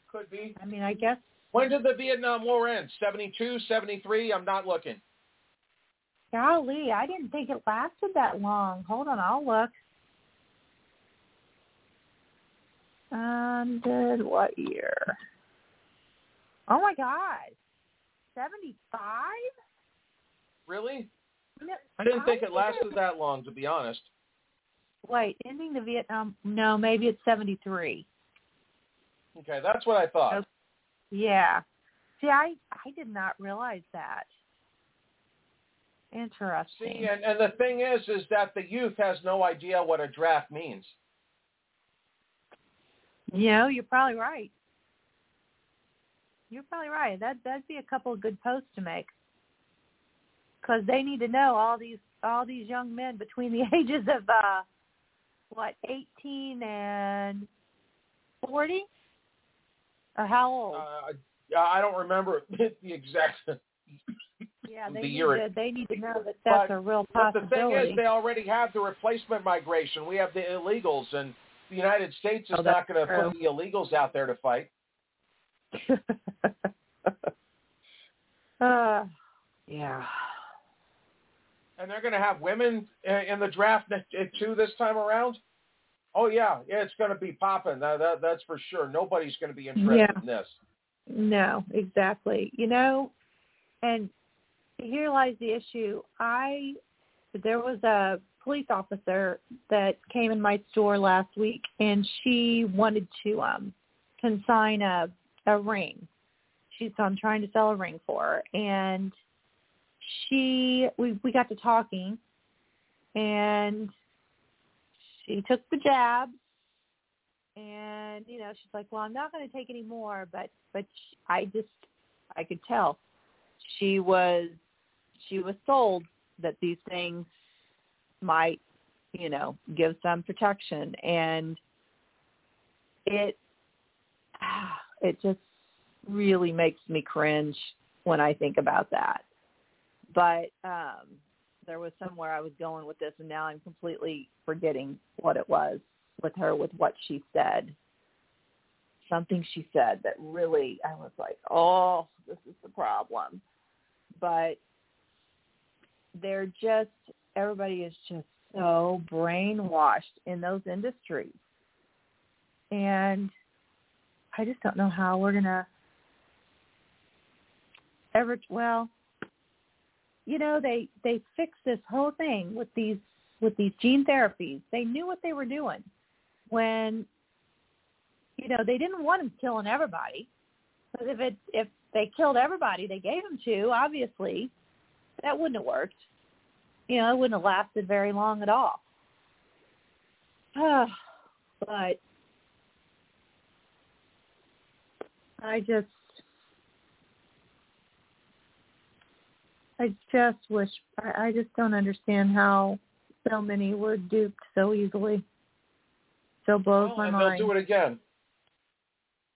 Could be. I mean, I guess. When did the Vietnam War end? 72, 73? I'm not looking. Golly, I didn't think it lasted that long. Hold on, I'll look. Ended what year? Oh my God, seventy-five. Really? I didn't think it lasted that long, to be honest. Wait, ending the Vietnam? No, maybe it's seventy-three. Okay, that's what I thought. Yeah. See, I I did not realize that. Interesting. See, and, and the thing is, is that the youth has no idea what a draft means. You know, you're probably right. You're probably right. That that'd be a couple of good posts to make. Because they need to know all these all these young men between the ages of uh what, eighteen and forty? Or how old? Uh, I don't remember the exact yeah, they the need year. to they need to know that that's But- a real possibility. But the thing is, they already have the replacement migration. We have the illegals, and the United States is Oh, not going to put the illegals out there to fight. uh, yeah. And they're going to have women in the draft uh, too this time around. Oh yeah, yeah, it's going to be popping. That, that that's for sure. Nobody's going to be interested Yeah. in this. No, exactly. You know, and here lies the issue. I there was a police officer that came in my store last week and she wanted to um consign a a ring. She so I'm trying to sell a ring for her. And she we we got to talking and she took the jabs and you know she's like well i'm not going to take any more but but sh i just i could tell. She was she was sold that these things might you know give some protection and it it just really makes me cringe when i think about that but um there was somewhere I was going with this, and now I'm completely forgetting what it was with her with what she said. Something she said that really I was like, oh, this is the problem. But they're just everybody is just so brainwashed in those industries, and I just don't know how we're gonna ever. Well, you know they they fixed this whole thing with these with these gene therapies. They knew what they were doing when you know they didn't want them killing everybody. Because if it if they killed everybody they gave them to obviously that wouldn't have worked you know it wouldn't have lasted very long at all but i just I just wish I I just don't understand how so many were duped so easily. So blows Well, my and mind. they'll do it again.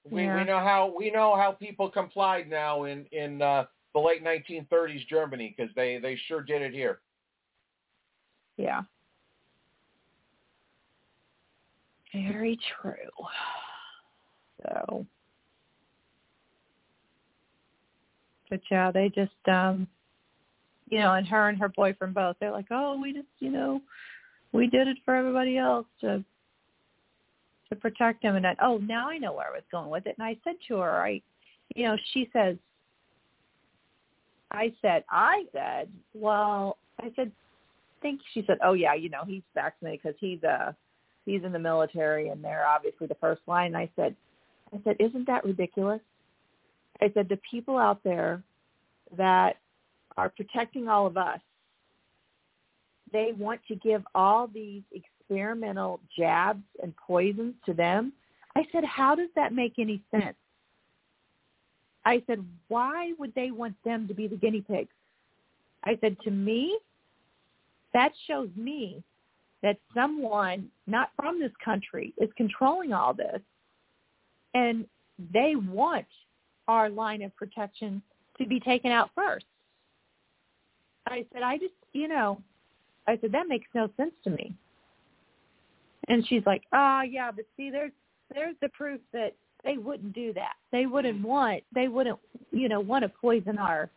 We Yeah. we know how we know how people complied now in in uh, the late 1930s Germany because they they sure did it here. Yeah. Very true. So but yeah, they just um you know, and her and her boyfriend both, they're like, Oh, we just you know, we did it for everybody else to to protect him and I, oh now I know where I was going with it and I said to her, I you know, she says I said, I said, well, I said, think she said, oh yeah, you know, he's vaccinated because he's uh he's in the military and they're obviously the first line. And I said, I said, isn't that ridiculous? I said, the people out there that are protecting all of us, they want to give all these experimental jabs and poisons to them. I said, how does that make any sense? I said, why would they want them to be the guinea pigs? I said, to me, that shows me that someone not from this country is controlling all this and they want our line of protection to be taken out first. I said, I just, you know, I said, that makes no sense to me. And she's like, oh, yeah, but see, there's, there's the proof that they wouldn't do that. They wouldn't mm-hmm. want, they wouldn't, you know, want to poison our,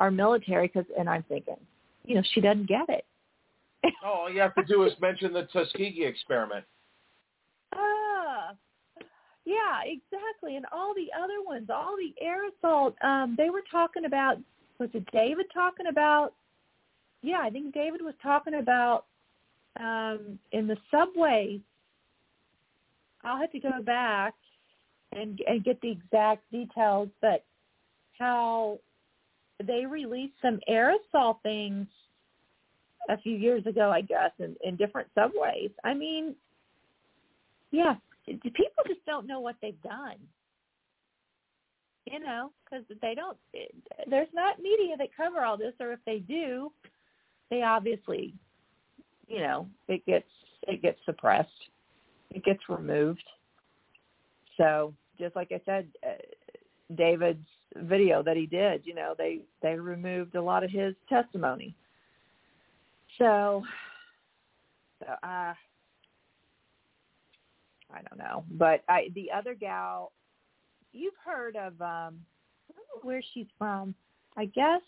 our military because, and I'm thinking, you know, she doesn't get it. All you have to do is mention the Tuskegee experiment. Ah, yeah, exactly. And all the other ones, all the aerosol, um, they were talking about, was it David talking about? Yeah, I think David was talking about um, in the subways. I'll have to go back and and get the exact details, but how they released some aerosol things a few years ago, I guess, in, in different subways. I mean, yeah, people just don't know what they've done. You know, because they don't. There's not media that cover all this, or if they do, they obviously, you know, it gets it gets suppressed, it gets removed. So just like I said, uh, David's video that he did, you know, they they removed a lot of his testimony. So, so uh, I don't know, but I the other gal you've heard of um I don't know where she's from. I guess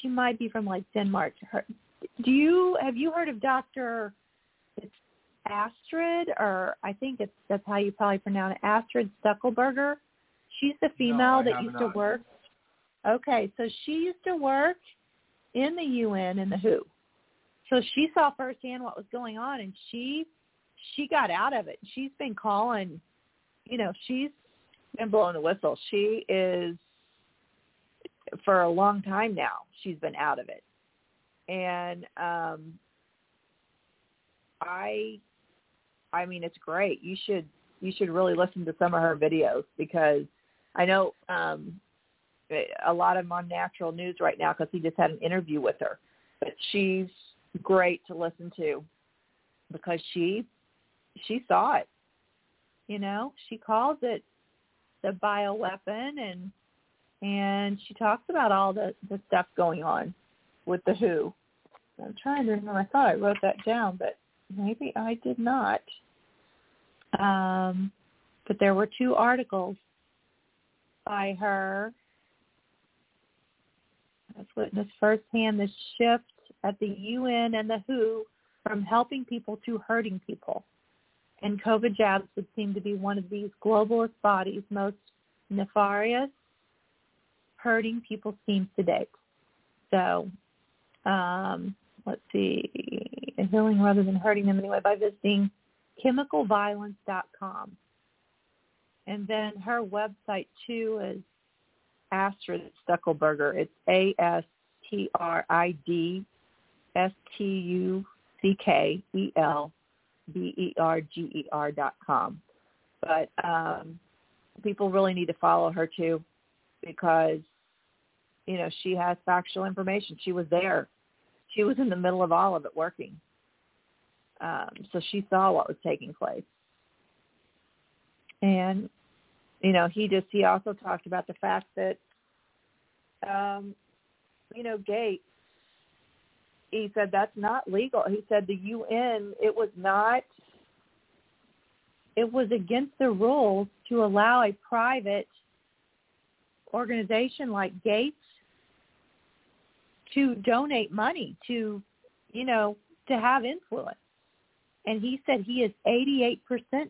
she might be from like Denmark. Her, do you have you heard of Dr. It's Astrid or I think it's that's how you probably pronounce it, Astrid Stuckelberger. She's the female No, that used not. to work. Okay, so she used to work in the UN and the WHO. So she saw firsthand what was going on and she she got out of it. She's been calling, you know, she's been blowing the whistle. She is for a long time now. She's been out of it. And um I I mean it's great. You should you should really listen to some of her videos because I know um a lot of them on Natural News right now because he just had an interview with her. But she's great to listen to because she she saw it. You know, she calls it the bioweapon and and she talks about all the the stuff going on with the WHO. I'm trying to remember. I thought I wrote that down, but maybe I did not. Um, but there were two articles by her. Let's witness firsthand the shift at the UN and the WHO from helping people to hurting people. And COVID jabs would seem to be one of these globalist bodies' most nefarious, hurting people schemes to date. So, um, let's see, healing rather than hurting them anyway by visiting chemicalviolence.com. And then her website too is Astrid Stuckelberger. It's A S T R I D S T U C K E L B E R G E R dot com. But um, people really need to follow her too because you know she has factual information. She was there. She was in the middle of all of it working. Um, so she saw what was taking place. And you know, he just he also talked about the fact that um, you know, Gates he said that's not legal. He said the UN it was not it was against the rules to allow a private organization like Gates to donate money to, you know, to have influence. And he said he is 88%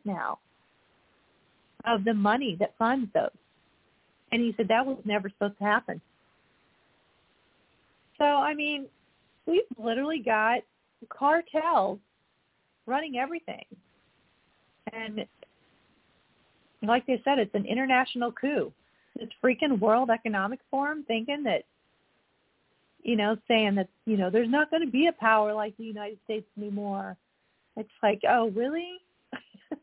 now of the money that funds those. And he said that was never supposed to happen. So, I mean, we've literally got cartels running everything. And like they said, it's an international coup. This freaking World Economic Forum thinking that, you know, saying that, you know, there's not going to be a power like the United States anymore. It's like, oh, really?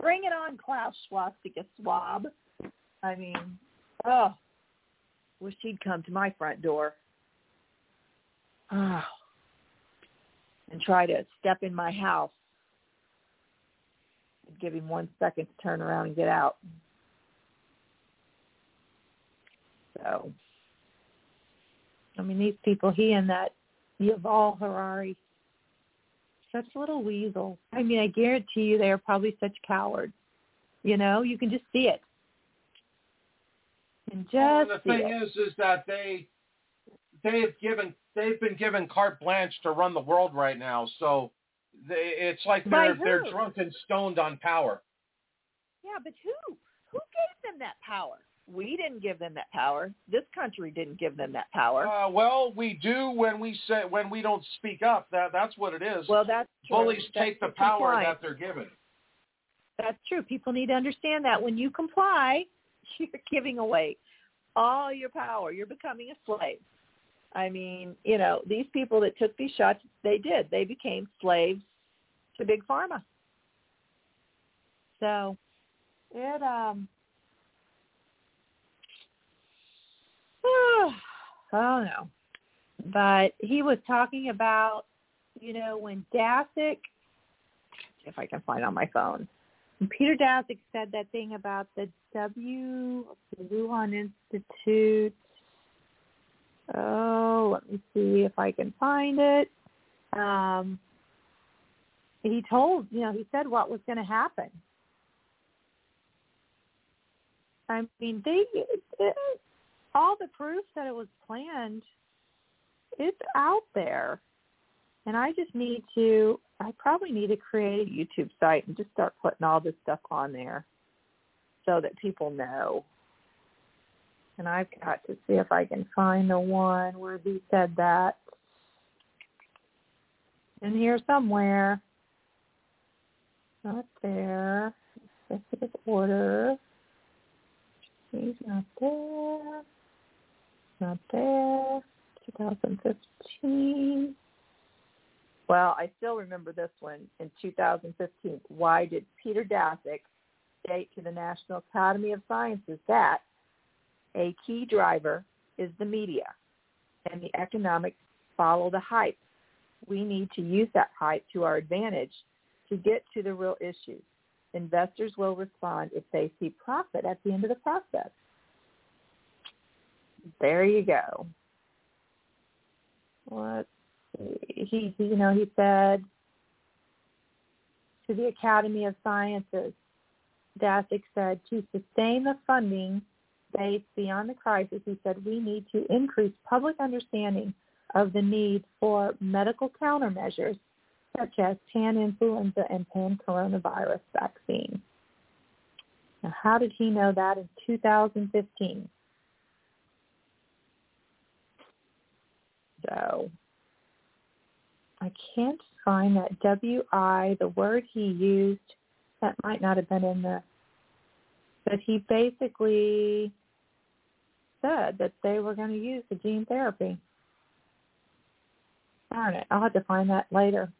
Bring it on, Klaus Swastika Swab. I mean, oh, wish he'd come to my front door. Oh, and try to step in my house. And give him one second to turn around and get out. So, I mean, these people, he and that Yuval Harari, such little weasels. I mean, I guarantee you they are probably such cowards. You know, you can just see it. And just Well, the thing it. is, is that they they've given they've been given carte blanche to run the world right now. So they, it's like they're they're drunk and stoned on power. Yeah, but who? Who gave them that power? We didn't give them that power. This country didn't give them that power. Uh, well, we do when we say when we don't speak up. That that's what it is. well, that's true. Bullies That's take the power that they're given. That's true. People need to understand that when you comply, you're giving away all your power. You're becoming a slave. I mean, you know, these people that took these shots, they did. They became slaves to big pharma. So it um I don't know. But he was talking about, you know, when Daszak if I can find on my phone. And Peter Daszak said that thing about the W the Wuhan Institute. Oh, let me see if I can find it. Um, he told, you know, he said what was going to happen. I mean, they it, all the proof that it was planned, it's out there. And I just need to, I probably need to create a YouTube site and just start putting all this stuff on there so that people know. And I've got to see if I can find the one where he said that in here somewhere. Not there. Executive order. He's not there. Not there. 2015. Well, I still remember this one in 2015. Why did Peter Daszak state to the National Academy of Sciences that a key driver is the media and the economics follow the hype? We need to use that hype to our advantage to get to the real issues. Investors will respond if they see profit at the end of the process. There you go. Let's. He, you know, he said to the Academy of Sciences, Daszak said, to sustain the funding beyond the crisis, he said, we need to increase public understanding of the need for medical countermeasures such as pan influenza and pan coronavirus vaccine. Now, how did he know that in 2015? So I can't find that WI, the word he used, that might not have been in the, but he basically said that they were going to use the gene therapy. Darn it, I'll have to find that later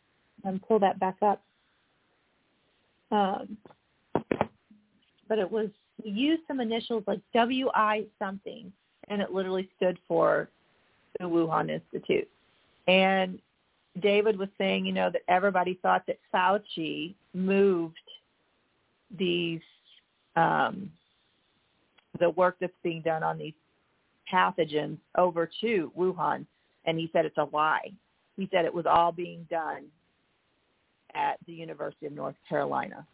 and pull that back up. Um, but it was, we used some initials like WI something, and it literally stood for the Wuhan Institute. And David was saying, you know, that everybody thought that Fauci moved these um, the work that's being done on these pathogens over to Wuhan, and he said it's a lie. He said it was all being done at the University of North Carolina.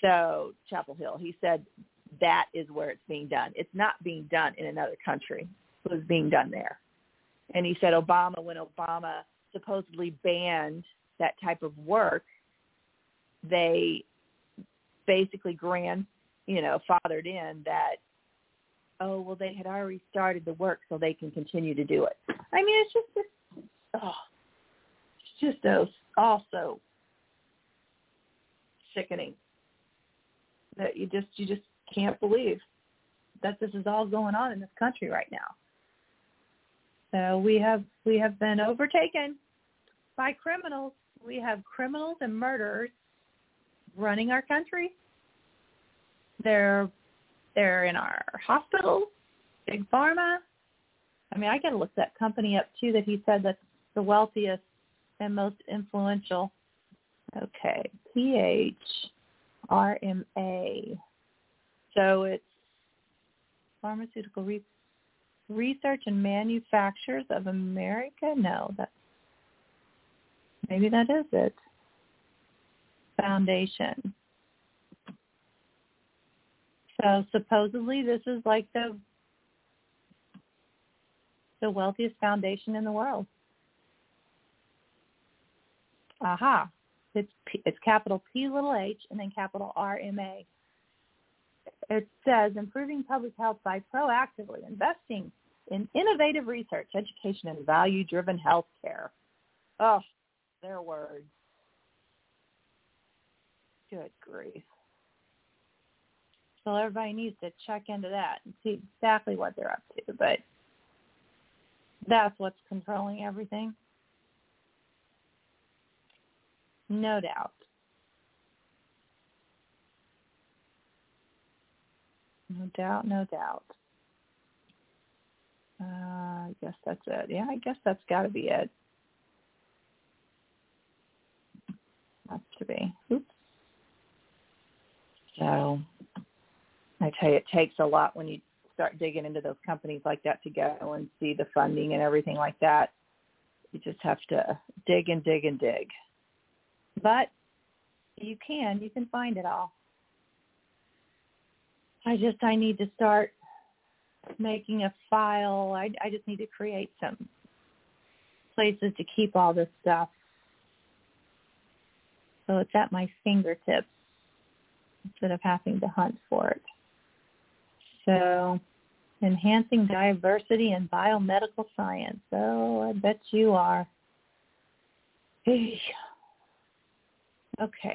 So Chapel Hill. He said that is where it's being done. It's not being done in another country. It was being done there. And he said Obama, when Obama supposedly banned that type of work, they basically grand, you know, fathered in that, oh, well, they had already started the work so they can continue to do it. I mean, it's just, it's, oh, it's just those also sickening that you just, you just can't believe that this is all going on in this country right now. So we have we have been overtaken by criminals. We have criminals and murderers running our country. They're they're in our hospitals, big pharma. I mean, I got to look that company up too. That he said that's the wealthiest and most influential. Okay, P H R M A. So it's pharmaceutical research Research and Manufacturers of America? No, that maybe that is it. Foundation. So supposedly this is like the the wealthiest foundation in the world. Aha. It's it's capital P little h and then capital R M A. It says improving public health by proactively investing in innovative research, education, and value-driven healthcare. Oh, their words. Good grief. So everybody needs to check into that and see exactly what they're up to. But that's what's controlling everything. No doubt. No doubt, no doubt. Uh, I guess that's it. Yeah, I guess that's got to be it. Has to be. Oops. So I tell you, it takes a lot when you start digging into those companies like that to go and see the funding and everything like that. You just have to dig and dig and dig. But you can. You can find it all. I just I need to start making a file. I I just need to create some places to keep all this stuff. So it's at my fingertips instead of having to hunt for it. So enhancing diversity in biomedical science. Oh, I bet you are. Okay,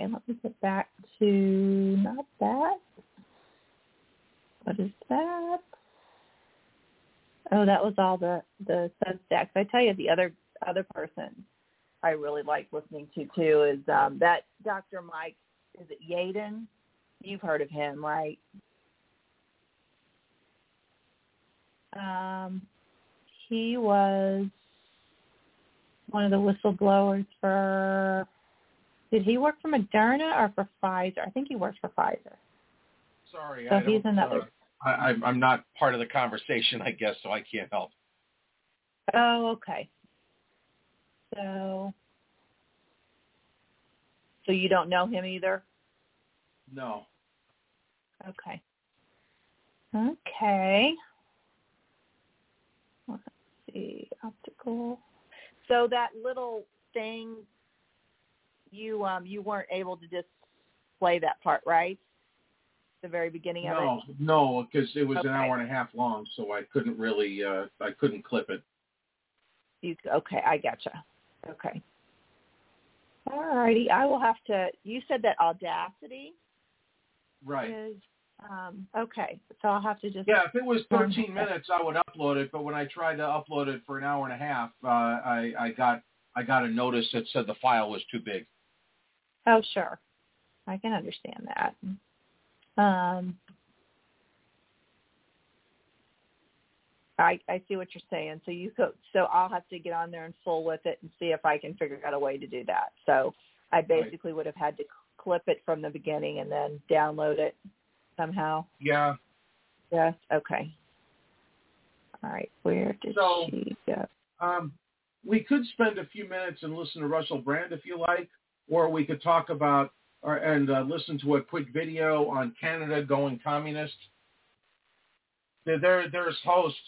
let me get back to not that. What is that? Oh, that was all the the Substacks. I tell you, the other other person I really like listening to too is um that Dr. Mike. Is it Yeadon? You've heard of him, right? Um, he was one of the whistleblowers for. Did he work for Moderna or for Pfizer? I think he works for Pfizer. Sorry, So I he's another. uh, I, I'm- I'm not part of the conversation, I guess, so I can't help. Oh, okay. So, so you don't know him either? No. Okay. Okay. See, optical. So that little thing, you um you weren't able to just play that part, right? The very beginning of No, it. no, no, because it was an hour and a half long, so I couldn't really, uh, I couldn't clip it. You okay? I gotcha. Okay. All righty. I will have to. You said that Audacity Right. is um okay. So I'll have to just Yeah, if it was 13 minutes, I would upload it. But when I tried to upload it for an hour and a half, uh, I, I got I got a notice that said the file was too big. Oh, sure. I can understand that. Um, I I see what you're saying. So you could, so I'll have to get on there and fool with it and see if I can figure out a way to do that. So I basically would have had to clip it from the beginning and then download it somehow. Yeah. Yes. Okay. All right. Where did So- she go? Um, we could spend a few minutes and listen to Russell Brand if you like, or we could talk about or, and uh, listen to a quick video on Canada going communist. There, there there's hosts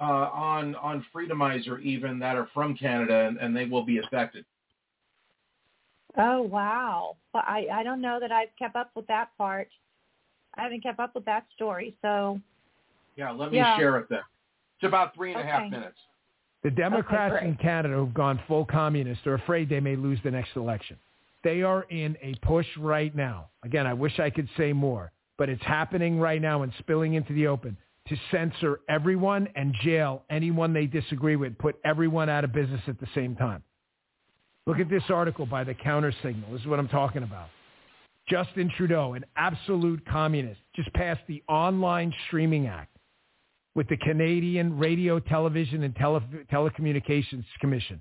uh, on on Freedomizer even that are from Canada, and, and they will be affected. Oh wow! Well, I I don't know that I've kept up with that part. I haven't kept up with that story. So Yeah, let me Yeah. share it then. It's about three and a half Okay. minutes. The Democrats great. in Canada who've gone full communist are afraid they may lose the next election. They are in a push right now. Again, I wish I could say more, but it's happening right now and spilling into the open to censor everyone and jail anyone they disagree with, put everyone out of business at the same time. Look at this article by the Counter Signal. This is what I'm talking about. Justin Trudeau, an absolute communist, just passed the Online Streaming Act with the Canadian Radio, Television, and Tele- Telecommunications Commission.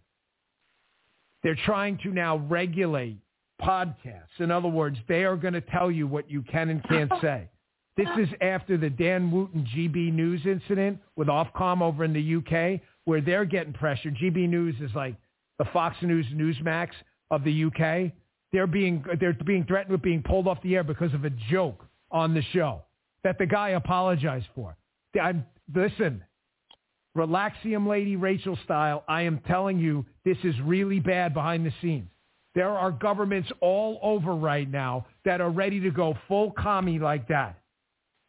They're trying to now regulate podcasts. In other words, they are going to tell you what you can and can't say. This is after the Dan Wootton GB News incident with Ofcom over in the UK, where they're getting pressured. GB News is like the Fox News Newsmax of the UK. They're being they're being threatened with being pulled off the air because of a joke on the show that the guy apologized for. I'm, listen, Relaxium Lady Rachel style, I am telling you, this is really bad behind the scenes. There are governments all over right now that are ready to go full commie like that.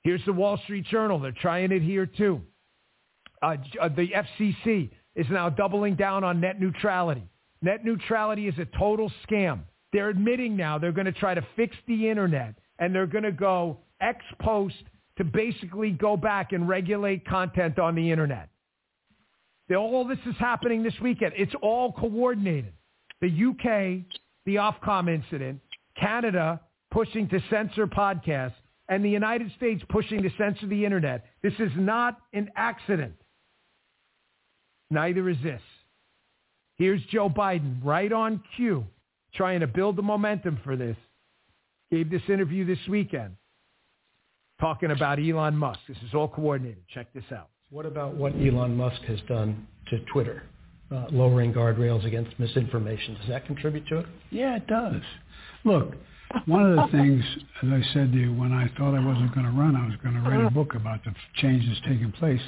Here's the Wall Street Journal. They're trying it here too. Uh, uh, the FCC is now doubling down on net neutrality. Net neutrality is a total scam. They're admitting now they're going to try to fix the internet and they're going to go ex post to basically go back and regulate content on the internet. All this is happening this weekend. It's all coordinated. The UK, the Ofcom incident, Canada pushing to censor podcasts, and the United States pushing to censor the internet. This is not an accident. Neither is this. Here's Joe Biden right on cue, trying to build the momentum for this. Gave this interview this weekend talking about Elon Musk. This is all coordinated. Check this out. What about what Elon Musk has done to Twitter, uh, lowering guardrails against misinformation? Does that contribute to it? Yeah, it does. Look, one of the things, as I said to you, when I thought I wasn't going to run, I was going to write a book about the changes taking place.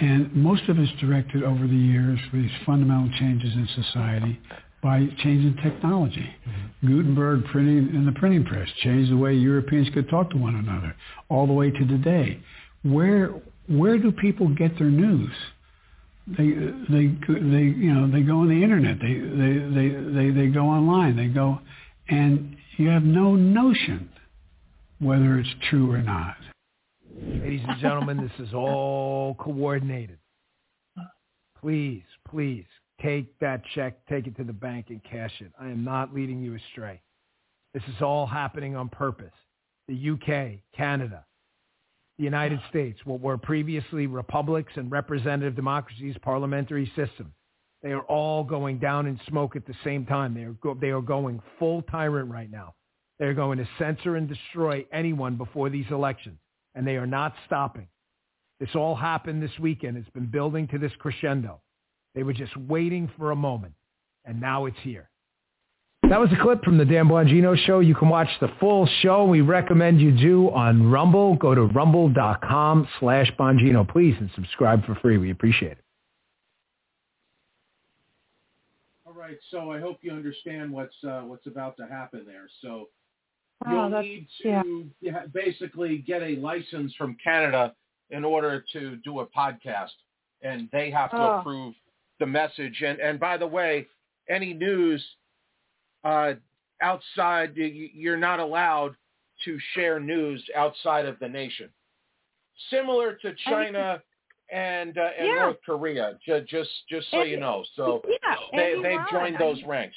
And most of it's directed over the years for these fundamental changes in society by changing technology. Mm-hmm. Gutenberg printing and the printing press changed the way Europeans could talk to one another, all the way to today. Where where do people get their news? They they they you know they go on the internet. They they they they, they go online. They go, and you have no notion whether it's true or not. Ladies and gentlemen, this is all coordinated. Please, please take that check, take it to the bank and cash it. I am not leading you astray. This is all happening on purpose. The UK, Canada, the United States, what were previously republics and representative democracies, parliamentary system, they are all going down in smoke at the same time. They are, go- they are going full tyrant right now. They're going to censor and destroy anyone before these elections, and they are not stopping. This all happened this weekend. It's been building to this crescendo. They were just waiting for a moment, and now it's here. That was a clip from the Dan Bongino show. You can watch the full show. We recommend you do on Rumble. Go to rumble.com slash Bongino, please, and subscribe for free. We appreciate it. All right, so I hope you understand what's uh, what's about to happen there. So Oh, you'll that's- need to yeah, basically get a license from Canada in order to do a podcast, and they have to Oh. approve the message. And and by the way, any news uh, outside, you're not allowed to share news outside of the nation. Similar to China and uh, and Yeah. North Korea, ju- just just so you know. So yeah, they they've Iran, joined I those mean- ranks.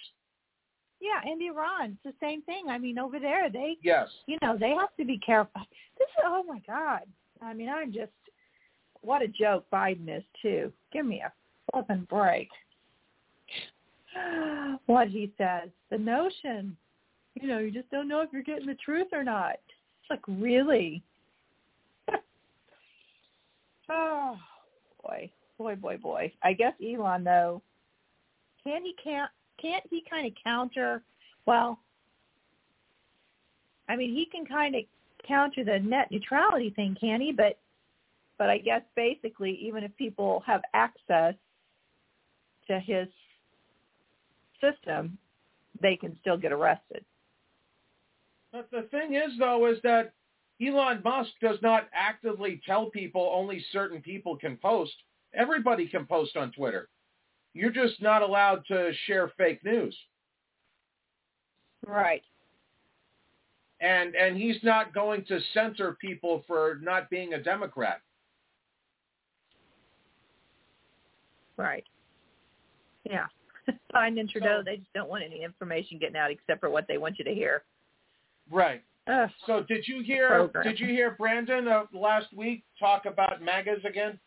Yeah, and Iran, it's the same thing. I mean, over there, they, Yes. you know, they have to be careful. This is, oh my God. I mean, I'm just, what a joke Biden is too. Give me a flipping break. What he says, the notion, you know, you just don't know if you're getting the truth or not. It's like, really? oh, boy, boy, boy, boy. I guess Elon, though, can he can't can't he kind of counter? Well, I mean, he can kind of counter the net neutrality thing, can he? But but I guess basically, even if people have access to his system, they can still get arrested. But the thing is, though, is that Elon Musk does not actively tell people only certain people can post. Everybody can post on Twitter. You're just not allowed to share fake news. Right. And and he's not going to censor people for not being a Democrat. Right. Yeah. Biden and Trudeau, they just don't want any information getting out except for what they want you to hear. Right. Ugh. So did you hear Program. did you hear Brandon uh, last week talk about MAGAs again?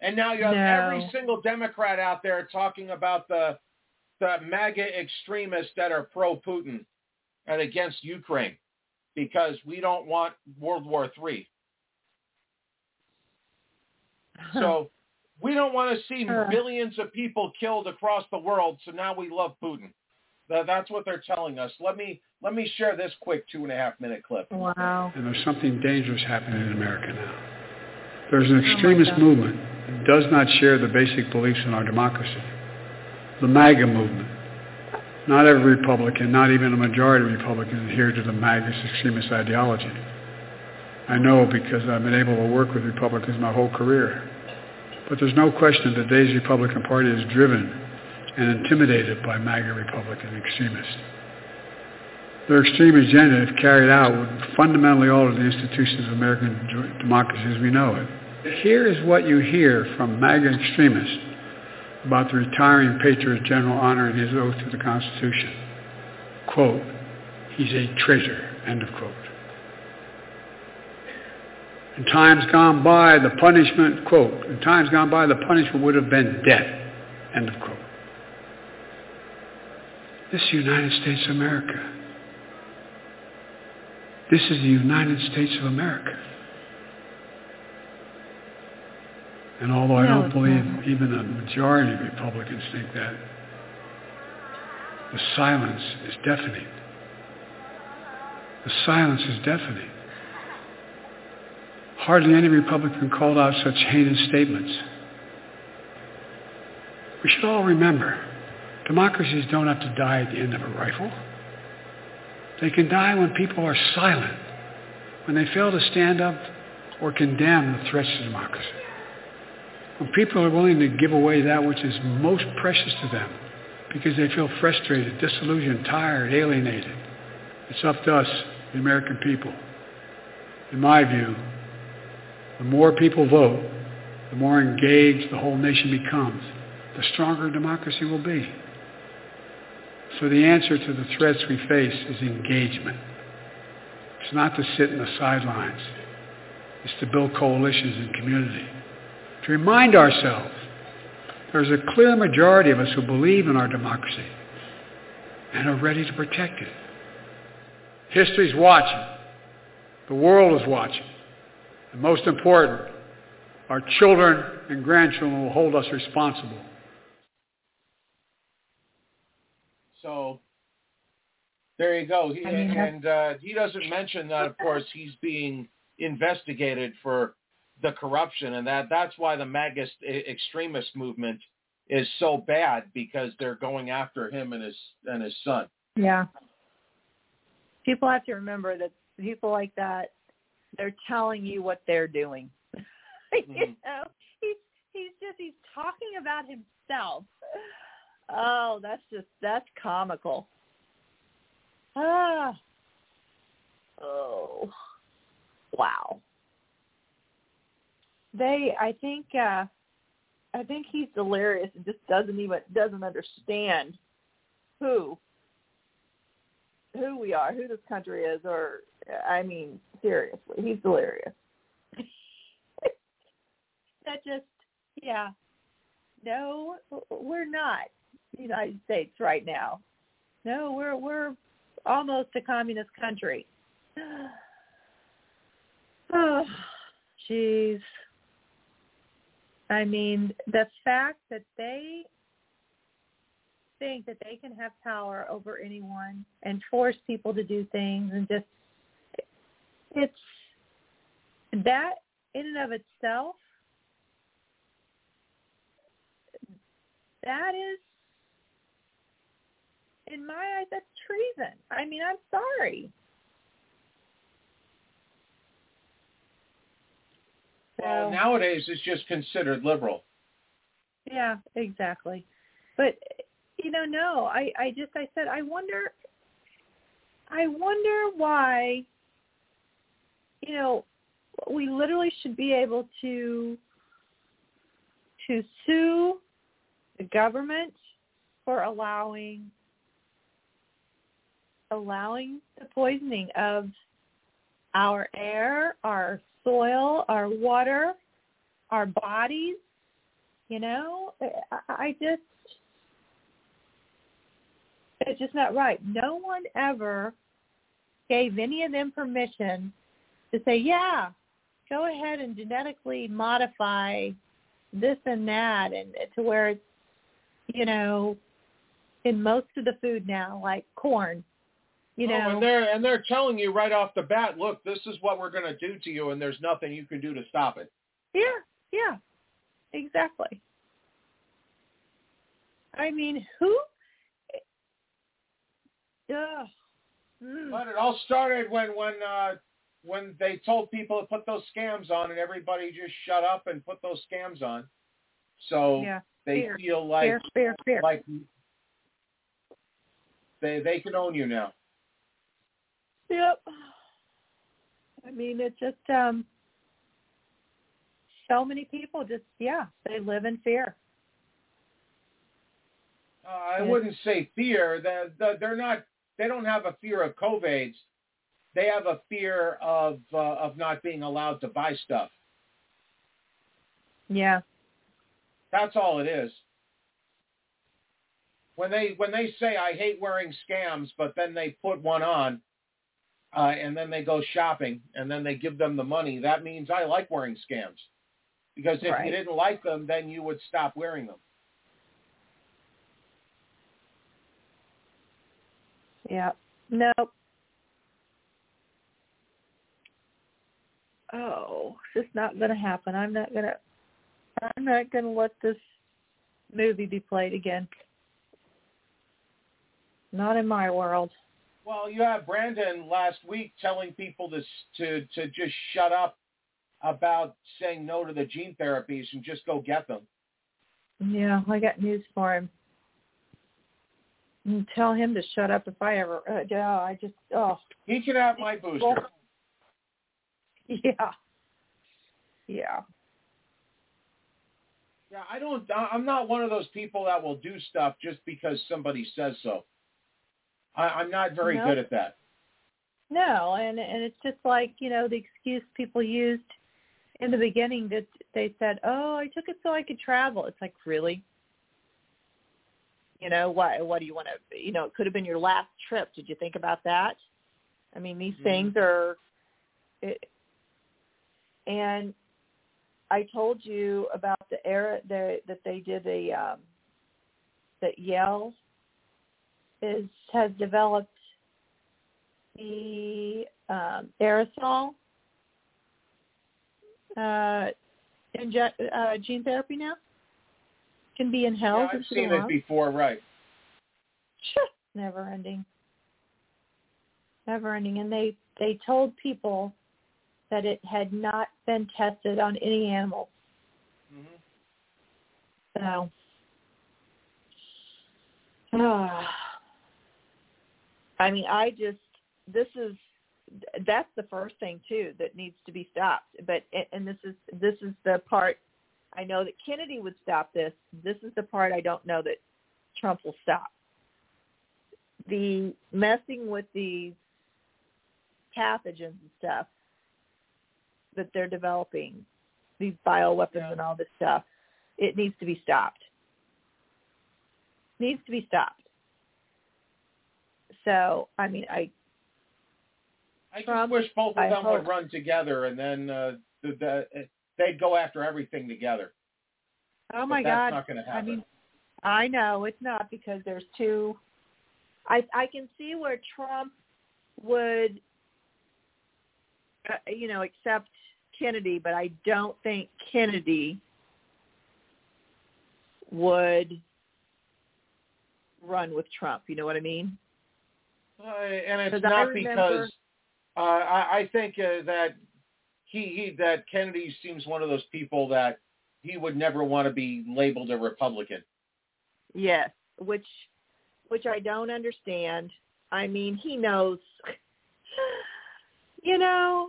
And now you have No. every single Democrat out there talking about the the MAGA extremists that are pro Putin and against Ukraine because we don't want World War Three. So we don't want to see Uh. millions of people killed across the world. So now we love Putin. That's what they're telling us. Let me let me share this quick two and a half minute clip. Wow. And there's something dangerous happening in America now. There's an extremist movement that does not share the basic beliefs in our democracy. The MAGA movement. Not every Republican, not even a majority of Republicans adhere to the MAGA extremist ideology. I know because I've been able to work with Republicans my whole career. But there's no question that today's Republican Party is driven and intimidated by MAGA Republican extremists. their extreme agenda, if carried out, would fundamentally alter the institutions of American democracy as we know it. Here is what you hear from MAGA extremists about the retiring Patriot General honoring his oath to the Constitution. Quote, he's a traitor, end of quote. In times gone by, the punishment, quote, in times gone by, the punishment would have been death, end of quote. This is the United States of America. This is the United States of America. And although I don't believe even a majority of Republicans think that, the silence is deafening. The silence is deafening. Hardly any Republican called out such heinous statements. We should all remember, democracies don't have to die at the end of a rifle. They can die when people are silent, when they fail to stand up or condemn the threats to democracy. When people are willing to give away that which is most precious to them because they feel frustrated, disillusioned, tired, alienated. It's up to us, the American people. In my view, the more people vote, the more engaged the whole nation becomes, the stronger democracy will be. So the answer to the threats we face is engagement. It's not to sit in the sidelines. It's to build coalitions and community. To remind ourselves there's a clear majority of us who believe in our democracy and are ready to protect it. History's watching. The world is watching. And most important, our children and grandchildren will hold us responsible. So there you go. He, I mean, and uh, he doesn't mention that, of course, he's being investigated for the corruption, and that that's why the MAGA extremist movement is so bad because they're going after him and his and his son. Yeah. People have to remember that people like that, they're telling you what they're doing. you know, he's he's just he's talking about himself. Oh, that's just that's comical. Ah. Oh. Wow. They I think uh I think he's delirious and just doesn't even doesn't understand who who we are, who this country is, or I mean, seriously, he's delirious. that just yeah. No, we're not the United States right now. No, we're we're almost a communist country. Oh, jeez. I mean, the fact that they think that they can have power over anyone and force people to do things and just it's that in and of itself that is in my eyes that's treason. I mean, I'm sorry. Well, nowadays it's just considered liberal. Yeah, exactly. But you know, no, I I just I said I wonder I wonder why you know, we literally should be able to to sue the government for allowing allowing the poisoning of our air, our soil, our water, our bodies. You know, I, I just, it's just not right. No one ever gave any of them permission to say, yeah, go ahead and genetically modify this and that and to where it's, you know, in most of the food now, like corn, you oh, know, oh, and they're and they're telling you right off the bat, look, this is what we're going to do to you, and there's nothing you can do to stop it. Yeah, yeah, exactly. I mean, who? Ugh. Mm. But it all started when when uh, when they told people to put those scams on, and everybody just shut up and put those scams on. So yeah. they fear. feel like fear, fear, fear. like they they can own you now. Yep. I mean, it's just um so many people just yeah, they live in fear. Uh, I wouldn't say fear. They're, they're- they're not. They don't have a fear of COVID. They have a fear of uh, of not being allowed to buy stuff. Yeah. That's all it is. When they when they say I hate wearing scams, but then they put one on, uh, and then they go shopping, and then they give them the money. That means I like wearing scams, because if Right. you didn't like them, then you would stop wearing them. Yeah. Nope. Oh, it's just not going to happen. I'm not going to. I'm not going to let this movie be played again. Not in my world. Well, you have Brandon last week telling people to to to just shut up about saying no to the gene therapies and just go get them. Yeah, I got news for him. And tell him to shut up if I ever. Uh, yeah, I just. Oh. He can have my booster. Yeah. Yeah. Yeah, I don't. I'm not one of those people that will do stuff just because somebody says so. I, I'm not very Nope. good at that. No, and and it's just like you know the excuse people used in the beginning that they said, "Oh, I took it so I could travel." It's like really, you know what? What do you want to? You know, it could have been your last trip. Did you think about that? I mean, these things are, it, and I told you about the era that that they did a um, that Yale is has developed the um, aerosol uh, inject, uh, gene therapy now can be inhaled. Yeah, I've seen it before, right? Never ending. Never ending. And they they told people that it had not been tested on any animals. So. ah. I mean, I just this is that's the first thing too that needs to be stopped. But and this is this is the part I know that Kennedy would stop this. This is the part I don't know that Trump will stop. The messing with these pathogens and stuff that they're developing, these bioweapons and all this stuff, it needs to be stopped. Needs to be stopped. So, I mean, I I just Trump, wish both of I them would run together, and then uh, the, the, they'd go after everything together. Oh my that's God! not gonna I happen. mean, I know it's not because there's two. I I can see where Trump would, uh, you know, accept Kennedy, but I don't think Kennedy would run with Trump. You know what I mean? Uh, and it's I not remember- because uh, I, I think uh, that he, he that Kennedy seems one of those people that he would never want to be labeled a Republican. Yes, which which I don't understand. I mean, he knows. You know,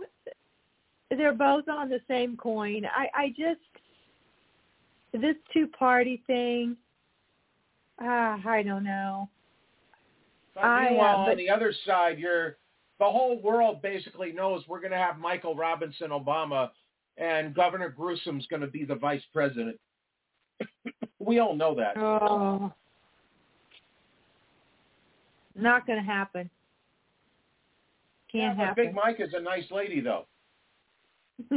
they're both on the same coin. I I just this two party thing. Ah, I don't know. But I, uh, meanwhile, on the other side, you're the whole world basically knows we're going to have Michael Robinson Obama, and Governor Gruesom's going to be the vice president. we all know that. Oh, not going to happen. Can't but happen. Big Mike is a nice lady, though.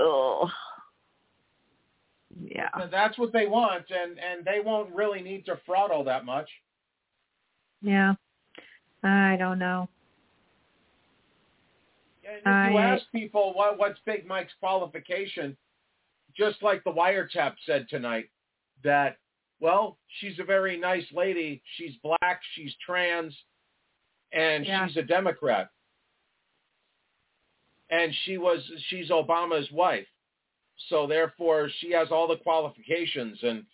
oh, yeah. And That's what they want, and and they won't really need to fraud all that much. Yeah. I don't know. And if you ask people what what's Big Mike's qualification, just like the wiretap said tonight, that well, she's a very nice lady. She's black. She's trans, and Yeah. she's a Democrat. And she was she's Obama's wife, so therefore she has all the qualifications. And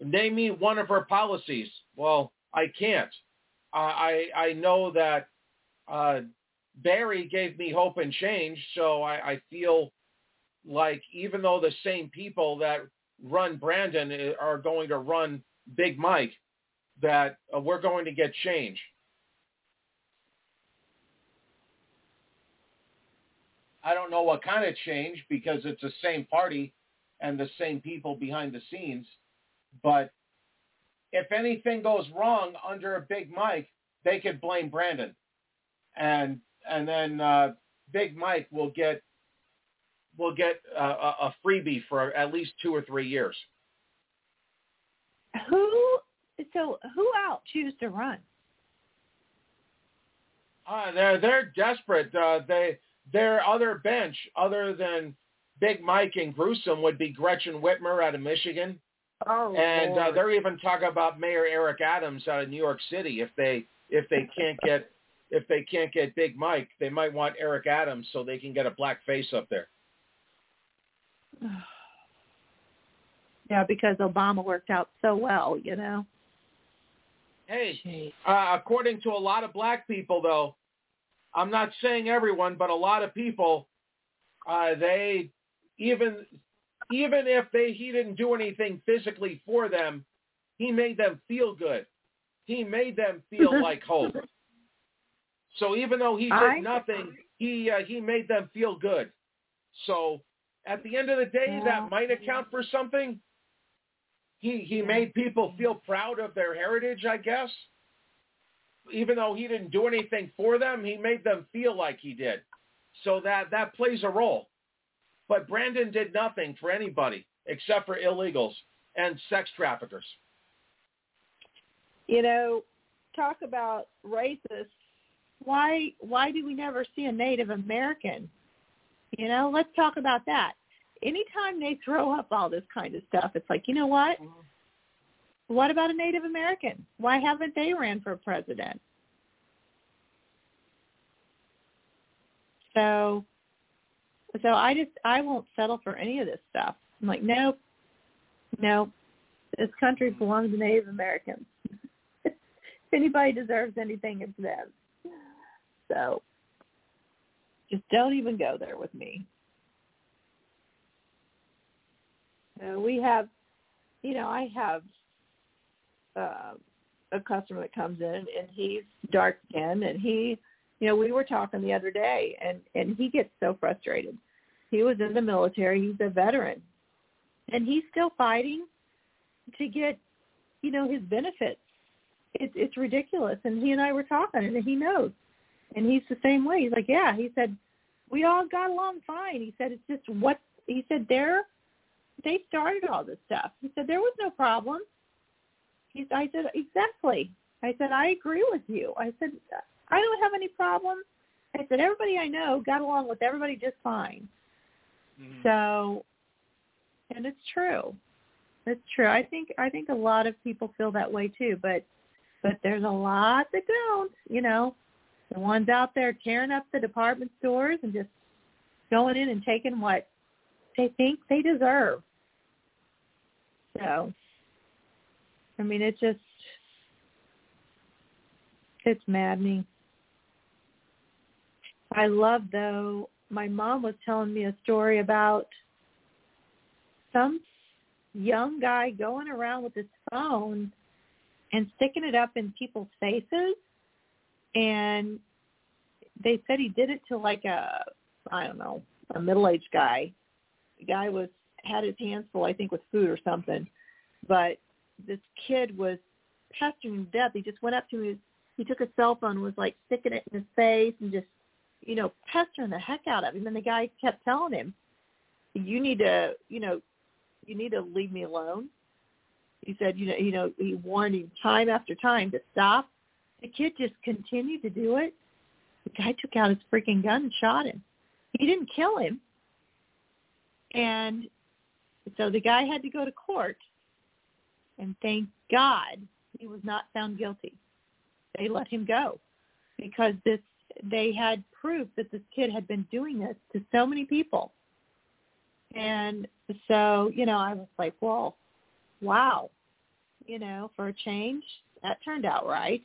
name me one of her policies. Well, I can't. I I know that uh, Barry gave me hope and change, so I, I feel like even though the same people that run Brandon eh, are going to run Big Mike, that uh, we're going to get change. I don't know what kind of change because it's the same party and the same people behind the scenes. But if anything goes wrong under a Big Mike, they could blame Brandon, and and then uh, Big Mike will get will get a, a freebie for at least two or three years. Who? So who out choose to run? Uh, they're they're desperate. Uh, they their other bench, other than Big Mike and Gruesome, would be Gretchen Whitmer out of Michigan. Oh, and uh, they're even talking about Mayor Eric Adams out of New York City. If they if they can't get if they can't get Big Mike, they might want Eric Adams so they can get a black face up there. Yeah, because Obama worked out so well, you know. Hey, uh, according to a lot of black people, though, I'm not saying everyone, but a lot of people, uh, they even even if they he didn't do anything physically for them, he made them feel good. He made them feel like hope. So even though he did nothing, he uh, he made them feel good. So at the end of the day, that might account for something. He he made people feel proud of their heritage, I guess. Even though he didn't do anything for them, he made them feel like he did. So that that plays a role. But Brandon did nothing for anybody except for illegals and sex traffickers. You know, talk about racist. Why why do we never see a Native American? You know, let's talk about that. Anytime they throw up all this kind of stuff, it's like, you know what? Mm-hmm. What about a Native American? Why haven't they ran for president? So so I just I won't settle for any of this stuff. I'm like, nope, nope. This country belongs to Native Americans. if anybody deserves anything, it's them. So just don't even go there with me. Uh, we have, you know, I have uh, a customer that comes in and he's dark skinned and he, you know, we were talking the other day and and he gets so frustrated. He was in the military. He's a veteran, and he's still fighting to get, you know, his benefits. It's it's ridiculous. And he and I were talking, and he knows. And he's the same way. He's like, yeah. He said, we all got along fine. He said, it's just what he said. They're they started all this stuff. He said there was no problem. He, I said exactly. I said I agree with you. I said I don't have any problem. I said everybody I know got along with everybody just fine. Mm-hmm. So, and it's true. It's true. I think I think a lot of people feel that way too, but but there's a lot that don't. You know, the ones out there tearing up the department stores and just going in and taking what they think they deserve. So, I mean, it just it's maddening. I love though. My mom was telling me a story about some young guy going around with his phone and sticking it up in people's faces, and they said he did it to like a I don't know a middle-aged guy. The guy was had his hands full, I think, with food or something, but this kid was pestering him to death. He just went up to him. He took a cell phone, and was like sticking it in his face, and just you know, pestering the heck out of him. And the guy kept telling him, "You need to, you know, you need to leave me alone." He said, you know, you know, he warned him time after time to stop. The kid just continued to do it. The guy took out his freaking gun and shot him. He didn't kill him. And so the guy had to go to court. And thank God he was not found guilty. They let him go because this they had proof that this kid had been doing this to so many people. And so, you know, I was like, well, wow, you know, for a change, that turned out right.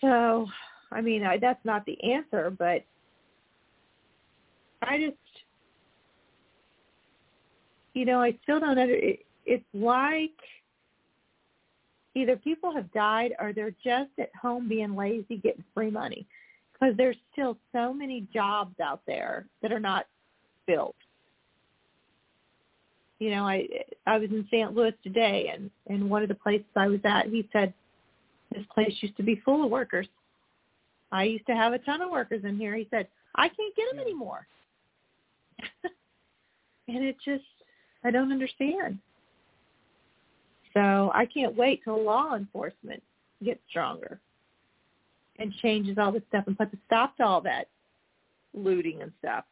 So, I mean, I, that's not the answer, but I just, you know, I still don't under. It, it's like either people have died or they're just at home being lazy, getting free money, because there's still so many jobs out there that are not filled. You know, I I was in St. Louis today, and and one of the places I was at, he said, this place used to be full of workers. I used to have a ton of workers in here. He said, I can't get them anymore. and it just, I don't understand. So I can't wait till law enforcement gets stronger and changes all this stuff and puts a stop to all that looting and stuff.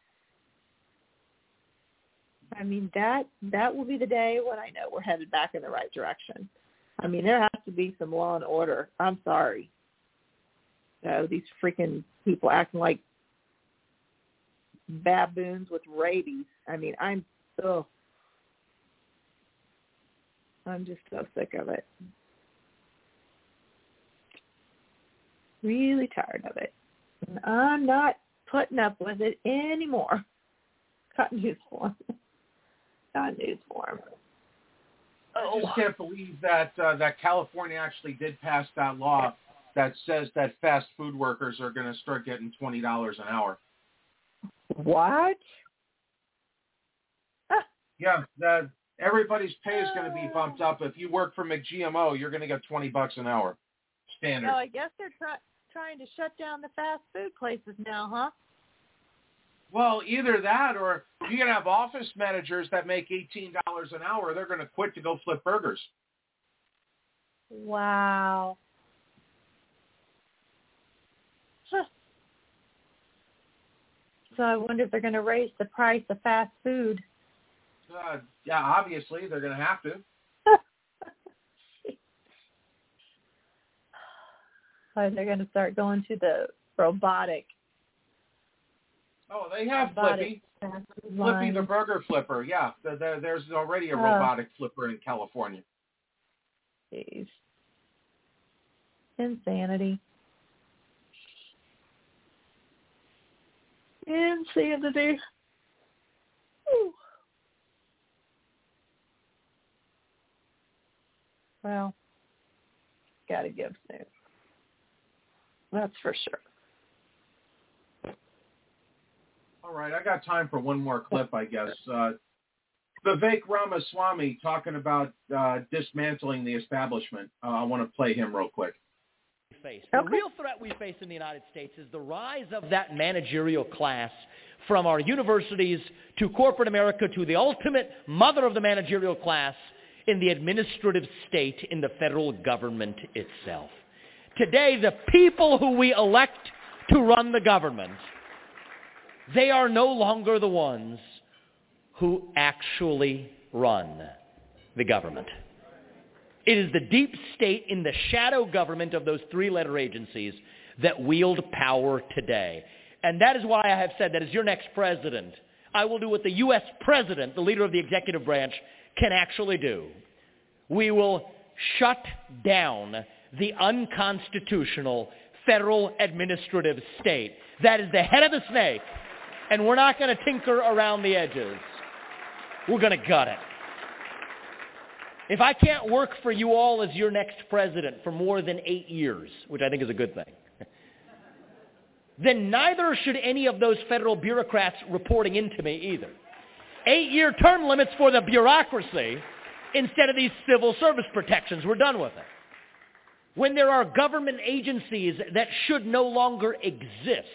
I mean that that will be the day when I know we're headed back in the right direction. I mean there has to be some law and order. I'm sorry. So these freaking people acting like baboons with rabies. I mean I'm ugh. I'm just so sick of it. Really tired of it. And I'm not putting up with it anymore. Got news for him. Got news for him. I just can't believe that uh, that California actually did pass that law that says that fast food workers are going to start getting twenty dollars an hour. What? Yeah, that everybody's pay is going to be bumped oh. up. If you work for McGMO, you're going to get twenty bucks an hour, standard. No, I guess they're try- trying to shut down the fast food places now, huh? Well, either that or you're going to have office managers that make eighteen dollars an hour. They're going to quit to go flip burgers. Wow. Huh. So I wonder if they're going to raise the price of fast food. Uh, yeah, obviously they're going to have to. They're going to start going to the robotic. Oh, they have robotic Flippy. Flippy the burger flipper. Yeah, there, there, there's already a Oh. robotic flipper in California. Jeez. Insanity. Insanity. Well, gotta give news. That's for sure. All right, I got time for one more clip, I guess. Uh, Vivek Ramaswamy talking about uh, dismantling the establishment. Uh, I want to play him real quick. face. The real threat we face in the United States is the rise of that managerial class from our universities to corporate America to the ultimate mother of the managerial class in the administrative state in the federal government itself. Today, the people who we elect to run the government, they are no longer the ones who actually run the government. It is the deep state in the shadow government of those three-letter agencies that wield power today. And that is why I have said that as your next president, I will do what the U.S. president, the leader of the executive branch, can actually do. We will shut down the unconstitutional federal administrative state. That is the head of the snake, and we're not going to tinker around the edges. We're going to gut it. If I can't work for you all as your next president for more than eight years, which I think is a good thing, then neither should any of those federal bureaucrats reporting into me either. Eight-year term limits for the bureaucracy instead of these civil service protections. We're done with it. When there are government agencies that should no longer exist,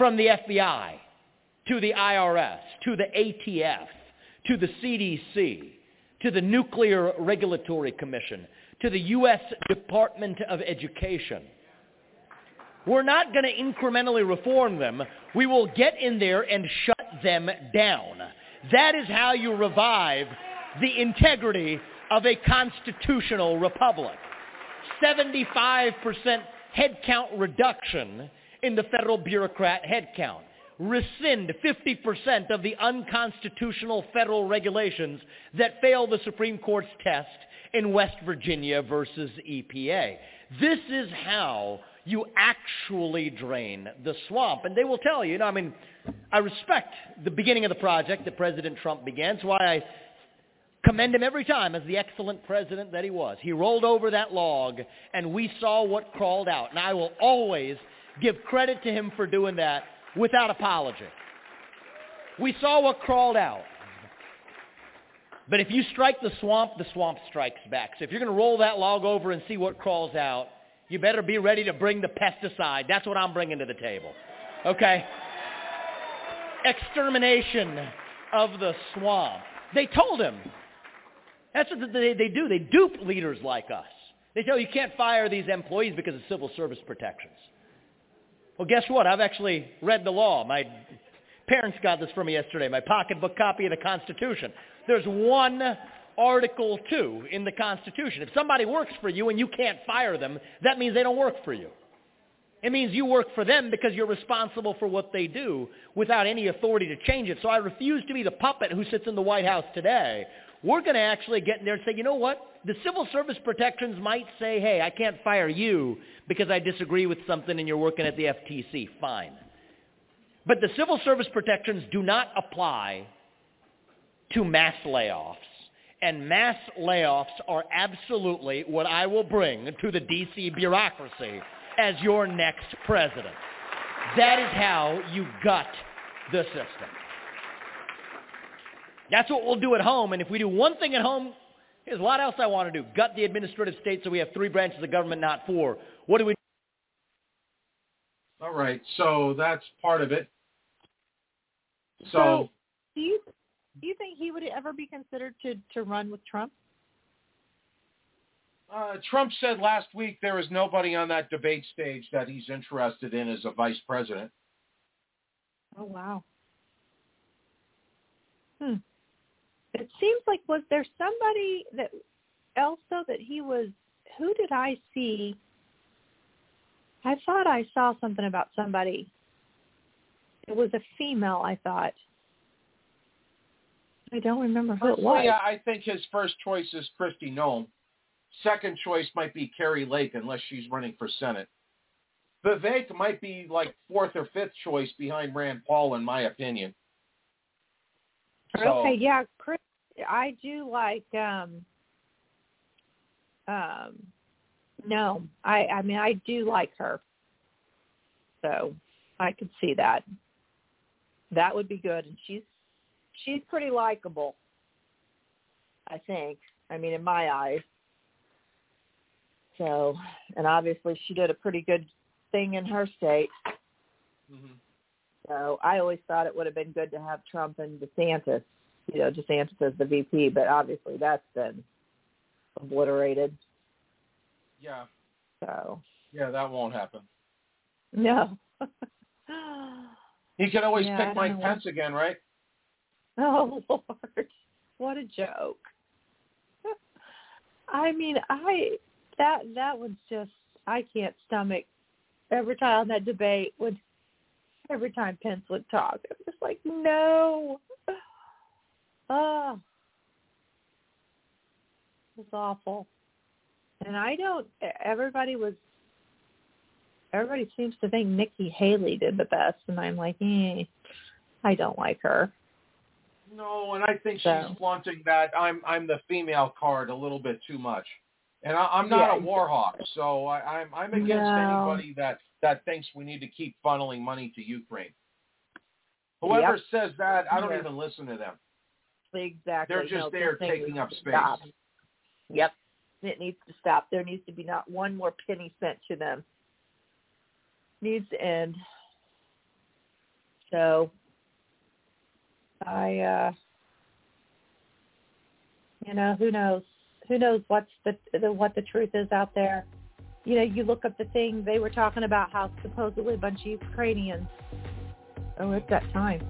from the FBI to the IRS to the ATF to the CDC to the Nuclear Regulatory Commission to the U.S. Department of Education. We're not going to incrementally reform them. We will get in there and shut them down. That is how you revive the integrity of a constitutional republic. 75% headcount reduction in the federal bureaucrat headcount. rescind 50% of the unconstitutional federal regulations that fail the Supreme Court's test in West Virginia versus EPA. This is how you actually drain the swamp. And they will tell you, you know, I mean, I respect the beginning of the project that President Trump began. That's why I commend him every time as the excellent president that he was. He rolled over that log and we saw what crawled out. And I will always give credit to him for doing that without apology. We saw what crawled out. But if you strike the swamp, the swamp strikes back. So if you're going to roll that log over and see what crawls out, you better be ready to bring the pesticide. That's what I'm bringing to the table. Okay? Extermination of the swamp. They told him. That's what they, they do. They dupe leaders like us. They tell you oh, you can't fire these employees because of civil service protections. Well, guess what? I've actually read the law. My parents got this for me yesterday, my pocketbook copy of the Constitution. There's one Article 2 in the Constitution. If somebody works for you and you can't fire them, that means they don't work for you. It means you work for them because you're responsible for what they do without any authority to change it. So I refuse to be the puppet who sits in the White House today. We're going to actually get in there and say, you know what? The civil service protections might say, hey, I can't fire you because I disagree with something and you're working at the FTC. Fine. But the civil service protections do not apply to mass layoffs. And mass layoffs are absolutely what I will bring to the D.C. bureaucracy as your next president. That is how you gut the system. That's what we'll do at home. And if we do one thing at home, there's a lot else I want to do. Gut the administrative state so we have three branches of government, not four. What do we do? All right. So that's part of it. So, So, do you do you think he would ever be considered to to run with Trump? uh, Trump said last week there is nobody on that debate stage that he's interested in as a vice president. Oh wow. Hmm. It seems like was there somebody that else though that he was who did I see? I thought I saw something about somebody. It was a female, I thought. I don't remember who it was. Personally, I think his first choice is Kristi Noem. Second choice might be Kari Lake, unless she's running for Senate. Vivek might be like fourth or fifth choice behind Rand Paul, in my opinion. So, Okay, yeah, Chris, I do like. um um No, I I mean I do like her, so I could see that. That would be good, and she's she's pretty likable. I think. I mean, in my eyes. So, and obviously she did a pretty good thing in her state. mhm. So I always thought it would have been good to have Trump and DeSantis, you know, DeSantis as the VP, but obviously that's been obliterated. yeah, So yeah, that won't happen. no. He can always Yeah, pick Mike. Pence again, right? oh Lord, what a joke! I mean, I that that was just I can't stomach every time that debate would every time Pence would talk. I'm just like no. Oh, it's awful. And I don't. Everybody was. Everybody seems to think Nikki Haley did the best, and I'm like, eh, I don't like her. No, and I think So- she's flaunting that I'm I'm the female card a little bit too much, and I, I'm not Yeah. a war hawk, so I, I'm I'm against No. anybody that that thinks we need to keep funneling money to Ukraine. Whoever Yep. says that, I don't Yeah. even listen to them. Exactly. They're just No, there taking up space. stop. Yep. It needs to stop. There needs to be not one more penny sent to them. Needs to end. So I uh you know, who knows? Who knows what's the, the what the truth is out there. You know, you look up the thing they were talking about how supposedly a bunch of Ukrainians Oh, it's that time.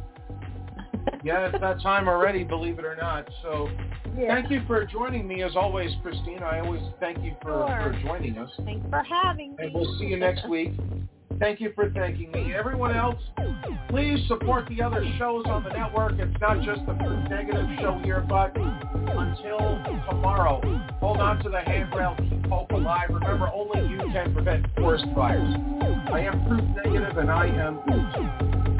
yeah, it's that time already, believe it or not. So Yeah. thank you for joining me as always, Christine. I always thank you for, Sure. for joining us. Thanks for having me. And we'll see you next week. Thank you for thanking me. Everyone else, please support the other shows on the network. It's not just the Negative show here, but until tomorrow, hold on to the handrail, keep hope alive. Remember, only you can prevent forest fires. I am Proof Negative, and I am